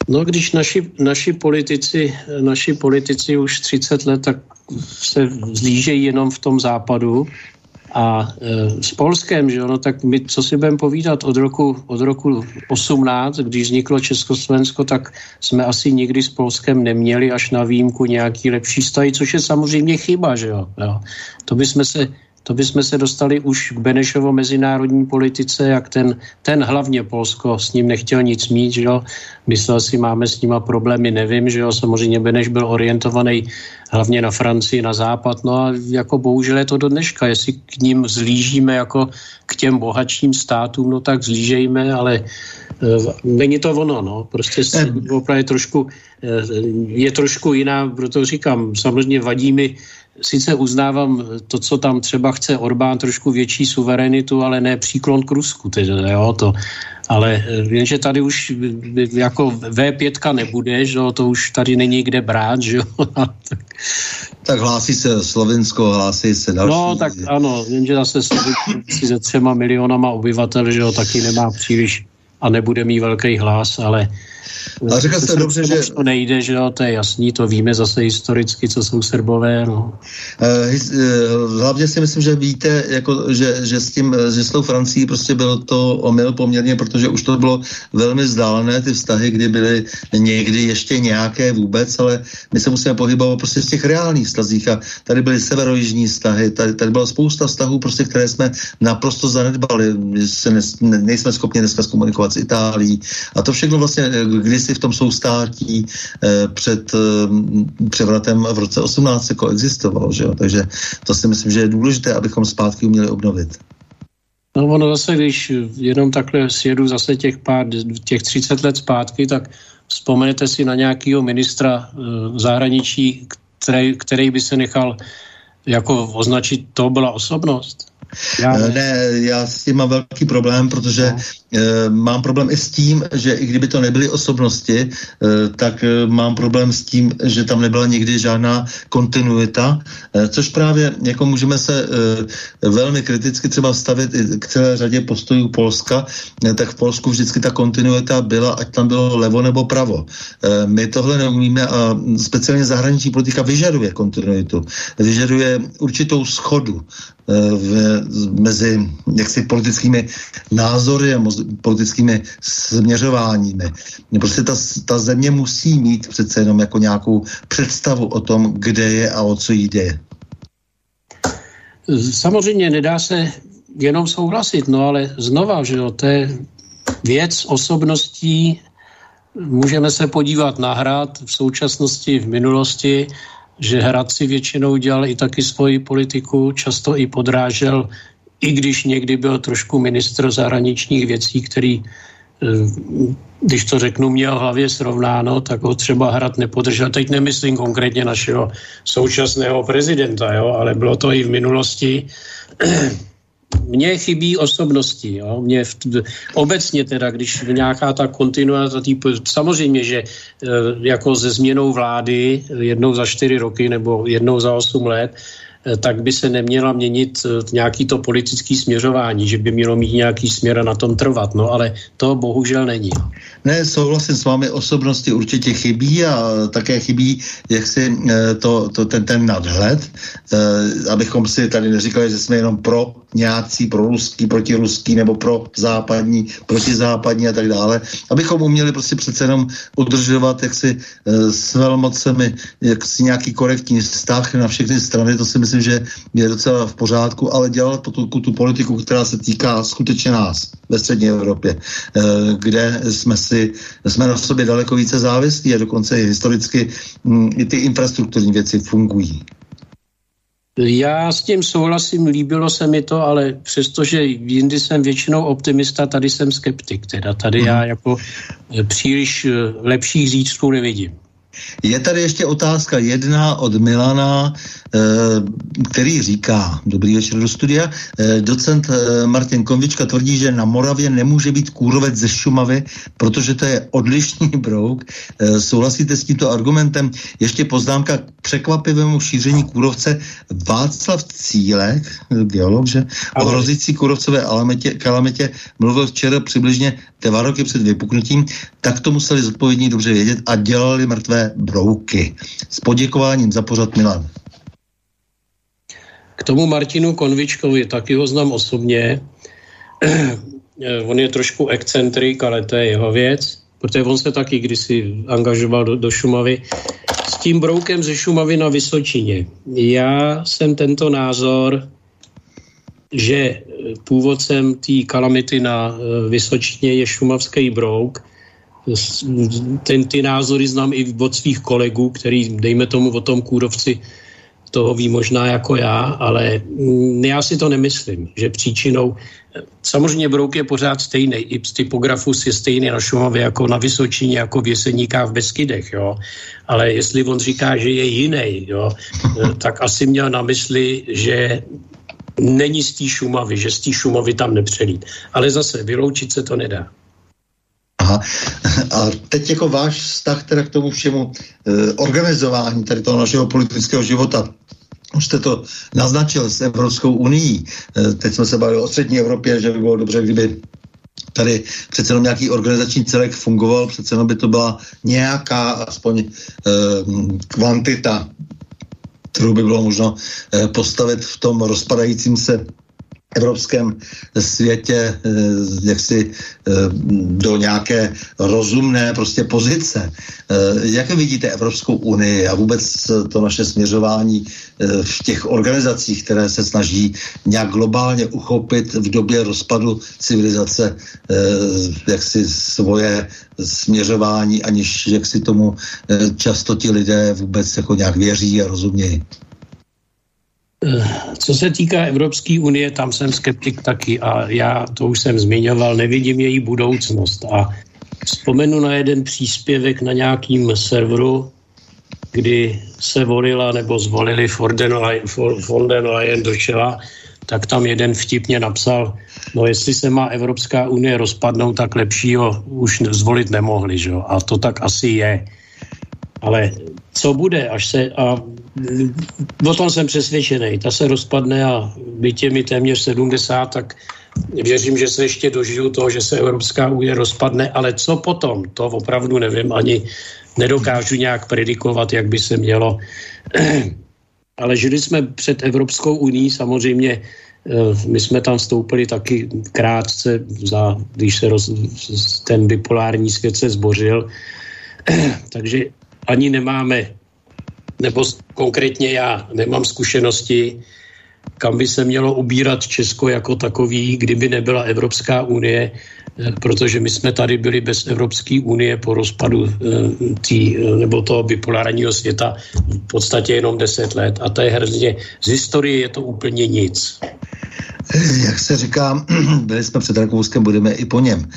No, když naši, naši, politici, naši politici už 30 let tak se zlížejí jenom v tom západu a e, s Polskem, že no, tak my, co si budeme povídat, od roku, od roku 18, když vzniklo Československo, tak jsme asi nikdy s Polskem neměli až na výjimku nějaký lepší vztahy, což je samozřejmě chyba, že jo. jo. To bychom se to bychom se dostali už k Benešovo mezinárodní politice, jak ten, ten hlavně Polsko s ním nechtěl nic mít, že jo? myslel si, máme s nima problémy, nevím, že jo, samozřejmě Beneš byl orientovaný hlavně na Francii, na západ, no a jako bohužel je to do dneška, jestli k ním zlížíme jako k těm bohatším státům, no tak zlížejme, ale uh, není to ono, no, prostě si, opravdu trošku, uh, je trošku jiná, proto říkám, samozřejmě vadí mi sice uznávám to, co tam třeba chce Orbán, trošku větší suverenitu, ale ne příklon k Rusku. Tedy, jo, to, ale vím, že tady už jako V5 nebude, že jo, to už tady není kde brát, že jo. tak. <laughs> tak hlásí se Slovensko, hlásí se další. No, tak ano, vím, že zase se třema milionama obyvatel, že jo, taky nemá příliš a nebude mít velký hlas, ale a řekl jste dobře, že... To nejde, že jo, to je jasný, to víme zase historicky, co jsou Srbové, no. Eh, eh, hlavně si myslím, že víte, jako, že, že, s tím, že s tou Francií prostě byl to omyl poměrně, protože už to bylo velmi vzdálené, ty vztahy, kdy byly někdy ještě nějaké vůbec, ale my se musíme pohybovat prostě z těch reálných vztazích a tady byly severojižní vztahy, tady, tady byla spousta vztahů, prostě, které jsme naprosto zanedbali, se ne, nejsme schopni dneska zkomunikovat s Itálií a to všechno vlastně eh, kdysi v tom soustátí eh, před eh, převratem v roce 18 jako existovalo, že jo? takže to si myslím, že je důležité, abychom zpátky uměli obnovit. No ono zase, když jenom takhle sjedu zase těch pár, těch 30 let zpátky, tak vzpomenete si na nějakého ministra uh, zahraničí, který, který by se nechal jako označit, to byla osobnost. Já ne. ne, já s tím mám velký problém, protože no. E, mám problém i s tím, že i kdyby to nebyly osobnosti, e, tak e, mám problém s tím, že tam nebyla nikdy žádná kontinuita, což právě jako můžeme se velmi kriticky třeba stavit i k celé řadě postojů Polska, tak v Polsku vždycky ta kontinuita byla, ať tam bylo levo nebo pravo. My tohle neumíme a speciálně zahraniční politika vyžaduje kontinuitu, vyžaduje určitou schodu v, mezi jaksi politickými názory a politickými směřováními. Prostě ta, ta země musí mít přece jenom jako nějakou představu o tom, kde je a o co jde. Samozřejmě nedá se jenom souhlasit, no ale znova, že jo, to je věc osobností, můžeme se podívat na hrad v současnosti, v minulosti, že Hrad si většinou dělal i taky svoji politiku, často i podrážel, i když někdy byl trošku ministr zahraničních věcí, který, eh, když to řeknu, měl hlavě srovnáno, tak ho třeba Hrad nepodržel. Teď nemyslím konkrétně našeho současného prezidenta, jo, ale bylo to i v minulosti <clears throat> mně chybí osobnosti. Jo? Mě v, obecně teda, když nějaká ta kontinuita, typ, samozřejmě, že e, jako ze změnou vlády jednou za čtyři roky nebo jednou za osm let, tak by se neměla měnit e, nějaký to politický směřování, že by mělo mít nějaký směr a na tom trvat, no ale to bohužel není. Ne, souhlasím s vámi, osobnosti určitě chybí a také chybí jak si to, to, ten, ten nadhled, abychom si tady neříkali, že jsme jenom pro nějací pro ruský, proti ruský nebo pro západní, proti západní a tak dále, abychom uměli prostě přece jenom udržovat jaksi e, s velmocemi jaksi nějaký korektní vztah na všechny strany, to si myslím, že je docela v pořádku, ale dělat tu, tu politiku, která se týká skutečně nás ve střední Evropě, e, kde jsme si, jsme na sobě daleko více závislí a dokonce i historicky m, i ty infrastrukturní věci fungují. Já s tím souhlasím, líbilo se mi to, ale přestože jindy jsem většinou optimista, tady jsem skeptik. Teda tady já mhm. jako eh, příliš eh, lepších zítřků nevidím. Je tady ještě otázka jedna od Milana, který říká, dobrý večer do studia, eh, docent eh, Martin Konvička tvrdí, že na Moravě nemůže být kůrovec ze Šumavy, protože to je odlišný <laughs> brouk. Souhlasíte s tímto argumentem? Ještě poznámka k překvapivému šíření kůrovce Václav Cílek, geolog, že? O hrozící kůrovcové kalamitě, kalamitě mluvil včera přibližně dva roky před vypuknutím, tak to museli zodpovědní dobře vědět a dělali mrtvé brouky. S poděkováním za pořad Milan. K tomu Martinu Konvičkovi, taky ho znám osobně. <clears throat> on je trošku excentrik, ale to je jeho věc, protože on se taky kdysi angažoval do, do Šumavy. S tím broukem ze Šumavy na Vysočině. Já jsem tento názor že původcem té kalamity na eh, Vysočině je šumavský brouk. Ten, ty názory znám i od svých kolegů, který, dejme tomu, o tom kůrovci toho ví možná jako já, ale mm, já si to nemyslím, že příčinou, samozřejmě Brouk je pořád stejný, i typografus je stejný na Šumavě jako na Vysočině, jako v Jeseníkách v Beskydech, jo. Ale jestli on říká, že je jiný, jo, tak asi měl na mysli, že není z té Šumavy, že z té Šumavy tam nepřelít. Ale zase vyloučit se to nedá. Aha. <laughs> A teď jako váš vztah teda k tomu všemu e, organizování tady toho našeho politického života, už jste to naznačil s Evropskou unii. E, teď jsme se bavili o střední Evropě, že by bylo dobře, kdyby tady přece jenom nějaký organizační celek fungoval, přece jenom by to byla nějaká aspoň e, kvantita, kterou by bylo možno e, postavit v tom rozpadajícím se evropském světě eh, jaksi eh, do nějaké rozumné prostě pozice. Eh, jak vidíte Evropskou unii a vůbec to naše směřování v těch organizacích, které se snaží nějak globálně uchopit v době rozpadu civilizace jaksi svoje směřování, aniž jak si tomu často ti lidé vůbec jako nějak věří a rozumějí? Co se týká Evropské unie, tam jsem skeptik taky a já to už jsem zmiňoval, nevidím její budoucnost. A vzpomenu na jeden příspěvek na nějakým serveru, kdy se volila nebo zvolili von der Leyen do čela, tak tam jeden vtipně napsal, no jestli se má Evropská unie rozpadnout, tak lepšího už zvolit nemohli, že? a to tak asi je. Ale co bude, až se, a o tom jsem přesvědčený, ta se rozpadne a bytě mi téměř 70, tak věřím, že se ještě dožiju toho, že se Evropská unie rozpadne, ale co potom, to opravdu nevím, ani nedokážu nějak predikovat, jak by se mělo. <clears throat> ale žili jsme před Evropskou unii, samozřejmě eh, my jsme tam vstoupili taky krátce, za, když se roz, ten bipolární svět se zbořil, <clears throat> takže ani nemáme, nebo konkrétně já nemám zkušenosti, kam by se mělo ubírat Česko jako takový, kdyby nebyla Evropská unie, eh, protože my jsme tady byli bez Evropské unie po rozpadu eh, tý, eh, nebo toho bipolárního světa v podstatě jenom 10 let. A to je hrozně, z historie je to úplně nic. Jak se říká, <clears throat> byli jsme před Rakouskem, budeme i po něm.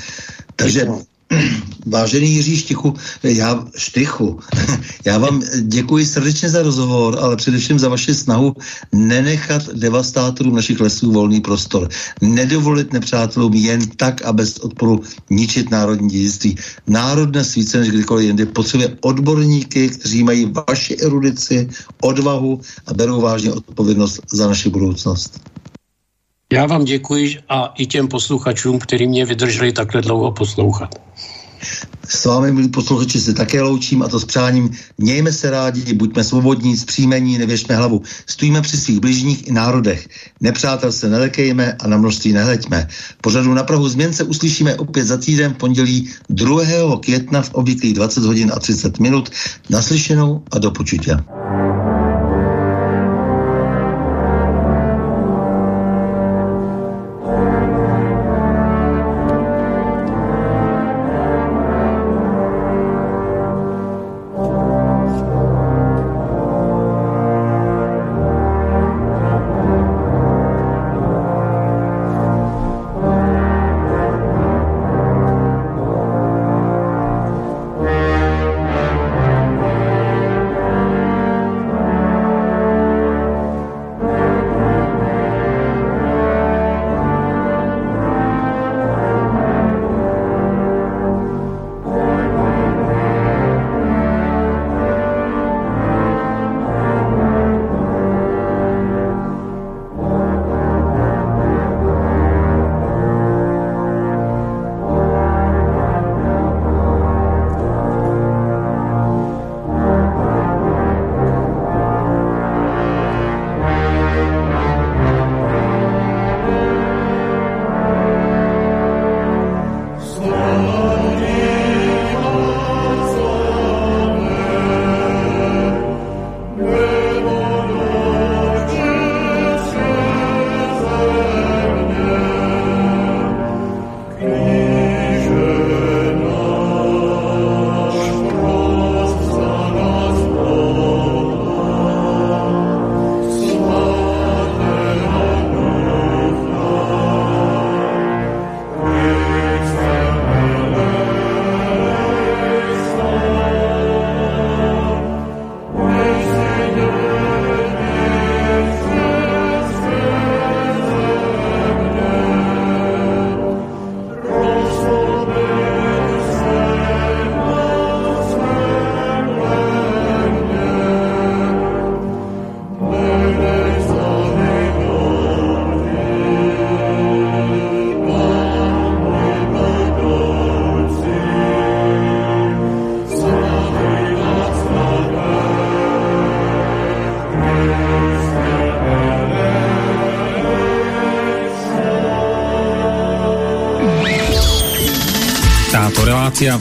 Takže <clears throat> Vážený Jiří Štichu, já, Štychu, <laughs> já vám děkuji srdečně za rozhovor, ale především za vaši snahu nenechat devastátorům našich lesů volný prostor. Nedovolit nepřátelům jen tak a bez odporu ničit národní dědictví. Národ dnes více než kdykoliv jindy potřebuje odborníky, kteří mají vaši erudici, odvahu a berou vážně odpovědnost za naši budoucnost. Já vám děkuji a i těm posluchačům, kteří mě vydrželi takhle dlouho poslouchat. S vámi, milí posluchači, se také loučím a to s přáním. Mějme se rádi, buďme svobodní, zpříjmení, nevěšme hlavu. Stojíme při svých bližních i národech. Nepřátel se nelekejme a na množství nehleďme. Pořadu na Prahu změn se uslyšíme opět za týden v pondělí 2. května v obvyklých 20 hodin a 30 minut. Naslyšenou a do počutě.